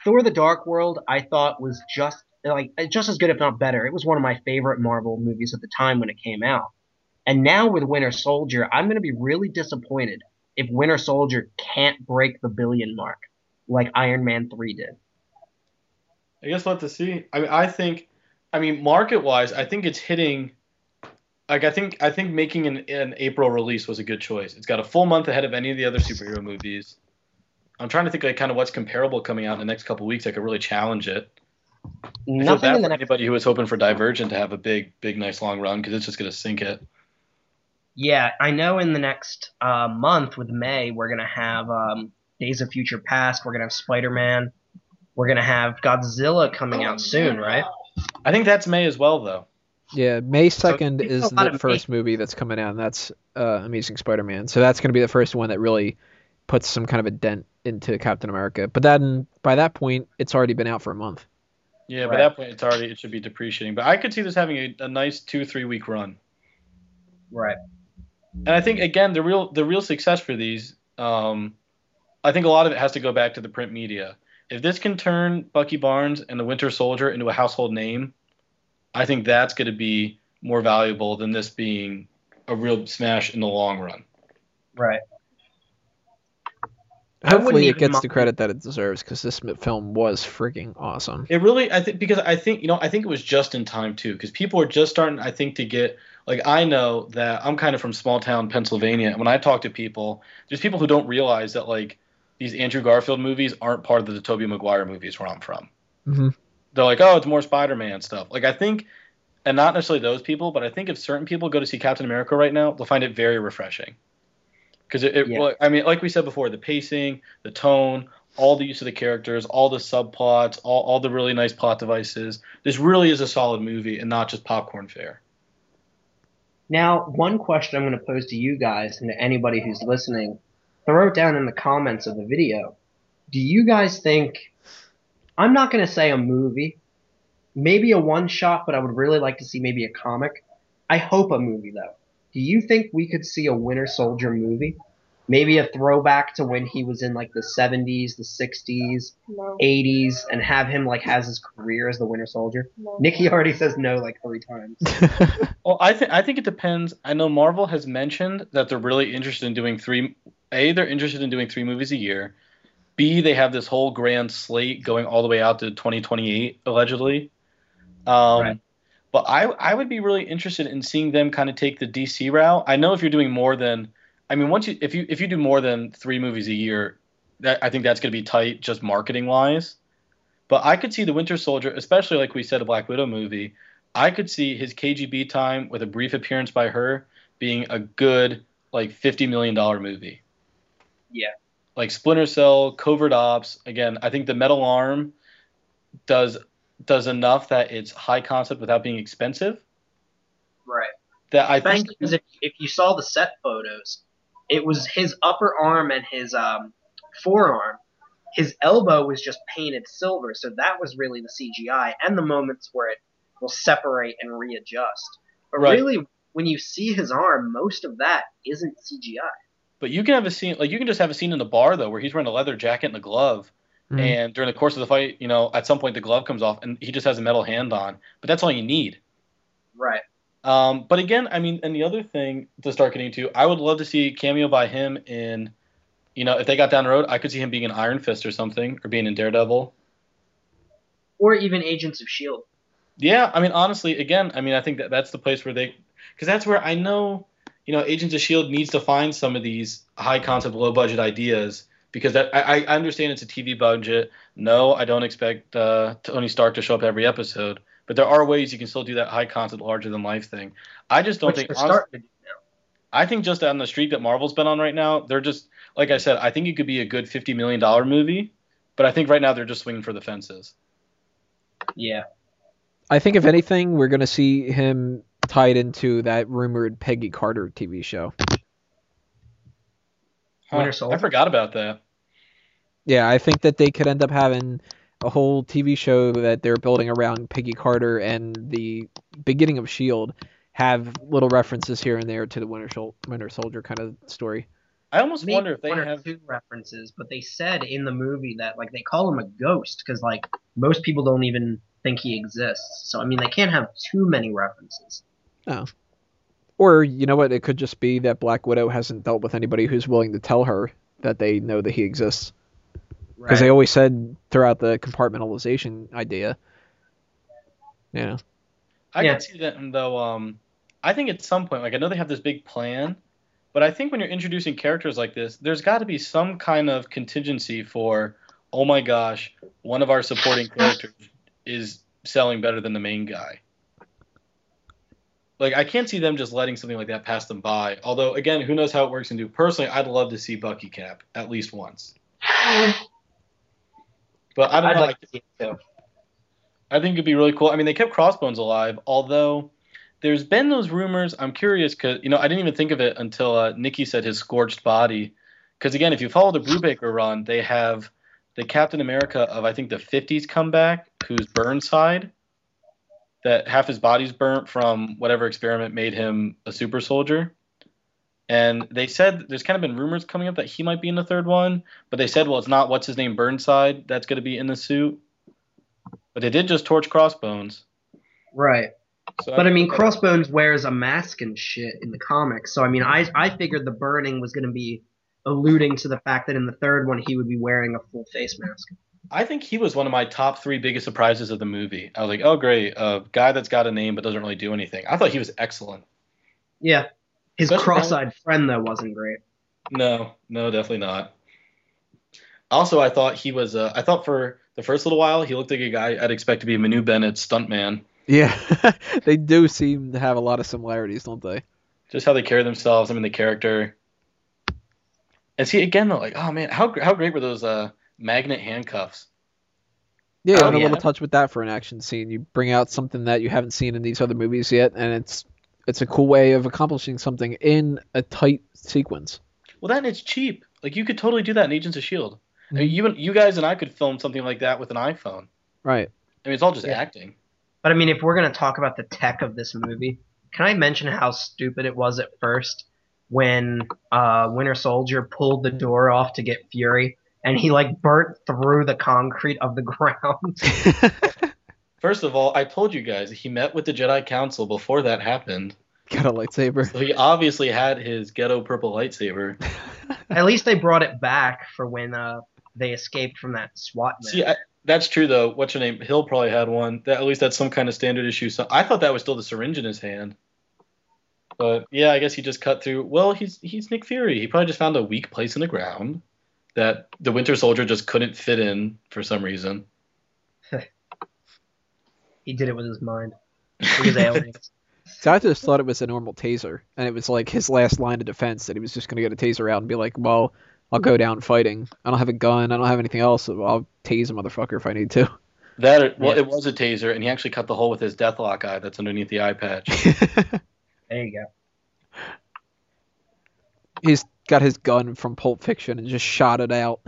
Thor: The Dark World, I thought was just like just as good, if not better. It was one of my favorite Marvel movies at the time when it came out. And now with Winter Soldier, I'm going to be really disappointed if Winter Soldier can't break the billion mark like Iron Man 3 did. I guess we'll have to see. I mean, I think, I mean, market wise, I think it's hitting. Like I think I think making an, an April release was a good choice. It's got a full month ahead of any of the other superhero movies. I'm trying to think like kind of what's comparable coming out in the next couple weeks that could really challenge it. I feel Nothing bad in the for next anybody who was hoping for Divergent to have a big, big, nice long run because it's just gonna sink it. Yeah, I know in the next uh, month with May, we're going to have um, Days of Future Past, we're going to have Spider Man, we're going to have Godzilla coming out soon, right? I think that's May as well though. Yeah, May second it's is the of first movie that's coming out, and that's uh, Amazing Spider-Man. So that's going to be the first one that really puts some kind of a dent into Captain America. But then by that point, it's already been out for a month. Yeah, by that point it's already it should be depreciating. But I could see this having a, a nice two three week run. Right. And I think again the real the real success for these, um, I think a lot of it has to go back to the print media. If this can turn Bucky Barnes and the Winter Soldier into a household name, I think that's going to be more valuable than this being a real smash in the long run. Right. Hopefully, it even gets the credit that it deserves because this film was freaking awesome. It really, I think, because I think you know, I think it was just in time too, because people are just starting, I think, to get like I know that I'm kind of from small town Pennsylvania, and when I talk to people, there's people who don't realize that like these Andrew Garfield movies aren't part of the Tobey Maguire movies where I'm from. hmm They're like, oh, it's more Spider-Man stuff. Like I think, and not necessarily those people, but I think if certain people go to see Captain America right now, they'll find it very refreshing. Because it, it Yeah. well, I mean, like we said before, the pacing, the tone, all the use of the characters, all the subplots, all, all the really nice plot devices. This really is a solid movie and not just popcorn fare. Now, one question I'm going to pose to you guys and to anybody who's listening, throw it down in the comments of the video. Do you guys think, I'm not going to say a movie, maybe a one shot, but I would really like to see maybe a comic. I hope a movie, though. Do you think we could see a Winter Soldier movie? Maybe a throwback to when he was in like the 70s, the 60s, No, 80s, and have him like has his career as the Winter Soldier? no. Nikki already says no like three times. Well, I think I think it depends. I know Marvel has mentioned that they're really interested in doing three. A, they're interested in doing three movies a year. B, they have this whole grand slate going all the way out to 2028 allegedly. Um, Right. But I I would be really interested in seeing them kind of take the DC route. I know if you're doing more than, I mean, once you if you if you do more than three movies a year, that I think that's going to be tight just marketing wise. But I could see the Winter Soldier, especially like we said, a Black Widow movie. I could see his KGB time with a brief appearance by her being a good like fifty million dollar movie. Yeah. Like Splinter Cell, Covert Ops. Again, I think the Metal Arm does does enough that it's high concept without being expensive. Right. That I think because if, if you saw the set photos, it was his upper arm and his um, forearm. His elbow was just painted silver, so that was really the CGI, and the moments where it will separate and readjust. But Right. really, when you see his arm, most of that isn't CGI. But you can have a scene like you can just have a scene in the bar though where he's wearing a leather jacket and a glove, Mhm. and during the course of the fight, you know, at some point the glove comes off and he just has a metal hand on. But that's all you need. Right. Um, but again, I mean, and the other thing to start getting to, I would love to see cameo by him in, you know, if they got down the road, I could see him being an Iron Fist or something, or being in Daredevil. Or even Agents of S.H.I.E.L.D. Yeah, I mean, honestly, again, I mean, I think that that's the place where they, because that's where I know, you know, Agents of Shield needs to find some of these high concept, low budget ideas because that I, I understand it's a TV budget. No, I don't expect uh, Tony Stark to show up every episode, but there are ways you can still do that high concept, larger than life thing. I just don't Which think. they're honest- starting to do now. I think just on the streak that Marvel's been on right now, they're just like I said. I think it could be a good fifty million dollar movie, but I think right now they're just swinging for the fences. Yeah. I think if anything, we're gonna see him tied into that rumored Peggy Carter TV show. Winter I forgot about that. Yeah, I think that they could end up having a whole TV show that they're building around Peggy Carter and the beginning of Shield have little references here and there to the Winter, Sol- Winter Soldier kind of story. I almost Maybe wonder if they one have. two references, but they said in the movie that like they call him a ghost because like most people don't even think he exists. So I mean, they can't have too many references. Or you know what? It could just be that Black Widow hasn't dealt with anybody who's willing to tell her that they know that he exists. Because they always said throughout the compartmentalization idea. Yeah. I Yeah. can see that though. Um, I think at some point, like I know they have this big plan, but I think when you're introducing characters like this, there's got to be some kind of contingency for, oh my gosh, one of our supporting characters is selling better than the main guy. Like I can't see them just letting something like that pass them by. Although again, who knows how it works into. Personally, I'd love to see Bucky Cap at least once. But I don't I'd know. like to see it. I think it'd be really cool. I mean, they kept Crossbones alive, although there's been those rumors. I'm curious because you know I didn't even think of it until uh, Nikki said his scorched body. Because again, if you follow the Brubaker run, they have the Captain America of I think the 50s comeback, who's Burnside, that half his body's burnt from whatever experiment made him a super soldier. And they said there's kind of been rumors coming up that he might be in the third one, but they said, well, it's not what's his name Burnside that's going to be in the suit. But they did just torch Crossbones. Right. So But I mean, Crossbones wears a mask and shit in the comics, so I mean, I I figured the burning was going to be alluding to the fact that in the third one he would be wearing a full face mask. I think he was one of my top three biggest surprises of the movie. I was like, oh great, a guy that's got a name but doesn't really do anything. I thought he was excellent. Yeah. His Especially- cross-eyed friend though wasn't great. No, no, definitely not. Also, I thought he was. Uh, I thought for the first little while he looked like a guy I'd expect to be Manu Bennett's stuntman. Yeah. they do seem to have a lot of similarities, don't they? Just how they carry themselves. I mean, the character. And see again though, like, oh man, how how great were those uh, magnet handcuffs? Yeah, Oh, and a yeah. little touch with that for an action scene. You bring out something that you haven't seen in these other movies yet, and it's it's a cool way of accomplishing something in a tight sequence. Well, then it's cheap. Like you could totally do that in Agents of Shield. I mean, you you guys and I could film something like that with an iPhone. Right. I mean, it's all just Yeah. acting. But I mean, if we're gonna talk about the tech of this movie, can I mention how stupid it was at first when uh, Winter Soldier pulled the door off to get Fury, and he like burnt through the concrete of the ground? First of all, I told you guys he met with the Jedi Council before that happened. Got a lightsaber. So he obviously had his ghetto purple lightsaber. At least they brought it back for when uh, they escaped from that SWAT. Man. See, I, that's true though. What's your name? Hill probably had one. That at least that's some kind of standard issue. So I thought that was still the syringe in his hand. But yeah, I guess he just cut through. Well, he's he's Nick Fury. He probably just found a weak place in the ground that the Winter Soldier just couldn't fit in for some reason. he did it with his mind. He was aliens. So I just thought it was a normal taser, and it was like his last line of defense that he was just going to get a taser out and be like, "Well, I'll go down fighting. I don't have a gun. I don't have anything else. So I'll tase a motherfucker if I need to." That well, Yeah. it was a taser, and he actually cut the hole with his Deathlok eye that's underneath the eye patch. There you go. He's got his gun from Pulp Fiction and just shot it out.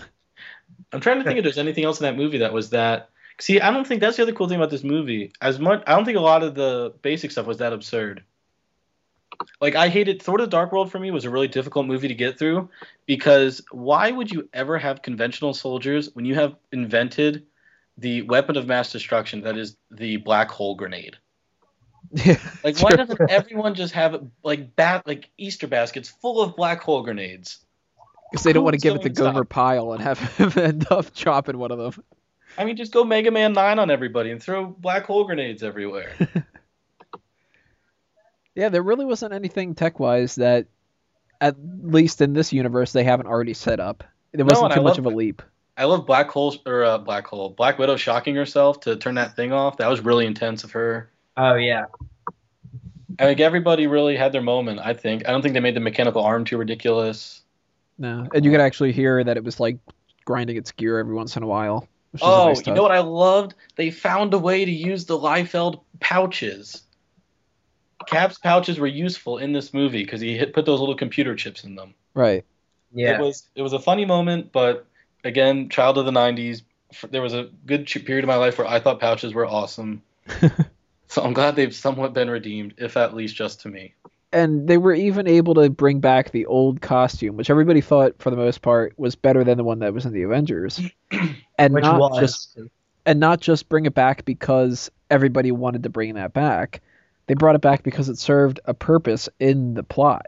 I'm trying to think if there's anything else in that movie that was that. See, I don't think that's the other cool thing about this movie. As much, I don't think a lot of the basic stuff was that absurd. Like I hated Thor: The Dark World for me was a really difficult movie to get through because why would you ever have conventional soldiers when you have invented the weapon of mass destruction that is the black hole grenade? Yeah, Like why doesn't everyone just have like bat like Easter baskets full of black hole grenades? because they don't want to give it to going to stop? Gomer Pyle and have him end up chopping one of them. I mean, just go Mega Man 9 on everybody and throw black hole grenades everywhere. Yeah, there really wasn't anything tech wise that, at least in this universe, they haven't already set up. There No, wasn't I too much love of a leap. I love Black Hole or uh, Black Hole, Black Widow shocking herself to turn that thing off. That was really intense of her. Oh yeah. I think everybody really had their moment. I think. I don't think they made the mechanical arm too ridiculous. No, and you could actually hear that it was like grinding its gear every once in a while. Which Oh, nice you touch. know what I loved? They found a way to use the Liefeld pouches. Cap's pouches were useful in this movie because he hit, put those little computer chips in them. Right. Yeah. It was it was a funny moment, but again, child of the '90s, there was a good period of my life where I thought pouches were awesome. so I'm glad they've somewhat been redeemed, if at least just to me. and they were even able to bring back the old costume, which everybody thought for the most part was better than the one that was in the Avengers, and Which not was just and not just bring it back because everybody wanted to bring that back. They brought it back because it served a purpose in the plot.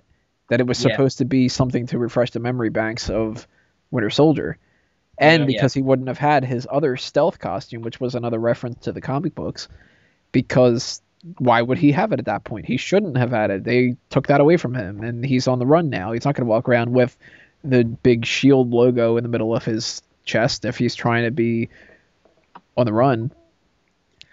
That it was Yeah. supposed to be something to refresh the memory banks of Winter Soldier. And Yeah. because he wouldn't have had his other stealth costume, which was another reference to the comic books, because why would he have it at that point? He shouldn't have had it. They took that away from him, and he's on the run now. He's not going to walk around with the big shield logo in the middle of his chest if he's trying to be on the run.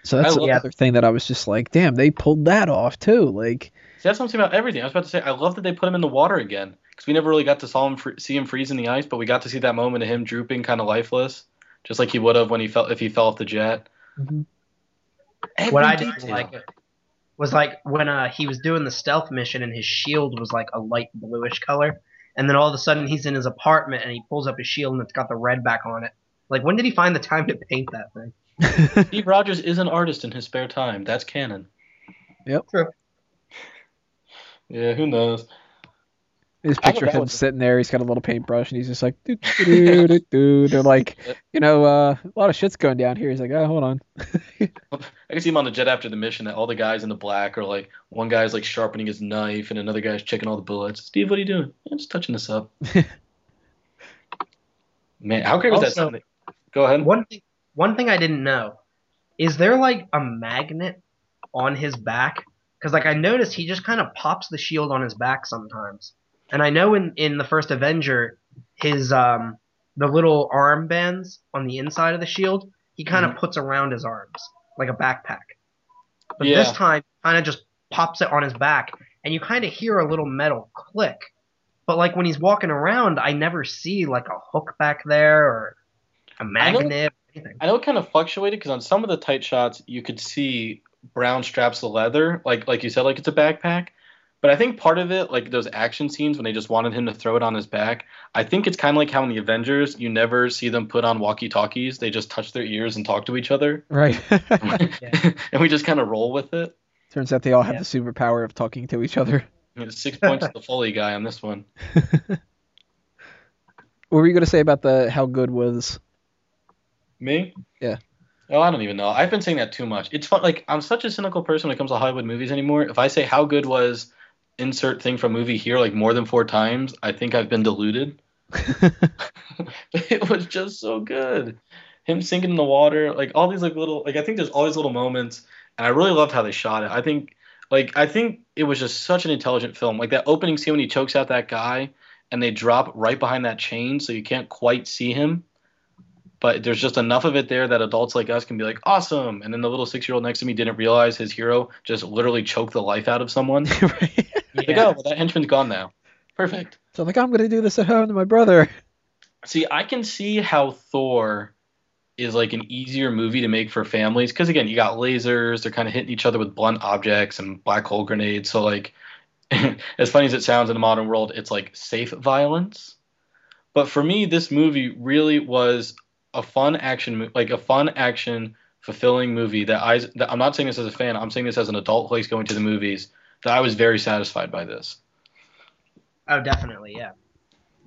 So that's I love- another thing that I was just like, damn, they pulled that off too. Like, See, that's something about everything. I was about to say, I love that they put him in the water again because we never really got to saw him fr- see him freeze in the ice, but we got to see that moment of him drooping, kind of lifeless, just like he would have when he fell if he fell off the jet. Mm-hmm. Every what I didn't detail. like was like when uh, he was doing the stealth mission and his shield was like a light bluish color, and then all of a sudden he's in his apartment and he pulls up his shield and it's got the red back on it. Like when did he find the time to paint that thing? Steve Rogers is an artist in his spare time. That's canon. Yep. True. Yeah, who knows? His I know picture that him sitting there. He's got a little paintbrush, and he's just like, doo, doo, doo, doo. they're like, you know, uh, a lot of shit's going down here. He's like, oh, hold on. I can see him on the jet after the mission. That all the guys in the black are like, one guy's like sharpening his knife, and another guy's checking all the bullets. Steve, what are you doing? I'm just touching this up. Man, how great was that? Also- Something? Go ahead. One thing, one thing I didn't know is there like a magnet on his back? Because like I noticed he just kind of pops the shield on his back sometimes, and I know in in the first Avenger, his um the little armbands on the inside of the shield he kind of puts around his arms like a backpack. But Yeah. this time, kind of just pops it on his back, and you kind of hear a little metal click. But like when he's walking around, I never see like a hook back there or a know- magnet. or anything. I know it kind of fluctuated because on some of the tight shots you could see brown straps of leather, like like you said, like it's a backpack. But I think part of it, like those action scenes when they just wanted him to throw it on his back, I think it's kind of like how in the Avengers you never see them put on walkie talkies; they just touch their ears and talk to each other, Right. and we just kind of roll with it. Turns out they all have Yeah. the superpower of talking to each other. You Six points to the Foley guy on this one. What were you going to say about the how good was? Me? Yeah. Oh, I don't even know. I've been saying that too much. It's fun. Like I'm such a cynical person when it comes to Hollywood movies anymore. If I say how good was insert thing from movie here like more than four times, I think I've been deluded. it was just so good. Him sinking in the water, like all these like little like I think there's all these little moments, and I really loved how they shot it. I think like I think it was just such an intelligent film. Like that opening scene when he chokes out that guy, and they drop right behind that chain, so you can't quite see him. But there's just enough of it there that adults like us can be like, awesome. And then the little six year old next to me didn't realize his hero just literally choked the life out of someone. right. Like, oh, well, that henchman's gone now. Perfect. So I'm like, I'm going to do this at home to my brother. See, I can see how Thor is like an easier movie to make for families because again, you got lasers, they're kind of hitting each other with blunt objects and black hole grenades. So like, as funny as it sounds in the modern world, it's like safe violence. But for me, this movie really was a fun action, like a fun action, fulfilling movie that I. That I'm not saying this as a fan. I'm saying this as an adult who likes going to the movies. That I was very satisfied by this. Oh, definitely, yeah.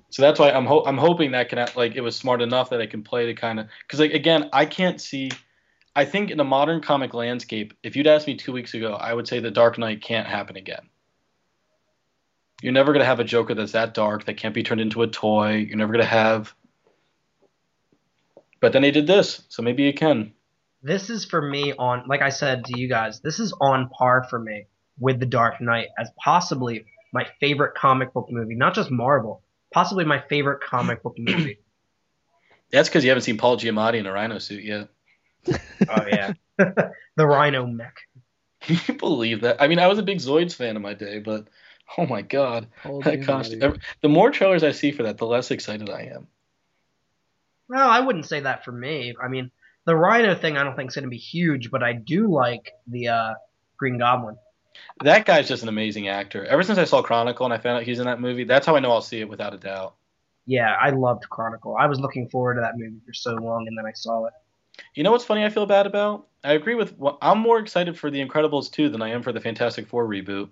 So that's why I'm ho- I'm hoping that can like it was smart enough that I can play to kind of because like again I can't see. I think in the modern comic landscape, if you'd asked me two weeks ago, I would say the Dark Knight can't happen again. You're never gonna have a Joker that's that dark that can't be turned into a toy. You're never gonna have. But then he did this, so maybe you can. This is for me on, like I said to you guys, this is on par for me with The Dark Knight as possibly my favorite comic book movie. Not just Marvel, possibly my favorite comic book movie. That's because you haven't seen Paul Giamatti in a rhino suit yet. Oh yeah, the Rhino mech. Can you believe that? I mean, I was a big Zoids fan in my day, but oh my god. Paul That Giamatti. costume. The more trailers I see for that, the less excited I am. Well, I wouldn't say that for me. I mean, the Rhino thing I don't think is going to be huge, but I do like the uh, Green Goblin. That guy's just an amazing actor. Ever since I saw Chronicle and I found out he's in that movie, that's how I know I'll see it without a doubt. Yeah, I loved Chronicle. I was looking forward to that movie for so long, and then I saw it. You know what's funny? I feel bad about. I agree with. I'm more excited for The Incredibles 2 than I am for the Fantastic Four reboot.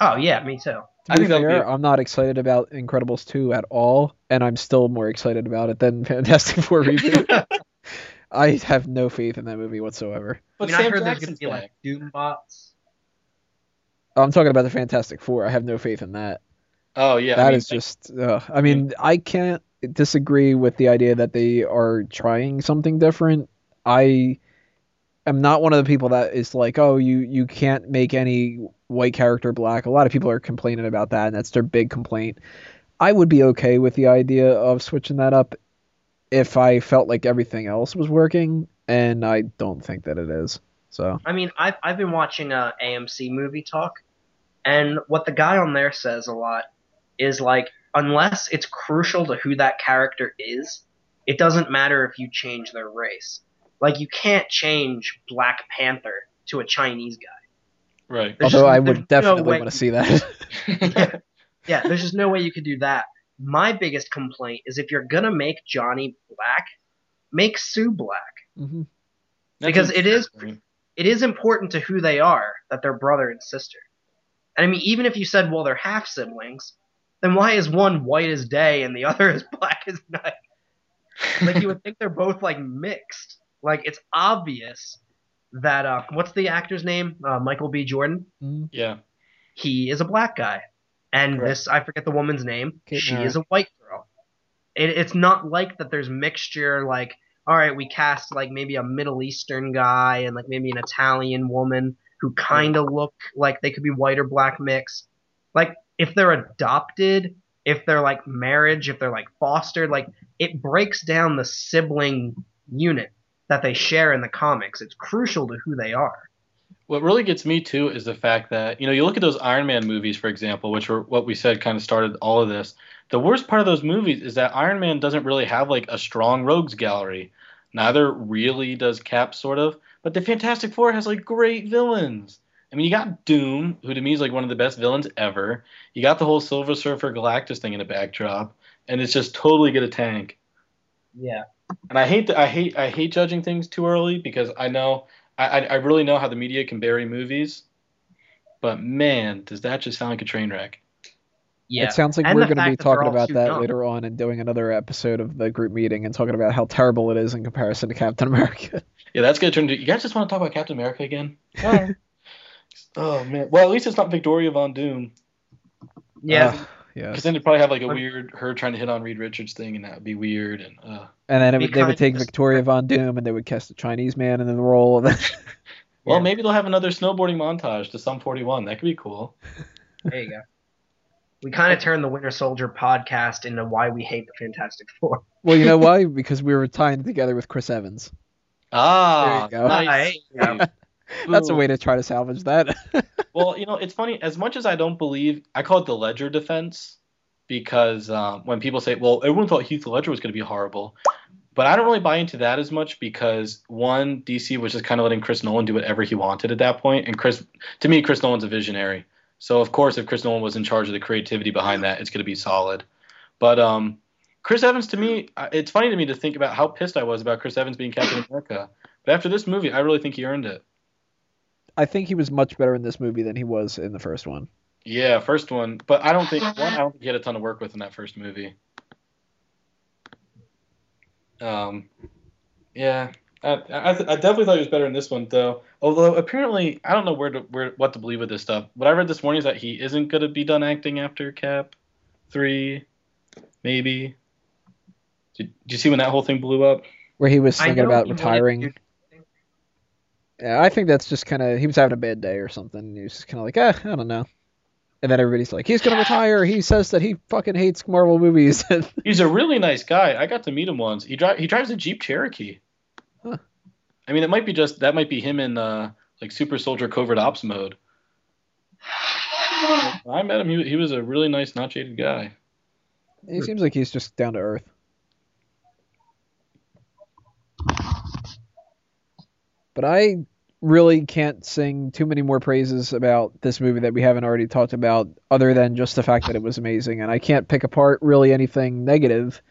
Oh yeah, me too. To I be fair, be... I'm not excited about Incredibles 2 at all, and I'm still more excited about it than Fantastic Four reboot. I have no faith in that movie whatsoever. I But mean, I Sam heard there's Jackson's gonna be back. like Doom bots. I'm talking about the Fantastic Four. I have no faith in that. Oh yeah, That I is mean, just. Uh, I mean, I can't disagree with the idea that they are trying something different. I am not one of the people that is like, oh, you you can't make any white character black. A lot of people are complaining about that, and that's their big complaint. I would be okay with the idea of switching that up if I felt like everything else was working, and I don't think that it is. So I mean, I've I've been watching uh, a AMC Movie Talk, and what the guy on there says a lot is like, unless it's crucial to who that character is, it doesn't matter if you change their race. Like, you can't change Black Panther to a Chinese guy. Right. There's although just- I there's would no definitely way- want to see that. Yeah, yeah, there's just no way you could do that. My biggest complaint is if you're gonna make Johnny black, make Sue black. hmm Because it is it is important to who they are that they're brother and sister. And I mean, even if you said, well, they're half siblings, then why is one white as day and the other as black as night? Like you would think they're both like mixed. Like it's obvious that uh, what's the actor's name? Uh, Michael B. Jordan. yeah. He is a black guy, and Correct. this I forget the woman's name. Kate she Mara. is a white girl. It, it's not like that. There's mixture. Like all right, we cast like maybe a Middle Eastern guy and like maybe an Italian woman who kind of look like they could be white or black mix. Like if they're adopted, if they're like marriage, if they're like fostered, like it breaks down the sibling unit that they share in the comics. It's crucial to who they are. What really gets me too is the fact that you know you look at those Iron Man movies, for example, which were what we said kind of started all of this. The worst part of those movies is that Iron Man doesn't really have like a strong rogues gallery. Neither really does Cap, sort of. But the Fantastic Four has like great villains. I mean, you got Doom, who to me is like one of the best villains ever. You got the whole Silver Surfer Galactus thing in the backdrop, and it's just totally get a tank. Yeah. And I hate the, I hate I hate judging things too early because I know I, I I really know how the media can bury movies, but man, does that just sound like a train wreck? Yeah. It sounds like And we're going to be fact that they're talking about that young. later on and doing another episode of the group meeting and talking about how terrible it is in comparison to Captain America. Yeah, that's gonna turn into. You guys just want to talk about Captain America again? oh man. Well, at least it's not Victoria Von Doom, yeah. Ugh, yes. because then they'd probably have like a I'm- weird her trying to hit on Reed Richards thing, and that would be weird. And uh, And then it would, they would take Victoria Von Doom and they would cast a Chinese man in the role. well, Yeah. maybe they'll have another snowboarding montage to Sum 41. That could be cool. There you go. We kind of turned the Winter Soldier podcast into why we hate the Fantastic Four. well, you know why? Because we were tying it together with Chris Evans. Ah, There you go. nice. That's a way to try to salvage that. Well, you know, it's funny. As much as I don't believe, I call it the Ledger defense because um, when people say, "Well, everyone thought Heath Ledger was going to be horrible," but I don't really buy into that as much because one, DC was just kind of letting Chris Nolan do whatever he wanted at that point. point, and Chris, to me, Chris Nolan's a visionary. So of course, if Chris Nolan was in charge of the creativity behind that, it's going to be solid. But um, Chris Evans, to me, it's funny to me to think about how pissed I was about Chris Evans being Captain America. But after this movie, I really think he earned it. I think he was much better in this movie than he was in the first one. Yeah, first one, but I don't think one. I don't think he had a ton of work with in that first movie. Um, yeah, I, I, I definitely thought he was better in this one though. Although apparently, I don't know where to where what to believe with this stuff. What I read this morning is that he isn't gonna be done acting after Cap three, maybe. Did, did you see when that whole thing blew up? Where he was thinking about he wanted retiring. do- Yeah, I think that's just kind of he was having a bad day or something. He was just kind of like, eh, I don't know. And then everybody's like, he's gonna retire. He says that he fucking hates Marvel movies. He's a really nice guy. I got to meet him once. He drive he drives a Jeep Cherokee. Huh. I mean, it might be just that might be him in uh, like Super Soldier Covert Ops mode. I met him. He, he was a really nice, not jaded guy. he seems like he's just down to earth. But I really can't sing too many more praises about this movie that we haven't already talked about, other than just the fact that it was amazing. And I can't pick apart really anything negative,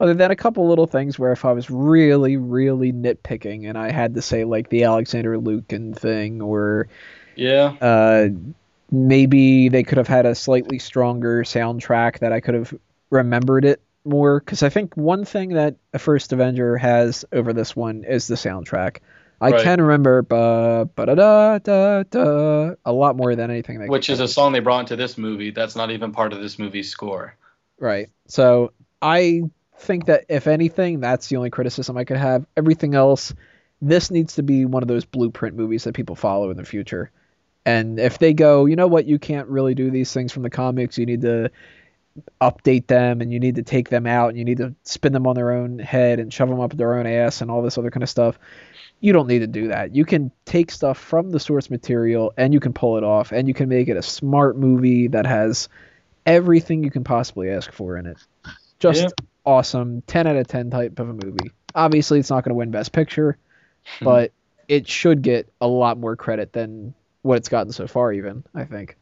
other than a couple little things where if I was really, really nitpicking and I had to say like the Alexander Lukin thing, or Yeah. uh, maybe they could have had a slightly stronger soundtrack that I could have remembered it more. Because I think one thing that a First Avenger has over this one is the soundtrack. I Right. can remember ba ba da da da a lot more than anything. Which is a song they brought into this movie. That's not even part of this movie's score. right. So I think that if anything, that's the only criticism I could have. Everything else, this needs to be one of those blueprint movies that people follow in the future. And if they go, you know what, you can't really do these things from the comics. You need to update them and you need to take them out and you need to spin them on their own head and shove them up their own ass and all this other kind of stuff. You don't need to do that. You can take stuff from the source material and you can pull it off and you can make it a smart movie that has everything you can possibly ask for in it. Just Yeah. awesome, 10 out of 10 type of a movie. Obviously, it's not going to win Best Picture, hmm. but it should get a lot more credit than what it's gotten so far, even, I think.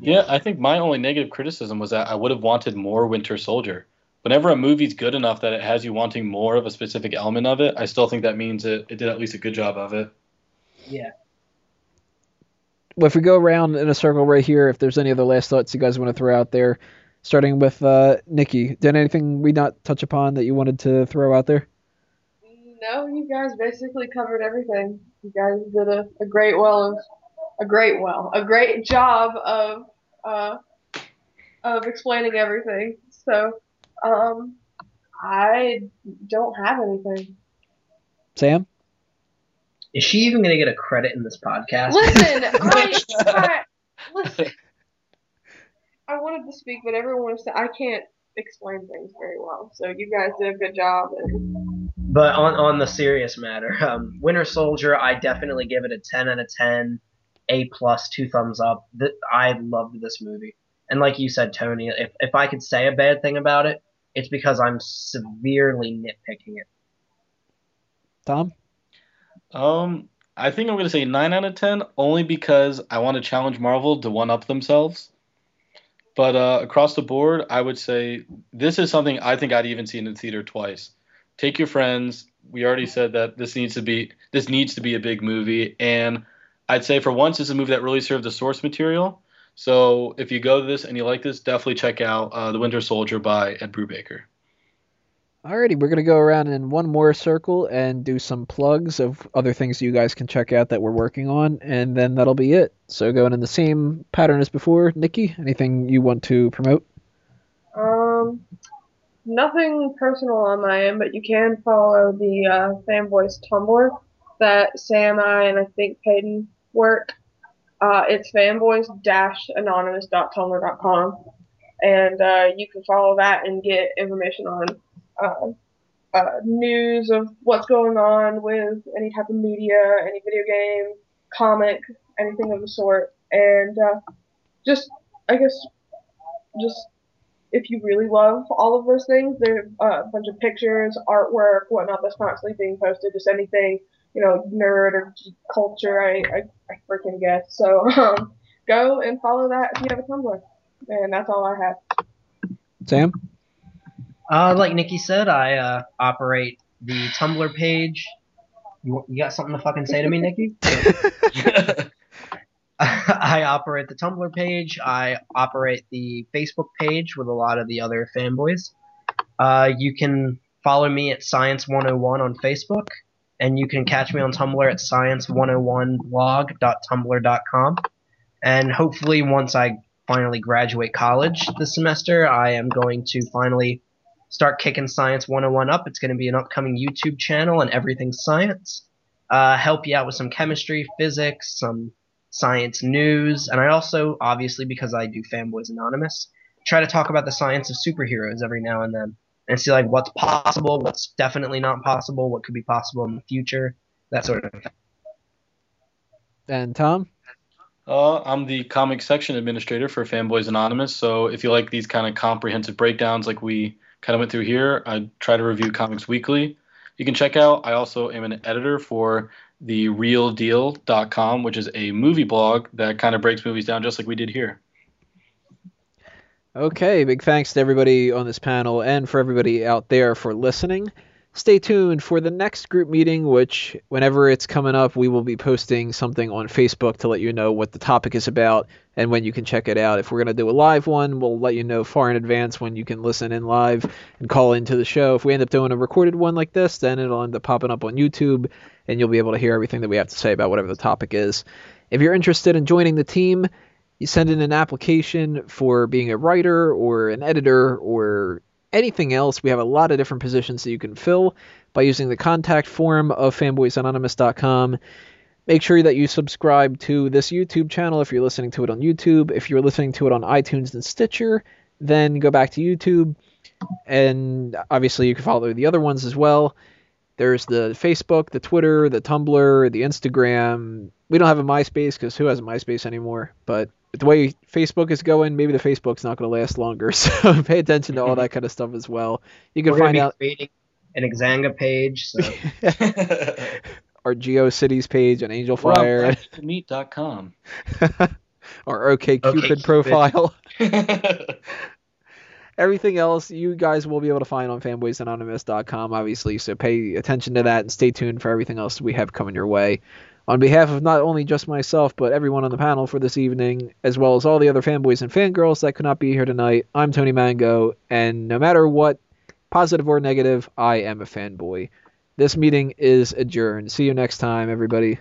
Yeah, I think my only negative criticism was that I would have wanted more Winter Soldier. Whenever a movie's good enough that it has you wanting more of a specific element of it, I still think that means it, it did at least a good job of it. Yeah. Well, if we go around in a circle right here, if there's any other last thoughts you guys want to throw out there, starting with uh, Nikki, did anything we not touch upon that you wanted to throw out there? No, you guys basically covered everything. You guys did a, a great well of a great well, a great job of uh of explaining everything. So, um, I don't have anything. Sam? Is she even gonna get a credit in this podcast? Listen, I, I listen. I wanted to speak, but everyone was I can't explain things very well. So you guys did a good job. And But on on the serious matter, um, Winter Soldier, I definitely give it a ten out of ten, A plus, two thumbs up. Th- I loved this movie, and like you said, Tony, if if I could say a bad thing about it, it's because I'm severely nitpicking it. Tom? Um, I think I'm going to say 9 out of 10 only because I want to challenge Marvel to one up themselves. But uh, across the board, I would say this is something I think I'd even see in the theater twice. Take your friends. We already said that this needs to be this needs to be a big movie, and I'd say for once, it's a movie that really served the source material. So if you go to this and you like this, definitely check out uh, The Winter Soldier by Ed Brubaker. Alrighty, we're gonna go around in one more circle and do some plugs of other things you guys can check out that we're working on, and then that'll be it. So going in the same pattern as before, Nikki, anything you want to promote? um, nothing personal on my end, but you can follow the uh, Fanboys Tumblr that Sam, I, and I think Peyton work. Uh, it's fanboys-anonymous.tumblr.com, and uh, you can follow that and get information on uh, uh, news of what's going on with any type of media, any video game, comic, anything of the sort, and uh, just I guess just if you really love all of those things, there's uh, a bunch of pictures, artwork, whatnot that's constantly being posted. Just anything, you know, nerd or culture. I I, I freaking guess. So um, go and follow that if you have a Tumblr, and that's all I have. Sam? Uh, like Nikki said, I uh, operate the Tumblr page. You, you got something to fucking say to me, Nikki? I operate the Tumblr page. I operate the Facebook page with a lot of the other fanboys. Uh, you can follow me at Science 101 on Facebook, and you can catch me on Tumblr at science101blog.tumblr.com. And hopefully, once I finally graduate college this semester, I am going to finally start kicking Science 101 up. It's going to be an upcoming YouTube channel and everything science. Uh, help you out with some chemistry, physics, some science news, and I also, obviously, because I do Fanboys Anonymous, try to talk about the science of superheroes every now and then and see like what's possible, what's definitely not possible, what could be possible in the future, that sort of thing. And Tom? Uh, I'm the comic section administrator for Fanboys Anonymous. So if you like these kind of comprehensive breakdowns like we kind of went through here, I try to review comics weekly. you can check out. I also am an editor for the realdeal.com, which is a movie blog that kind of breaks movies down just like we did here. Okay, big thanks to everybody on this panel and for everybody out there for listening. Stay tuned for the next group meeting, which, whenever it's coming up, we will be posting something on Facebook to let you know what the topic is about and when you can check it out. If we're going to do a live one, we'll let you know far in advance when you can listen in live and call into the show. If we end up doing a recorded one like this, then it'll end up popping up on YouTube and you'll be able to hear everything that we have to say about whatever the topic is. If you're interested in joining the team, you send in an application for being a writer or an editor or anything else. We have a lot of different positions that you can fill by using the contact form of fanboysanonymous.com. Make sure that you subscribe to this YouTube channel if you're listening to it on YouTube. If you're listening to it on iTunes and Stitcher, then go back to YouTube. And obviously, you can follow the other ones as well. There's the Facebook, the Twitter, the Tumblr, the Instagram. We don't have a MySpace because who has a MySpace anymore? But the way Facebook is going, maybe the Facebook's not going to last longer. So pay attention to all that kind of stuff as well. You can We're find gonna be out creating an Xanga page. So our GeoCities page on Angel We're on Fire, meet.com. our OKCupid OkCupid. profile. Everything else you guys will be able to find on fanboysanonymous.com, obviously. So pay attention to that and stay tuned for everything else we have coming your way. On behalf of not only just myself, but everyone on the panel for this evening, as well as all the other fanboys and fangirls that could not be here tonight, I'm Tony Mango, and no matter what, positive or negative, I am a fanboy. This meeting is adjourned. See you next time, everybody.